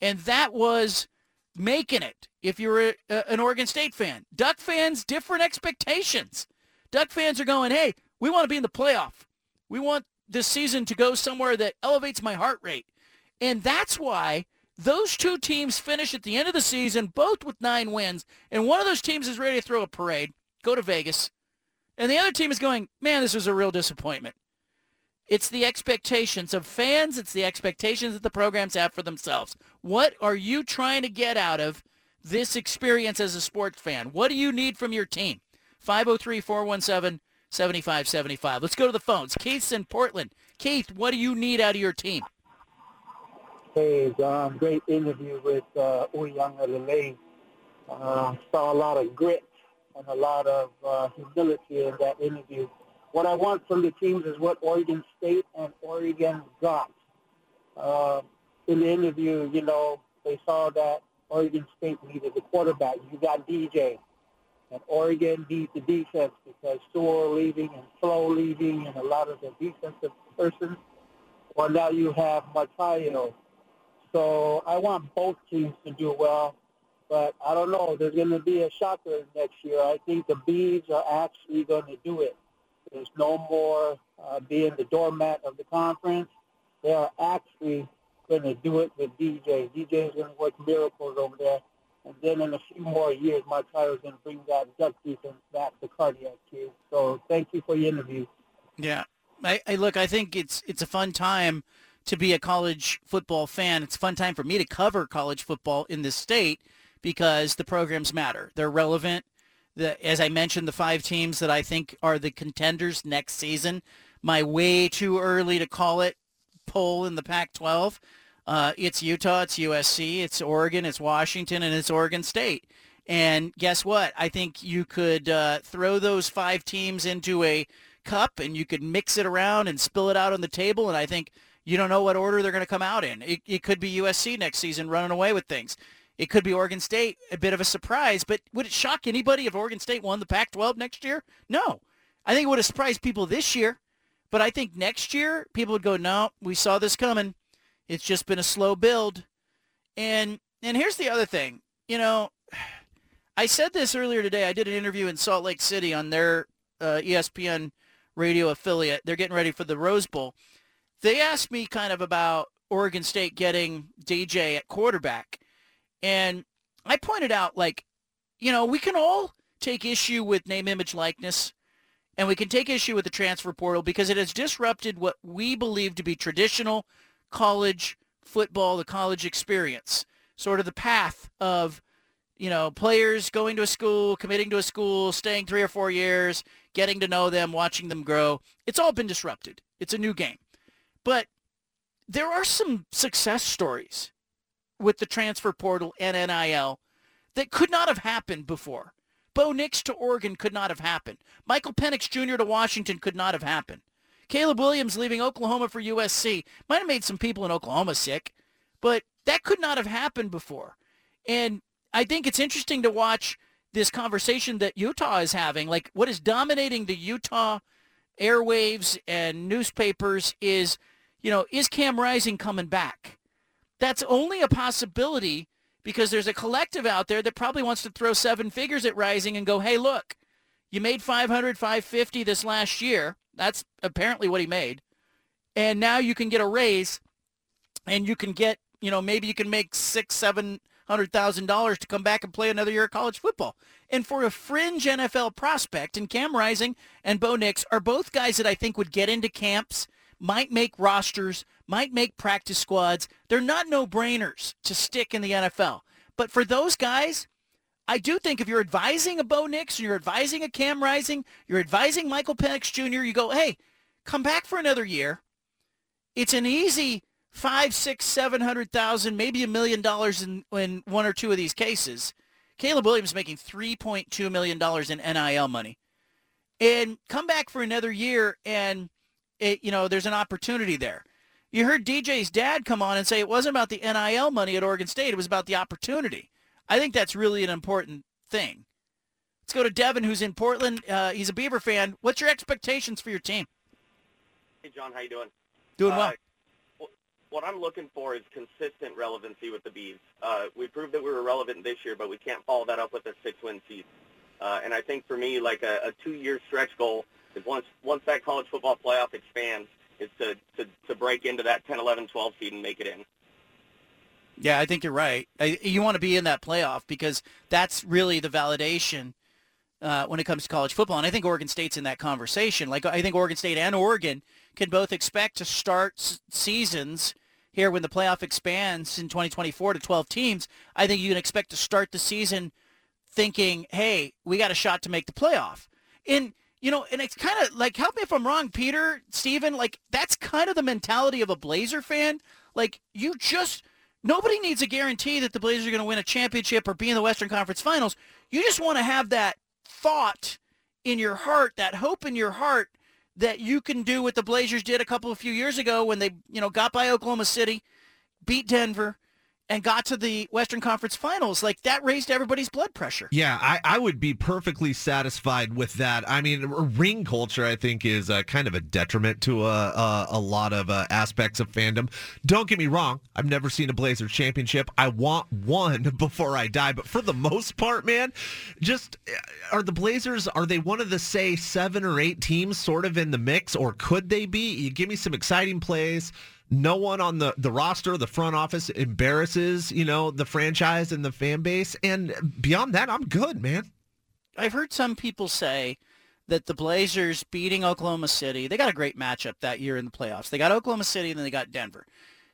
[SPEAKER 2] And that was making it if you're a, a, an Oregon State fan. Duck fans, different expectations. Duck fans are going, hey, we want to be in the playoff. We want this season to go somewhere that elevates my heart rate. And that's why those two teams finish at the end of the season, both with nine wins. And one of those teams is ready to throw a parade, go to Vegas. And the other team is going, man, this was a real disappointment. It's the expectations of fans. It's the expectations that the programs have for themselves. What are you trying to get out of this experience as a sports fan? What do you need from your team? Oh 503-417-7575. Let's go to the phones. Keith's in Portland. Keith, what do you need out of your team?
[SPEAKER 11] Hey, John, great interview with uh, Uiagalelei. Uh, saw a lot of grit and a lot of uh, humility in that interview. What I want from the teams is what Oregon State and Oregon got. Uh, in the interview, you know, they saw that Oregon State needed a quarterback. You got DJ. And Oregon needs the defense because Sewell leaving and Flowe leaving and a lot of the defensive persons. Well, now you have Mateo. So I want both teams to do well. But I don't know. There's going to be a shocker next year. I think the Bees are actually going to do it. There's no more uh, being the doormat of the conference. They are actually going to do it with DJ. DJ is going to work miracles over there. And then in a few more years, my tire is going to bring that duck defense back to cardiac too. So thank you for your interview.
[SPEAKER 2] Yeah. I, I look, I think it's it's a fun time to be a college football fan. It's a fun time for me to cover college football in this state because the programs matter. They're relevant. The, as I mentioned, the five teams that I think are the contenders next season. My way too early to call it poll in the Pac-12. Uh, it's Utah, it's USC, it's Oregon, it's Washington, and it's Oregon State. And guess what? I think you could uh, throw those five teams into a cup and you could mix it around and spill it out on the table. And I think you don't know what order they're going to come out in. It, it could be USC next season running away with things. It could be Oregon State, a bit of a surprise. But would it shock anybody if Oregon State won the Pac-12 next year? No. I think it would have surprised people this year. But I think next year people would go, no, we saw this coming. It's just been a slow build. And and here's the other thing. You know, I said this earlier today. I did an interview in Salt Lake City on their uh, ESPN radio affiliate. They're getting ready for the Rose Bowl. They asked me kind of about Oregon State getting DJ at quarterback. And I pointed out, like, you know, we can all take issue with name, image, likeness, and we can take issue with the transfer portal because it has disrupted what we believe to be traditional college football, the college experience, sort of the path of, you know, players going to a school, committing to a school, staying three or four years, getting to know them, watching them grow. It's all been disrupted. It's a new game. But there are some success stories with the transfer portal and NIL that could not have happened before. Bo Nix to Oregon could not have happened. Michael Penix Jr. to Washington could not have happened. Caleb Williams leaving Oklahoma for USC might have made some people in Oklahoma sick, but that could not have happened before. And I think it's interesting to watch this conversation that Utah is having. Like what is dominating the Utah airwaves and newspapers is, you know, is Cam Rising coming back? That's only a possibility because there's a collective out there that probably wants to throw seven figures at Rising and go, hey, look, you made 500, 550 this last year. That's apparently what he made. And now you can get a raise and you can get, you know, maybe you can make six, seven $600,000 to come back and play another year of college football. And for a fringe NFL prospect, and Cam Rising and Bo Nix are both guys that I think would get into camps, might make rosters, might make practice squads. They're not no-brainers to stick in the NFL. But for those guys, I do think if you're advising a Bo Nix, you're advising a Cam Rising, you're advising Michael Penix Jr., you go, hey, come back for another year. It's an easy five, six, seven hundred thousand, maybe a million dollars in, in one or two of these cases. Caleb Williams making $3.2 million in NIL money. And come back for another year and, it, you know, there's an opportunity there. You heard DJ's dad come on and say it wasn't about the NIL money at Oregon State. It was about the opportunity. I think that's really an important thing. Let's go to Devin, who's in Portland. Uh, he's a Beaver fan. What's your expectations for your team?
[SPEAKER 12] Hey, John, how you doing?
[SPEAKER 2] Doing well.
[SPEAKER 12] Uh, what I'm looking for is consistent relevancy with the Bees. Uh, we proved that we were relevant this year, but we can't follow that up with a six-win season. Uh, and I think for me, like a, a two-year stretch goal is once once that college football playoff expands, is to, to, to break into that 10, 11, 12 seed and make it in.
[SPEAKER 2] Yeah, I think you're right. I, you want to be in that playoff because that's really the validation uh, when it comes to college football. And I think Oregon State's in that conversation. Like I think Oregon State and Oregon can both expect to start s- seasons here when the playoff expands in 2024 to 12 teams. I think you can expect to start the season thinking, hey, we got a shot to make the playoff. And you know, and it's kind of like, help me if I'm wrong, Peter, Steven, like that's kind of the mentality of a Blazer fan. Like you just Nobody needs a guarantee that the Blazers are going to win a championship or be in the Western Conference Finals. You just want to have that thought in your heart, that hope in your heart that you can do what the Blazers did a couple of few years ago when they, you know, got by Oklahoma City, beat Denver, and got to the Western Conference Finals, like that raised everybody's blood pressure.
[SPEAKER 4] Yeah, I, I would be perfectly satisfied with that. I mean, ring culture, I think, is uh, kind of a detriment to uh, uh, a lot of uh, aspects of fandom. Don't get me wrong, I've never seen a Blazers championship. I want one before I die, but for the most part, man, just are the Blazers, are they one of the, say, seven or eight teams sort of in the mix, or could they be? You give me some exciting plays no one on the, the roster, the front office embarrasses, you know, the franchise and the fan base. And beyond that, I'm good, man.
[SPEAKER 2] I've heard some people say that the Blazers beating Oklahoma City, they got a great matchup that year in the playoffs. They got Oklahoma City and then they got Denver.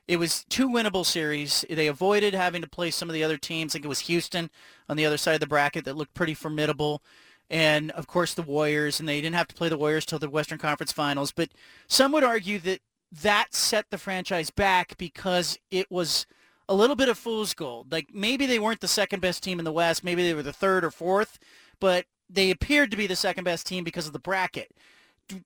[SPEAKER 2] It was two winnable series. They avoided having to play some of the other teams. I think it was Houston on the other side of the bracket that looked pretty formidable. And of course the Warriors, and they didn't have to play the Warriors till the Western Conference Finals. But some would argue that that set the franchise back because it was a little bit of fool's gold. Like maybe they weren't the second best team in the West, maybe they were the third or fourth, but they appeared to be the second best team because of the bracket. Do,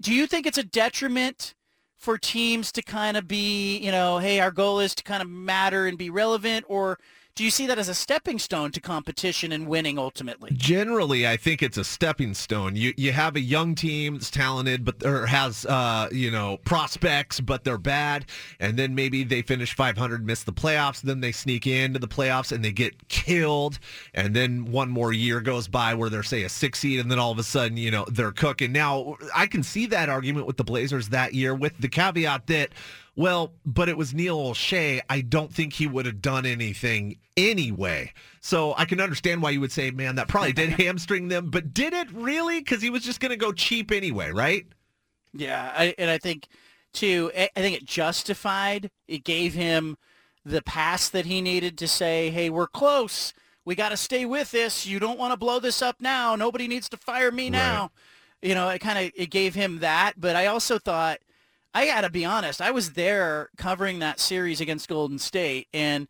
[SPEAKER 2] do you think it's a detriment for teams to kind of be, you know, hey, our goal is to kind of matter and be relevant, or do you see that as a stepping stone to competition and winning ultimately?
[SPEAKER 4] Generally, I think it's a stepping stone. You you have a young team that's talented, but or has uh, you know prospects, but they're bad, and then maybe they finish 500, miss the playoffs, then they sneak into the playoffs and they get killed, and then one more year goes by where they're say a six seed, and then all of a sudden you know they're cooking. Now I can see that argument with the Blazers that year, with the caveat that well, but it was Neil Olshey. I don't think he would have done anything anyway. So I can understand why you would say, man, that probably did hamstring them. But did it really? Because he was just going to go cheap anyway, right?
[SPEAKER 2] Yeah, I, and I think too. I think it justified. It gave him the pass that he needed to say, "Hey, we're close. We got to stay with this. You don't want to blow this up now. Nobody needs to fire me now." Right. You know, it kind of it gave him that. But I also thought I got to be honest. I was there covering that series against Golden State, and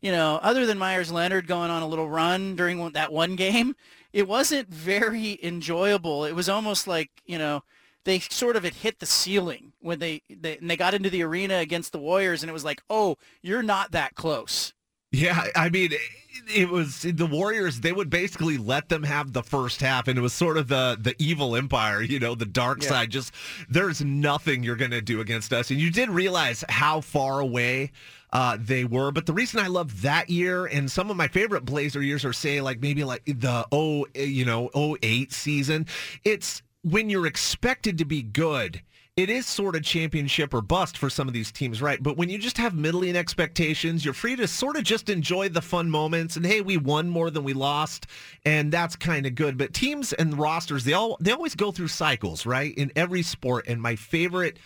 [SPEAKER 2] you know, other than Meyers Leonard going on a little run during that one game, it wasn't very enjoyable. It was almost like you know they sort of had hit the ceiling when they, they and they got into the arena against the Warriors, and it was like, oh, you're not that close.
[SPEAKER 4] Yeah, I mean, it was the Warriors. They would basically let them have the first half, and it was sort of the the evil empire, you know, the dark yeah. side. Just there's nothing you're going to do against us, and you did realize how far away uh, they were. But the reason I love that year and some of my favorite Blazer years are say like maybe like the oh you know 08 season. It's when you're expected to be good it is sort of championship or bust for some of these teams, right? But when you just have middling expectations, you're free to sort of just enjoy the fun moments and hey, we won more than we lost, and that's kind of good. But teams and rosters, they all they always go through cycles, right? In every sport, and my favorite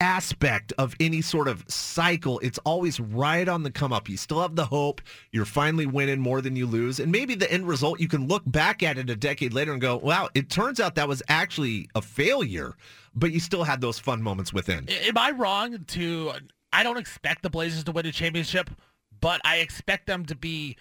[SPEAKER 4] aspect of any sort of cycle, it's always right on the come up. You still have the hope. You're finally winning more than you lose. And maybe the end result, you can look back at it a decade later and go, wow, it turns out that was actually a failure, but you still had those fun moments within.
[SPEAKER 3] Am I wrong to, I don't expect the Blazers to win a championship, but I expect them to be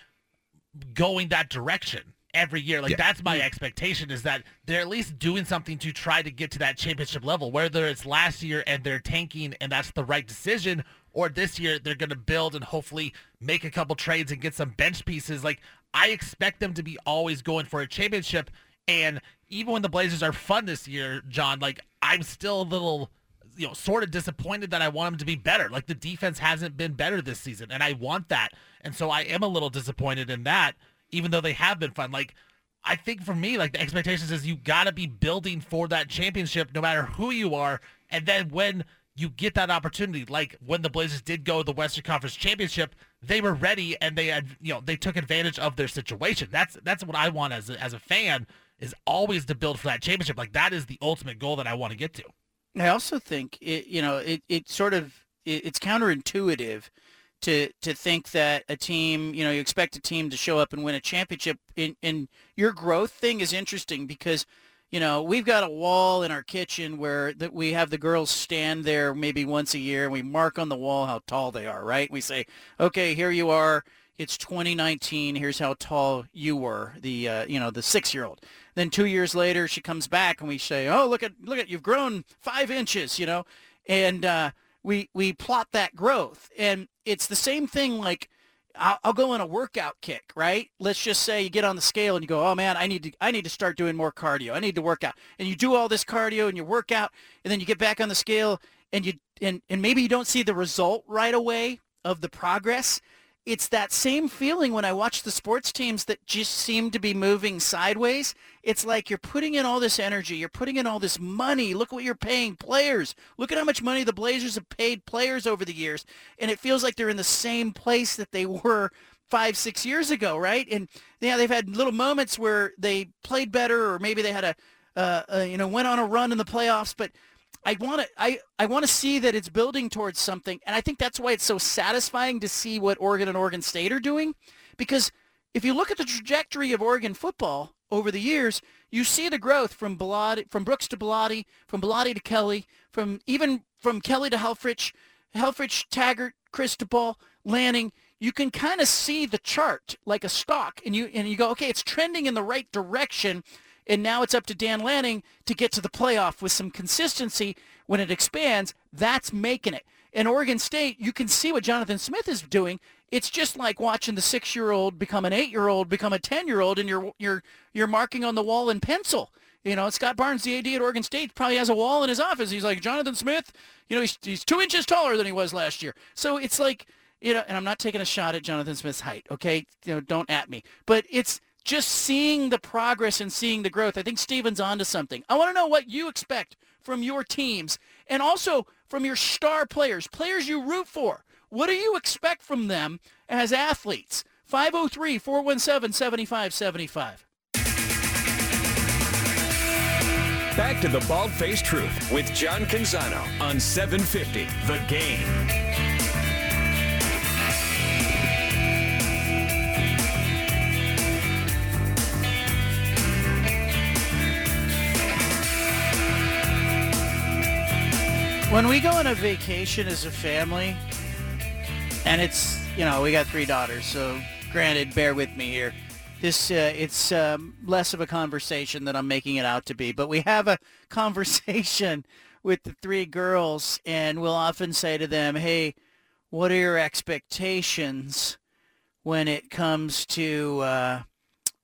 [SPEAKER 3] going that direction every year. Like
[SPEAKER 4] Yeah.
[SPEAKER 3] that's my mm. expectation is that they're at least doing something to try to get to that championship level. Whether it's last year and they're tanking and that's the right decision, or this year they're going to build and hopefully make a couple trades and get some bench pieces. Like I expect them to be always going for a championship. And even when the Blazers are fun this year, John, like I'm still a little you know, sort of disappointed that I want them to be better. Like the defense hasn't been better this season, and I want that. And so I am a little disappointed in that, even though they have been fun. Like I think for me, like the expectations is you got to be building for that championship, no matter who you are. And then when you get that opportunity, like when the Blazers did go the Western Conference Championship, they were ready and they had, you know, they took advantage of their situation. That's that's what I want as a, as a fan is always to build for that championship. Like that is the ultimate goal that I want to get to.
[SPEAKER 2] I also think it, you know, it, it sort of it, it's counterintuitive to to think that a team, you know, you expect a team to show up and win a championship. In your growth thing is interesting because, you know, we've got a wall in our kitchen where that we have the girls stand there maybe once a year and we mark on the wall how tall they are, right? We say, okay, here you are. It's 2019. Here's how tall you were, the uh, you know the six year old. Then two years later, she comes back and we say, oh look at look at you've grown five inches, you know, and uh, we we plot that growth, and it's the same thing like. I'll, I'll go on a workout kick, right? Let's just say you get on the scale and you go, "Oh man, I need to I need to start doing more cardio. I need to work out." And you do all this cardio and you work out, and then you get back on the scale and you and and maybe you don't see the result right away of the progress. It's that same feeling when I watch the sports teams that just seem to be moving sideways. It's like you're putting in all this energy, you're putting in all this money. Look what you're paying players. Look at how much money the Blazers have paid players over the years, and it feels like they're in the same place that they were five, six years ago, right? And yeah, they've had little moments where they played better, or maybe they had a, uh, uh, you know, went on a run in the playoffs, but I want to I, I want to see that it's building towards something, and I think that's why it's so satisfying to see what Oregon and Oregon State are doing, because if you look at the trajectory of Oregon football over the years, you see the growth from Bellotti, from Brooks to Bellotti, from Bellotti to Kelly, from even from Kelly to Helfrich, Helfrich, Taggart, Cristobal, Lanning. You can kind of see the chart like a stock, and you and you go, okay, it's trending in the right direction. And now it's up to Dan Lanning to get to the playoff with some consistency when it expands. That's making it. In Oregon State, you can see what Jonathan Smith is doing. It's just like watching the six-year-old become an eight-year-old, become a ten-year-old, and you're you're you're marking on the wall in pencil. You know, Scott Barnes, the AD at Oregon State, probably has a wall in his office. He's like Jonathan Smith. You know, he's he's two inches taller than he was last year. So it's like you know, and I'm not taking a shot at Jonathan Smith's height. Okay, you know, don't at me. But it's just seeing the progress and seeing the growth. I think Steven's onto something. I want to know what you expect from your teams and also from your star players, players you root for. What do you expect from them as athletes? 503-417-7575.
[SPEAKER 1] Back to the Bald Faced Truth with John Canzano on 750 The Game.
[SPEAKER 2] When we go on a vacation as a family, and it's, you know, we got three daughters, so granted, bear with me here. This, uh, it's um, less of a conversation than I'm making it out to be, but we have a conversation with the three girls, and we'll often say to them, hey, what are your expectations when it comes to uh,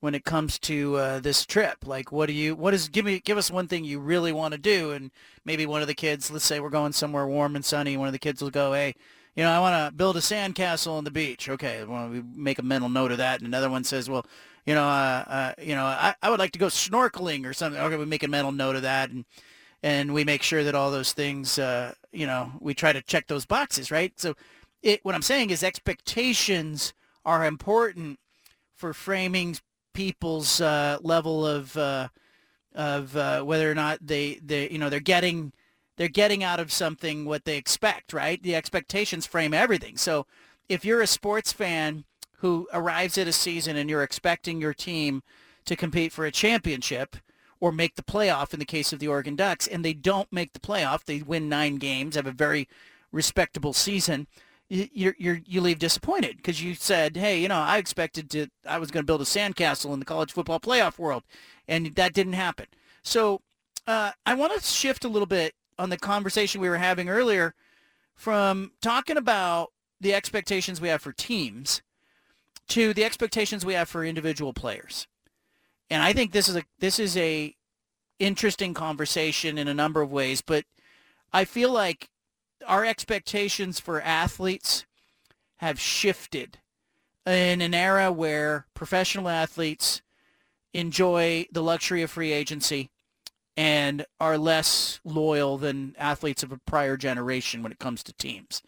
[SPEAKER 2] when it comes to uh, this trip? Like, what do you? What is? Give me, give us one thing you really want to do, and maybe one of the kids. Let's say we're going somewhere warm and sunny. One of the kids will go, "Hey, you know, I want to build a sandcastle on the beach." Okay, well, we make a mental note of that. And another one says, "Well, you know, uh, uh, you know, I, I would like to go snorkeling or something." Okay, we make a mental note of that, and and we make sure that all those things, uh, you know, we try to check those boxes, right? So, it what I'm saying is expectations are important for framing people's uh, level of uh, of uh, whether or not they they you know they're getting they're getting out of something what they expect, right? The expectations frame everything. So if you're a sports fan who arrives at a season and you're expecting your team to compete for a championship or make the playoff in the case of the Oregon Ducks and they don't make the playoff, they win 9 games, have a very respectable season, you you you leave disappointed because you said, hey, you know, I expected to, I was going to build a sandcastle in the college football playoff world, and that didn't happen. So uh, I want to shift a little bit on the conversation we were having earlier from talking about the expectations we have for teams to the expectations we have for individual players. And I think this is a this is a interesting conversation in a number of ways, but I feel like our expectations for athletes have shifted in an era where professional athletes enjoy the luxury of free agency and are less loyal than athletes of a prior generation when it comes to teams.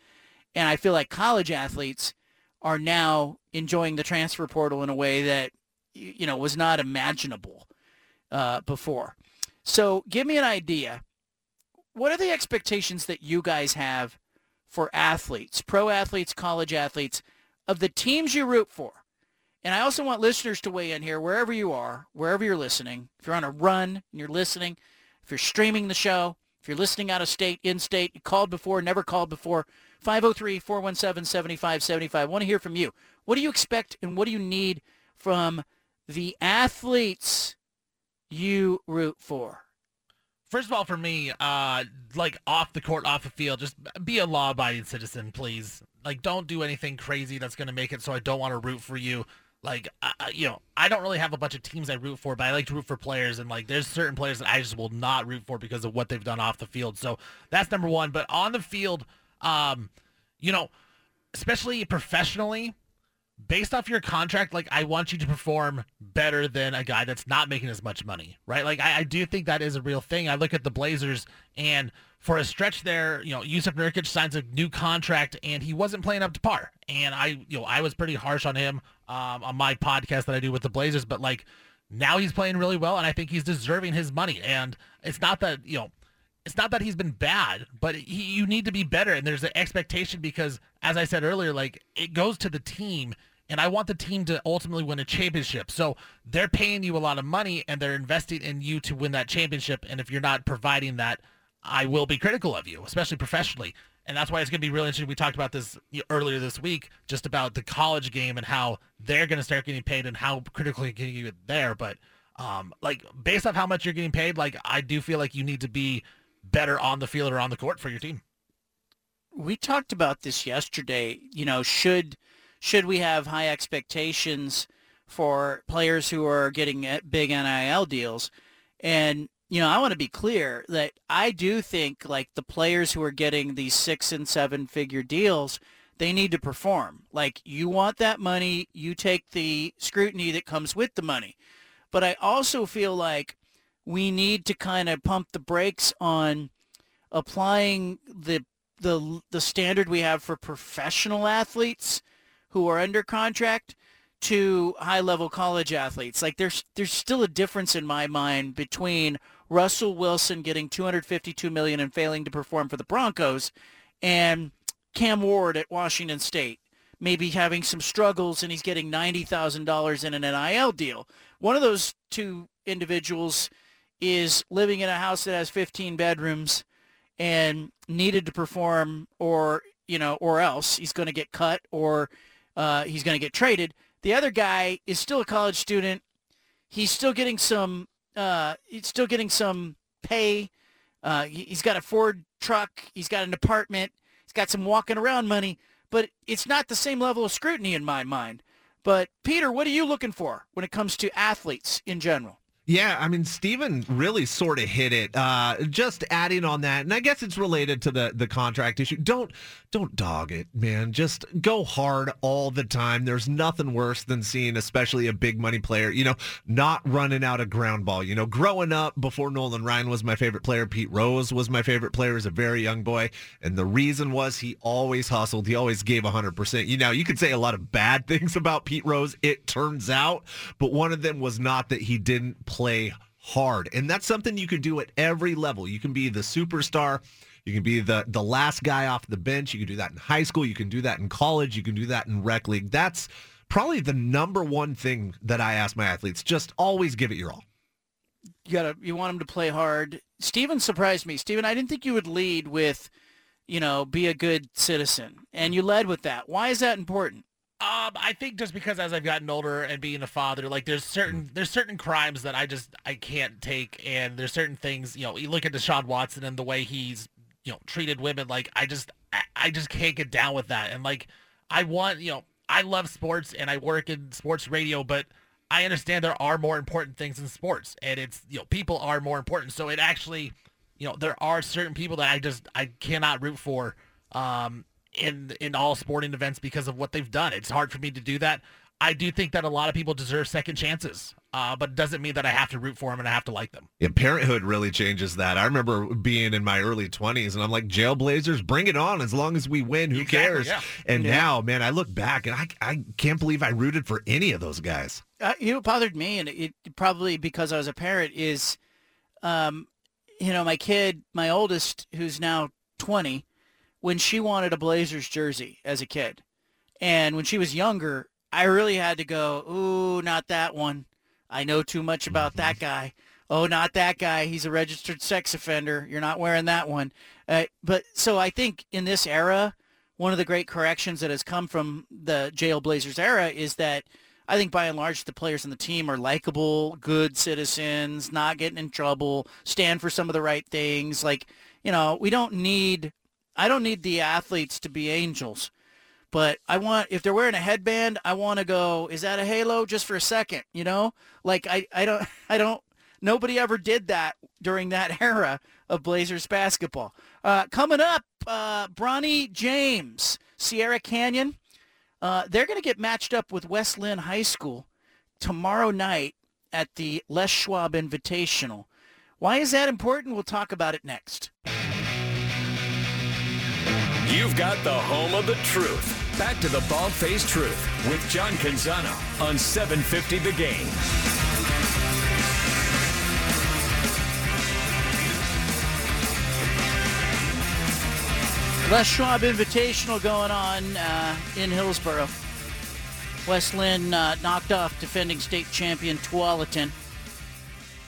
[SPEAKER 2] And I feel like college athletes are now enjoying the transfer portal in a way that you know was not imaginable uh, before. So give me an idea what are the expectations that you guys have for athletes, pro athletes, college athletes, of the teams you root for? And I also want listeners to weigh in here wherever you are, wherever you're listening. If you're on a run and you're listening, if you're streaming the show, if you're listening out of state, in state, you called before, never called before, 503-417-7575. I want to hear from you. What do you expect and what do you need from the athletes you root for?
[SPEAKER 3] First of all, for me, uh, like off the court, off the field, just be a law-abiding citizen, please. Like, don't do anything crazy that's going to make it so I don't want to root for you. Like, you know, I don't really have a bunch of teams I root for, but I like to root for players, and like, there's certain players that I just will not root for because of what they've done off the field. So that's number one. But on the field, um, you know, especially professionally, based off your contract, like I want you to perform better than a guy that's not making as much money, right? Like I, I, do think that is a real thing. I look at the Blazers and for a stretch there, you know, Jusuf Nurkic signs a new contract and he wasn't playing up to par. And I, you know, I was pretty harsh on him um, on my podcast that I do with the Blazers, but like now he's playing really well and I think he's deserving his money. And it's not that, you know, it's not that he's been bad, but he, you need to be better. And there's an expectation because, as I said earlier, like it goes to the team and I want the team to ultimately win a championship. So they're paying you a lot of money and they're investing in you to win that championship. And if you're not providing that, I will be critical of you, especially professionally. And that's why it's going to be really interesting. We talked about this earlier this week, just about the college game and how they're going to start getting paid and how getting you there. But um, like based off how much you're getting paid, like I do feel like you need to be better on the field or on the court for your team.
[SPEAKER 2] We talked about this yesterday. You know, should – should we have high expectations for players who are getting big NIL deals? And you know, I want to be clear that I do think like the players who are getting these six and seven figure deals, they need to perform. Like you want that money, you take the scrutiny that comes with the money. But I also feel like we need to kind of pump the brakes on applying the the the standard we have for professional athletes who are under contract to high-level college athletes. Like there's there's still a difference in my mind between Russell Wilson getting 252 million and failing to perform for the Broncos and Cam Ward at Washington State maybe having some struggles and he's getting $90,000 in an NIL deal. One of those two individuals is living in a house that has 15 bedrooms and needed to perform or, you know, or else he's going to get cut or uh, he's going to get traded. The other guy is still a college student. He's still getting some. Uh, he's still getting some pay. Uh, he's got a Ford truck. He's got an apartment. He's got some walking around money. But it's not the same level of scrutiny in my mind. But Peter, what are you looking for when it comes to athletes in general?
[SPEAKER 4] Yeah, I mean, Steven really sort of hit it. Uh, just adding on that, and I guess it's related to the the contract issue. Don't don't dog it, man. Just go hard all the time. There's nothing worse than seeing, especially a big money player, you know, not running out of ground ball. You know, growing up before Nolan Ryan was my favorite player, Pete Rose was my favorite player as a very young boy, and the reason was he always hustled. He always gave 100%. You know, you could say a lot of bad things about Pete Rose, it turns out, but one of them was not that he didn't play hard. And that's something you can do at every level. You can be the superstar. You can be the the last guy off the bench. You can do that in high school. You can do that in college. You can do that in rec league. That's probably the number one thing that I ask my athletes. Just always give it your all.
[SPEAKER 2] You gotta you want them to play hard. Steven surprised me. Steven, I didn't think you would lead with, you know, be a good citizen. And you led with that. Why is that important?
[SPEAKER 3] Um, I think just because as I've gotten older and being a father, like there's certain there's certain crimes that I just I can't take, and there's certain things you know. You look at Deshaun Watson and the way he's you know treated women, like I just I, just can't get down with that. And like I want you know I love sports and I work in sports radio, but I understand there are more important things in sports, and it's you know people are more important. So it actually you know there are certain people that I just I cannot root for. Um, in in all sporting events because of what they've done. It's hard for me to do that. I do think that a lot of people deserve second chances, uh, but it doesn't mean that I have to root for them and I have to like them.
[SPEAKER 4] Yeah, parenthood really changes that. I remember being in my early 20s and I'm like, Jailblazers, bring it on. As long as we win, who
[SPEAKER 3] Exactly,
[SPEAKER 4] cares?
[SPEAKER 3] yeah.
[SPEAKER 4] And
[SPEAKER 2] Yeah.
[SPEAKER 4] now, man, I look back and I, I can't believe I rooted for any of those guys.
[SPEAKER 2] Uh, you know, what bothered me, and it probably because I was a parent, is, um, you know, my kid, my oldest, who's now 20, when she wanted a Blazers jersey as a kid, and when she was younger, I really had to go, ooh, not that one. I know too much about that guy. Oh, not that guy. He's a registered sex offender. You're not wearing that one. Uh, but so I think in this era, one of the great corrections that has come from the jail Blazers era is that I think by and large the players on the team are likable, good citizens, not getting in trouble, stand for some of the right things. Like, you know, we don't need I don't need the athletes to be angels. But I want if they're wearing a headband, I want to go, is that a halo just for a second, you know? Like I I don't I don't nobody ever did that during that era of Blazers basketball. Uh, coming up, uh, Bronny James, Sierra Canyon. Uh, they're going to get matched up with West Linn High School tomorrow night at the Les Schwab Invitational. Why is that important? We'll talk about it next.
[SPEAKER 1] You've got the home of the truth. Back to the bald-faced truth with John Canzano on 750 The Game.
[SPEAKER 2] Les Schwab Invitational going on uh, in Hillsboro. West Linn uh, knocked off defending state champion Tualatin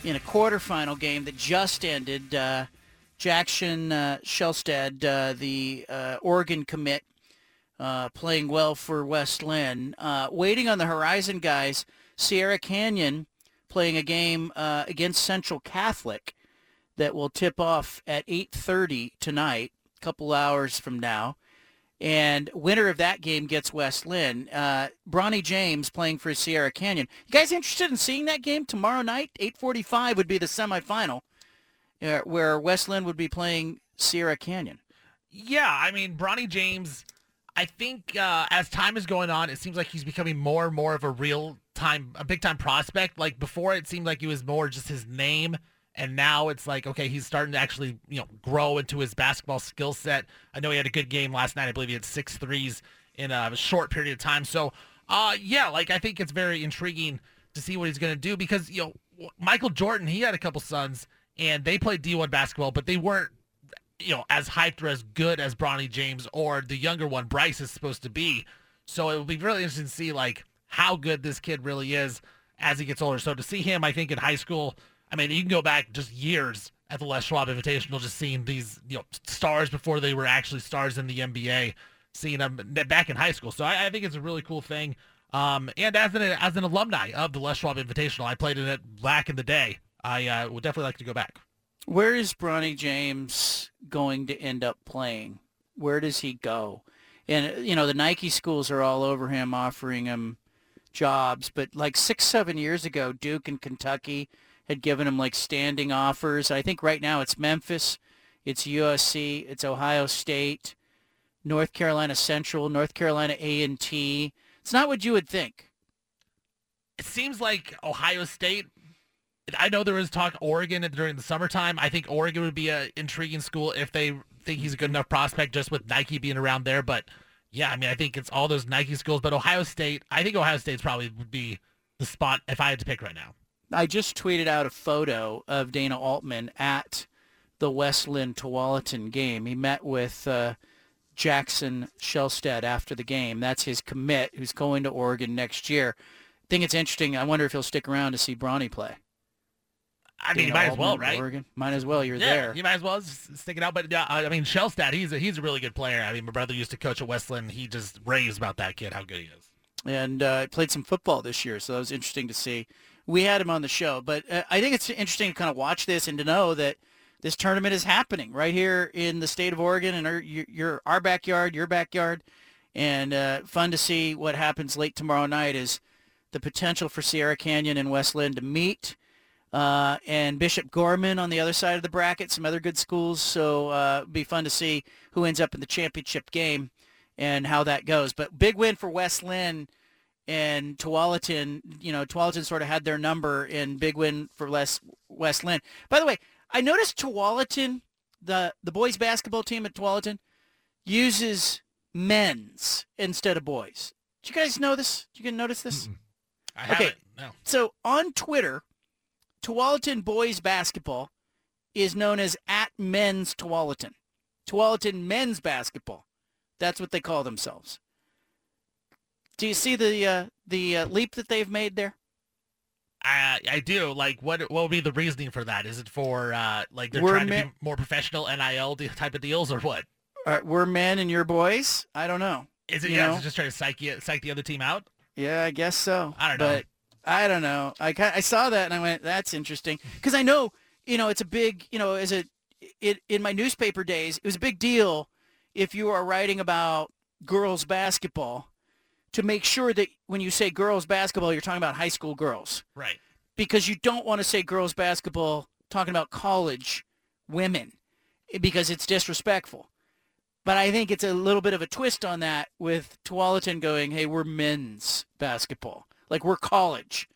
[SPEAKER 2] in a quarterfinal game that just ended. Uh, Jackson uh, uh, the uh, Oregon commit, uh, playing well for West Linn. Uh, waiting on the horizon, guys, Sierra Canyon playing a game uh, against Central Catholic that will tip off at 8.30 tonight, a couple hours from now. And winner of that game gets West Linn. Uh, Bronny James playing for Sierra Canyon. You guys interested in seeing that game tomorrow night? 8.45 would be the semifinal uh, where West Linn would be playing Sierra Canyon.
[SPEAKER 3] Yeah, I mean, Bronny James, I think uh, as time is going on, it seems like he's becoming more and more of a real time, a big time prospect. Like before, it seemed like it was more just his name, and now it's like okay, he's starting to actually you know grow into his basketball skill set. I know he had a good game last night. I believe he had six threes in a short period of time. So, uh, yeah, like I think it's very intriguing to see what he's going to do because you know Michael Jordan, he had a couple sons and they played D1 basketball, but they weren't you know, as hyped or as good as Bronny James or the younger one, Bryce, is supposed to be. So it will be really interesting to see like how good this kid really is as he gets older. So to see him, I think in high school, I mean, you can go back just years at the Les Schwab Invitational, just seeing these you know stars before they were actually stars in the NBA, seeing them back in high school. So I, I think it's a really cool thing. Um, and as an as an alumni of the Les Schwab Invitational, I played in it back in the day. I uh, would definitely like to go back.
[SPEAKER 2] Where is Bronny James going to end up playing? Where does he go? And you know, the Nike schools are all over him, offering him jobs. But like six, seven years ago, Duke and Kentucky had given him like standing offers. I think right now it's Memphis, it's USC, it's Ohio State, North Carolina Central, North Carolina A&T. It's not what you would think.
[SPEAKER 3] It seems like Ohio State. I know there was talk Oregon during the summertime. I think Oregon would be an intriguing school if they think he's a good enough prospect just with Nike being around there. But yeah, I mean, I think it's all those Nike schools. But Ohio State, I think Ohio State's probably would be the spot if I had to pick right now.
[SPEAKER 2] I just tweeted out a photo of Dana Altman at the West Linn Tualatin game. He met with uh, Jackson Shelstad after the game. That's his commit, who's going to Oregon next year. I think it's interesting. I wonder if he'll stick around to see Bronny play.
[SPEAKER 3] I mean, you might as well, right?
[SPEAKER 2] Oregon. Might as well. You're
[SPEAKER 3] yeah,
[SPEAKER 2] there.
[SPEAKER 3] You might as well stick it out. But uh, I mean, Shelstad, he's a, he's a really good player. I mean, my brother used to coach at West Linn. He just raves about that kid, how good he is.
[SPEAKER 2] And uh, played some football this year, so that was interesting to see. We had him on the show, but uh, I think it's interesting to kind of watch this and to know that this tournament is happening right here in the state of Oregon and our, your, your our backyard, your backyard, and uh, fun to see what happens late tomorrow night is the potential for Sierra Canyon and West Linn to meet. Uh, and Bishop Gorman on the other side of the bracket, some other good schools. So uh, it'll be fun to see who ends up in the championship game and how that goes. But big win for West Linn and Tualatin. You know, Tualatin sort of had their number in big win for Les, West Linn. By the way, I noticed Tualatin, the, the boys basketball team at Tualatin, uses men's instead of boys. Did you guys know this? Did you guys notice this?
[SPEAKER 3] Mm-mm. I
[SPEAKER 2] okay.
[SPEAKER 3] haven't. No.
[SPEAKER 2] So on Twitter, Tualatin boys basketball is known as at men's Tualatin. Tualatin men's basketball. That's what they call themselves. Do you see the uh, the uh, leap that they've made there?
[SPEAKER 3] I I do. Like, what what would be the reasoning for that? Is it for uh, like they're
[SPEAKER 2] We're
[SPEAKER 3] trying to be more professional NIL type of deals, or what?
[SPEAKER 2] Uh, we're men and you're boys. I don't know.
[SPEAKER 3] Is it
[SPEAKER 2] You
[SPEAKER 3] yeah?
[SPEAKER 2] know?
[SPEAKER 3] Is it just trying to psych you, psych the other team out?
[SPEAKER 2] Yeah, I guess so.
[SPEAKER 3] I don't know.
[SPEAKER 2] But I don't know. I I saw that and I went, that's interesting because I know you know it's a big you know as a it in my newspaper days it was a big deal if you are writing about girls basketball to make sure that when you say girls basketball you're talking about high school girls
[SPEAKER 3] Right.
[SPEAKER 2] because you don't want to say girls basketball talking about college women eh, because it's disrespectful. But I think it's a little bit of a twist on that with Tualatin going, hey, we're men's basketball. Like we're college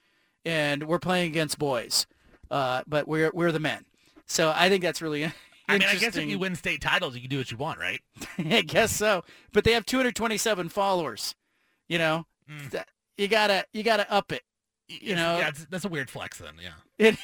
[SPEAKER 2] and we're playing against boys. Uh, but we're we're the men. So I think that's really
[SPEAKER 3] I mean, I guess if you win state titles, you can do what you want, right?
[SPEAKER 2] I guess so. But they have 227 followers. You know, That- you gotta you gotta up it. You know,
[SPEAKER 3] yeah, it's, that's a weird flex then. Yeah.
[SPEAKER 2] it,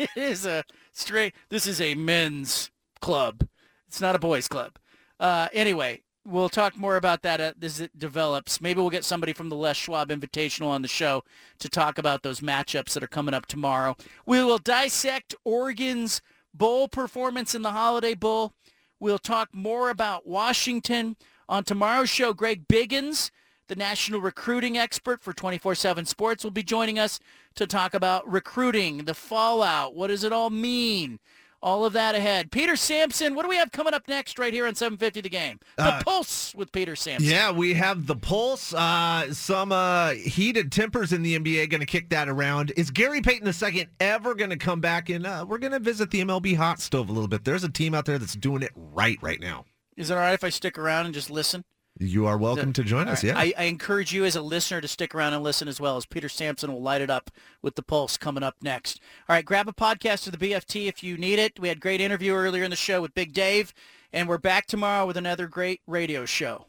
[SPEAKER 2] it is a straight. This is a men's club. It's not a boys' club. Uh, anyway, we'll talk more about that as it develops. Maybe we'll get somebody from the Les Schwab Invitational on the show to talk about those matchups that are coming up tomorrow. We will dissect Oregon's bowl performance in the Holiday Bowl. We'll talk more about Washington on tomorrow's show. Greg Biggins, the national recruiting expert for 24/7 Sports, will be joining us to talk about recruiting, the fallout, what does it all mean? All of that ahead. Peter Sampson, what do we have coming up next right here on 750 The Game? The
[SPEAKER 4] Uh,
[SPEAKER 2] Pulse with Peter Sampson.
[SPEAKER 4] Yeah, we have the pulse. Uh, some uh, heated tempers in the NBA going to kick that around. Is Gary Payton II ever going to come back? And uh, we're going to visit the MLB hot stove a little bit. There's a team out there that's doing it right right now.
[SPEAKER 2] Is it all right if I stick around and just listen?
[SPEAKER 4] You are welcome to join us.
[SPEAKER 2] right.
[SPEAKER 4] Yeah.
[SPEAKER 2] I, I encourage you as a listener to stick around and listen as well as Peter Sampson will light it up with the Pulse coming up next. All right, grab a podcast of the BFT if you need it. We had a great interview earlier in the show with Big Dave, and we're back tomorrow with another great radio show.